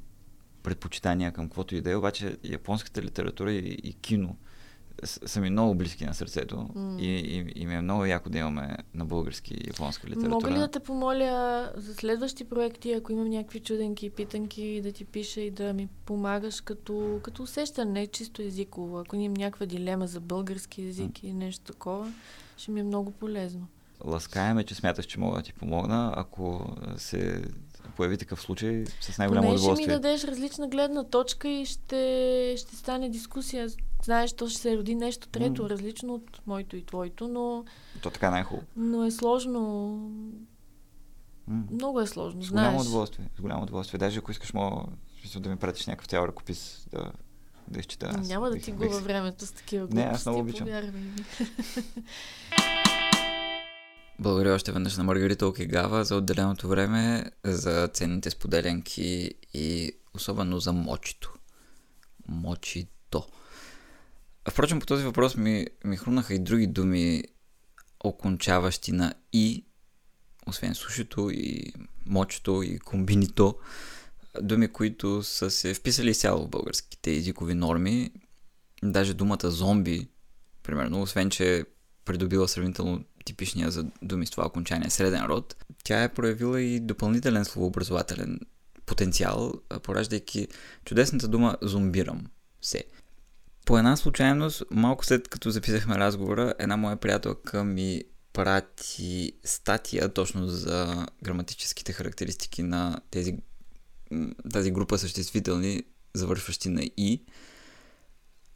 предпочитания към каквото и да е, обаче японската литература и, и кино са ми много близки на сърцето М. и, и, и ми е много яко да имаме на български и японска литература. Мога ли да те помоля за следващи проекти, ако имам някакви чуденки и питанки, да ти пиша и да ми помагаш като, като усещане, не чисто езиково. Ако имам някаква дилема за български език и нещо такова, ще ми е много полезно. Ласкаеме, че смяташ, че мога да ти помогна. Ако се появи такъв случай, с най-голямо Поне ще ми удоволствие. дадеш различна гледна точка и ще, ще стане дискусия. Знаеш, то ще се роди нещо трето, М. различно от моето и твоето, но, То така е най-хубаво. но е сложно. М. Много е сложно, С голямо знаеш. удоволствие. С голямо удоволствие. Даже ако искаш, мога да ми пратиш някакъв цял ръкопис да, да изчета. Аз Няма да ти губа времето с такива Не, аз глупости, много обичам. повярвай ми. Благодаря още веднъж на Маргарита Окигава за отделеното време, за ценните споделянки и особено за мочито. Мочито. Впрочем, по този въпрос ми, ми хрумнаха и други думи, окончаващи на и, освен сушито и мочето и комбинито. Думи, които са се вписали изцяло в българските езикови норми. Даже думата зомби, примерно, освен че е придобила сравнително типичния за думи с това окончание среден род, тя е проявила и допълнителен словообразователен потенциал, пораждайки чудесната дума зомбирам се. По една случайност, малко след като записахме разговора, една моя приятелка ми прати статия точно за граматическите характеристики на тези, тази група съществителни, завършващи на И.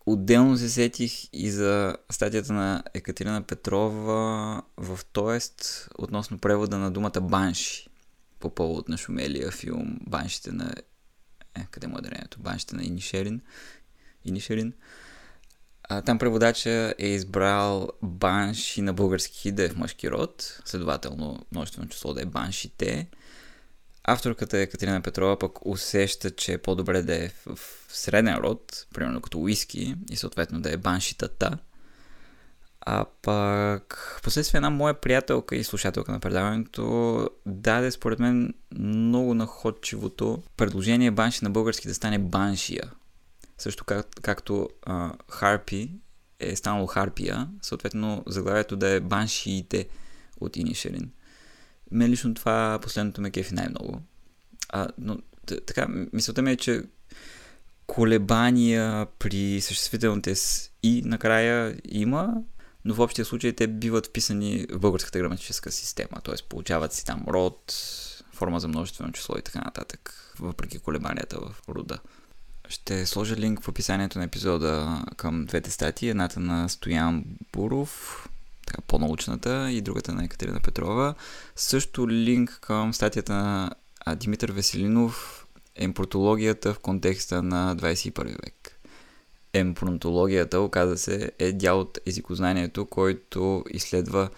Отделно се сетих и за статията на Екатерина Петрова в Тоест относно превода на думата банши по повод на шумелия филм Баншите на... Е, къде му е? Баншите на Инишерин. Инишерин. А, там преводача е избрал банши на български да е в мъжки род, следователно множествено число да е баншите. Авторката Екатерина Петрова пък усеща, че е по-добре да е в, среден род, примерно като уиски, и съответно да е баншитата. А пък, последствие една моя приятелка и слушателка на предаването даде според мен много находчивото предложение банши на български да стане баншия. Също как, както а, харпи е станало харпия, съответно заглавието да е баншиите от Инишерин. Мен лично това последното ме кефи най-много. А, но така, мисълта ми е, че колебания при съществителните с и накрая има, но в общия случай те биват вписани в българската граматическа система, т.е. получават си там род, форма за множествено число и така нататък, въпреки колебанията в рода. Ще сложа линк в описанието на епизода към двете статии. Едната на Стоян Буров, така по-научната, и другата на Екатерина Петрова. Също линк към статията на Димитър Веселинов Емпортологията в контекста на 21 век. Емпронтологията, оказа се, е дял от езикознанието, който изследва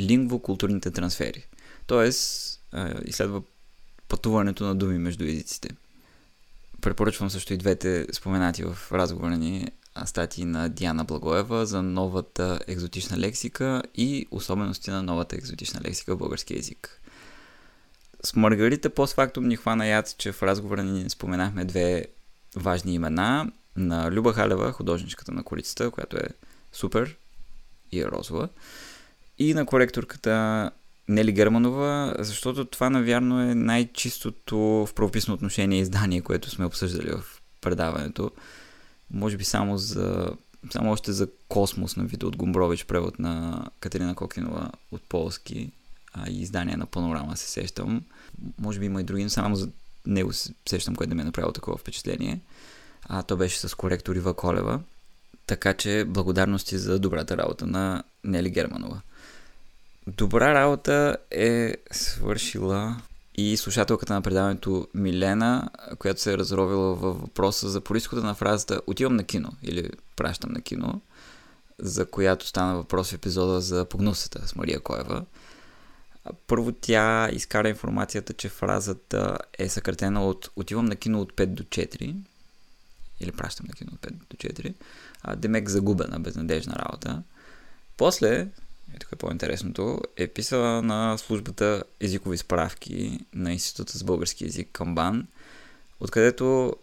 лингвокултурните трансфери. Тоест, изследва пътуването на думи между езиците. Препоръчвам също и двете споменати в разговора ни статии на Диана Благоева за новата екзотична лексика и особености на новата екзотична лексика в български язик. С Маргарита постфактум ни хвана яд, че в разговора ни споменахме две важни имена на Люба Халева, художничката на корицата, която е супер и е розова, и на коректорката Нели Германова, защото това навярно е най-чистото в правописно отношение издание, което сме обсъждали в предаването. Може би само за само още за Космос на Видо от Гумбрович, превод на Катерина Кокинова от полски а, издание на Панорама се сещам. Може би има и други, но само за него се сещам, което да ми е направило такова впечатление. А то беше с коректор Ива Колева. Така че благодарности за добрата работа на Нели Германова. Добра работа е свършила и слушателката на предаването Милена, която се е разровила във въпроса за происхода на фразата отивам на кино или пращам на кино, за която стана въпрос в епизода за погнусата с Мария Коева. Първо тя изкара информацията, че фразата е съкратена от отивам на кино от 5 до 4 или пращам на кино от 5 до 4, а Демек загубена, безнадежна работа. После е тук е по-интересното, е писала на службата езикови справки на Института с български язик към БАН, откъдето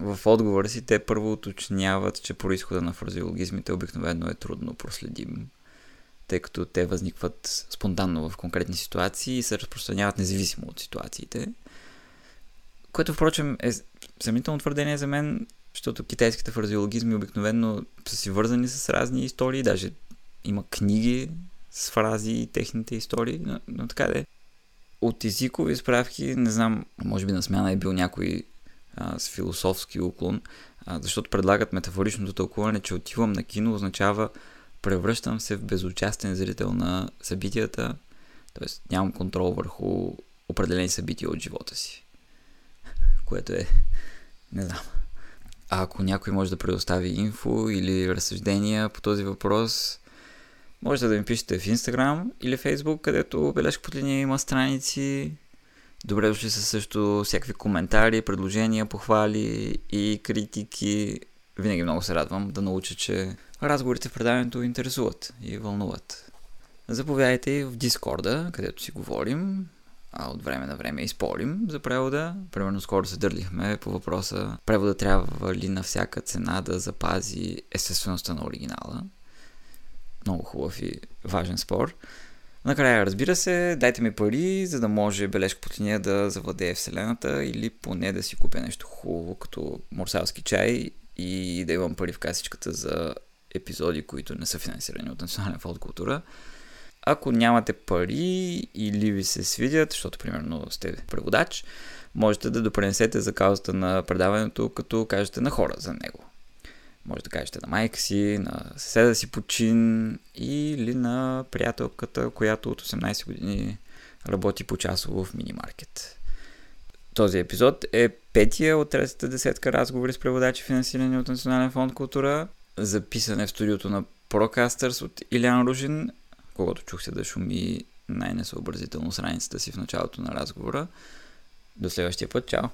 в отговора си те първо уточняват, че происхода на фразеологизмите обикновено е трудно проследим, тъй като те възникват спонтанно в конкретни ситуации и се разпространяват независимо от ситуациите. Което, впрочем, е съмнително твърдение за мен, защото китайските фразеологизми обикновено са си вързани с разни истории, даже има книги с фрази и техните истории, но, но така да е. От езикови справки, не знам, може би на смяна е бил някой а, с философски уклон, а, защото предлагат метафоричното тълкуване, че отивам на кино означава превръщам се в безучастен зрител на събитията, т.е. нямам контрол върху определени събития от живота си. Което е, не знам. А ако някой може да предостави инфо или разсъждения по този въпрос, Можете да ми пишете в Instagram или Facebook, където бележка под линия има страници. Добре дошли са също всякакви коментари, предложения, похвали и критики. Винаги много се радвам да науча, че разговорите в предаването интересуват и вълнуват. Заповядайте и в Дискорда, където си говорим, а от време на време изполим за превода. Примерно скоро се дърлихме по въпроса превода трябва ли на всяка цена да запази естествеността на оригинала много хубав и важен спор. Накрая, разбира се, дайте ми пари, за да може бележка по линия да завладее Вселената или поне да си купя нещо хубаво, като морсалски чай и да имам пари в касичката за епизоди, които не са финансирани от Национален фонд култура. Ако нямате пари или ви се свидят, защото примерно сте преводач, можете да допренесете за каузата на предаването, като кажете на хора за него. Може да кажете на майка си, на съседа си почин или на приятелката, която от 18 години работи по-часово в минимаркет. Този епизод е петия от третата десетка разговори с преводачи, финансирани от Национален фонд култура, записане в студиото на Procasters от Илян Ружин, когато чух се да шуми най-несъобразително с раницата си в началото на разговора. До следващия път, чао!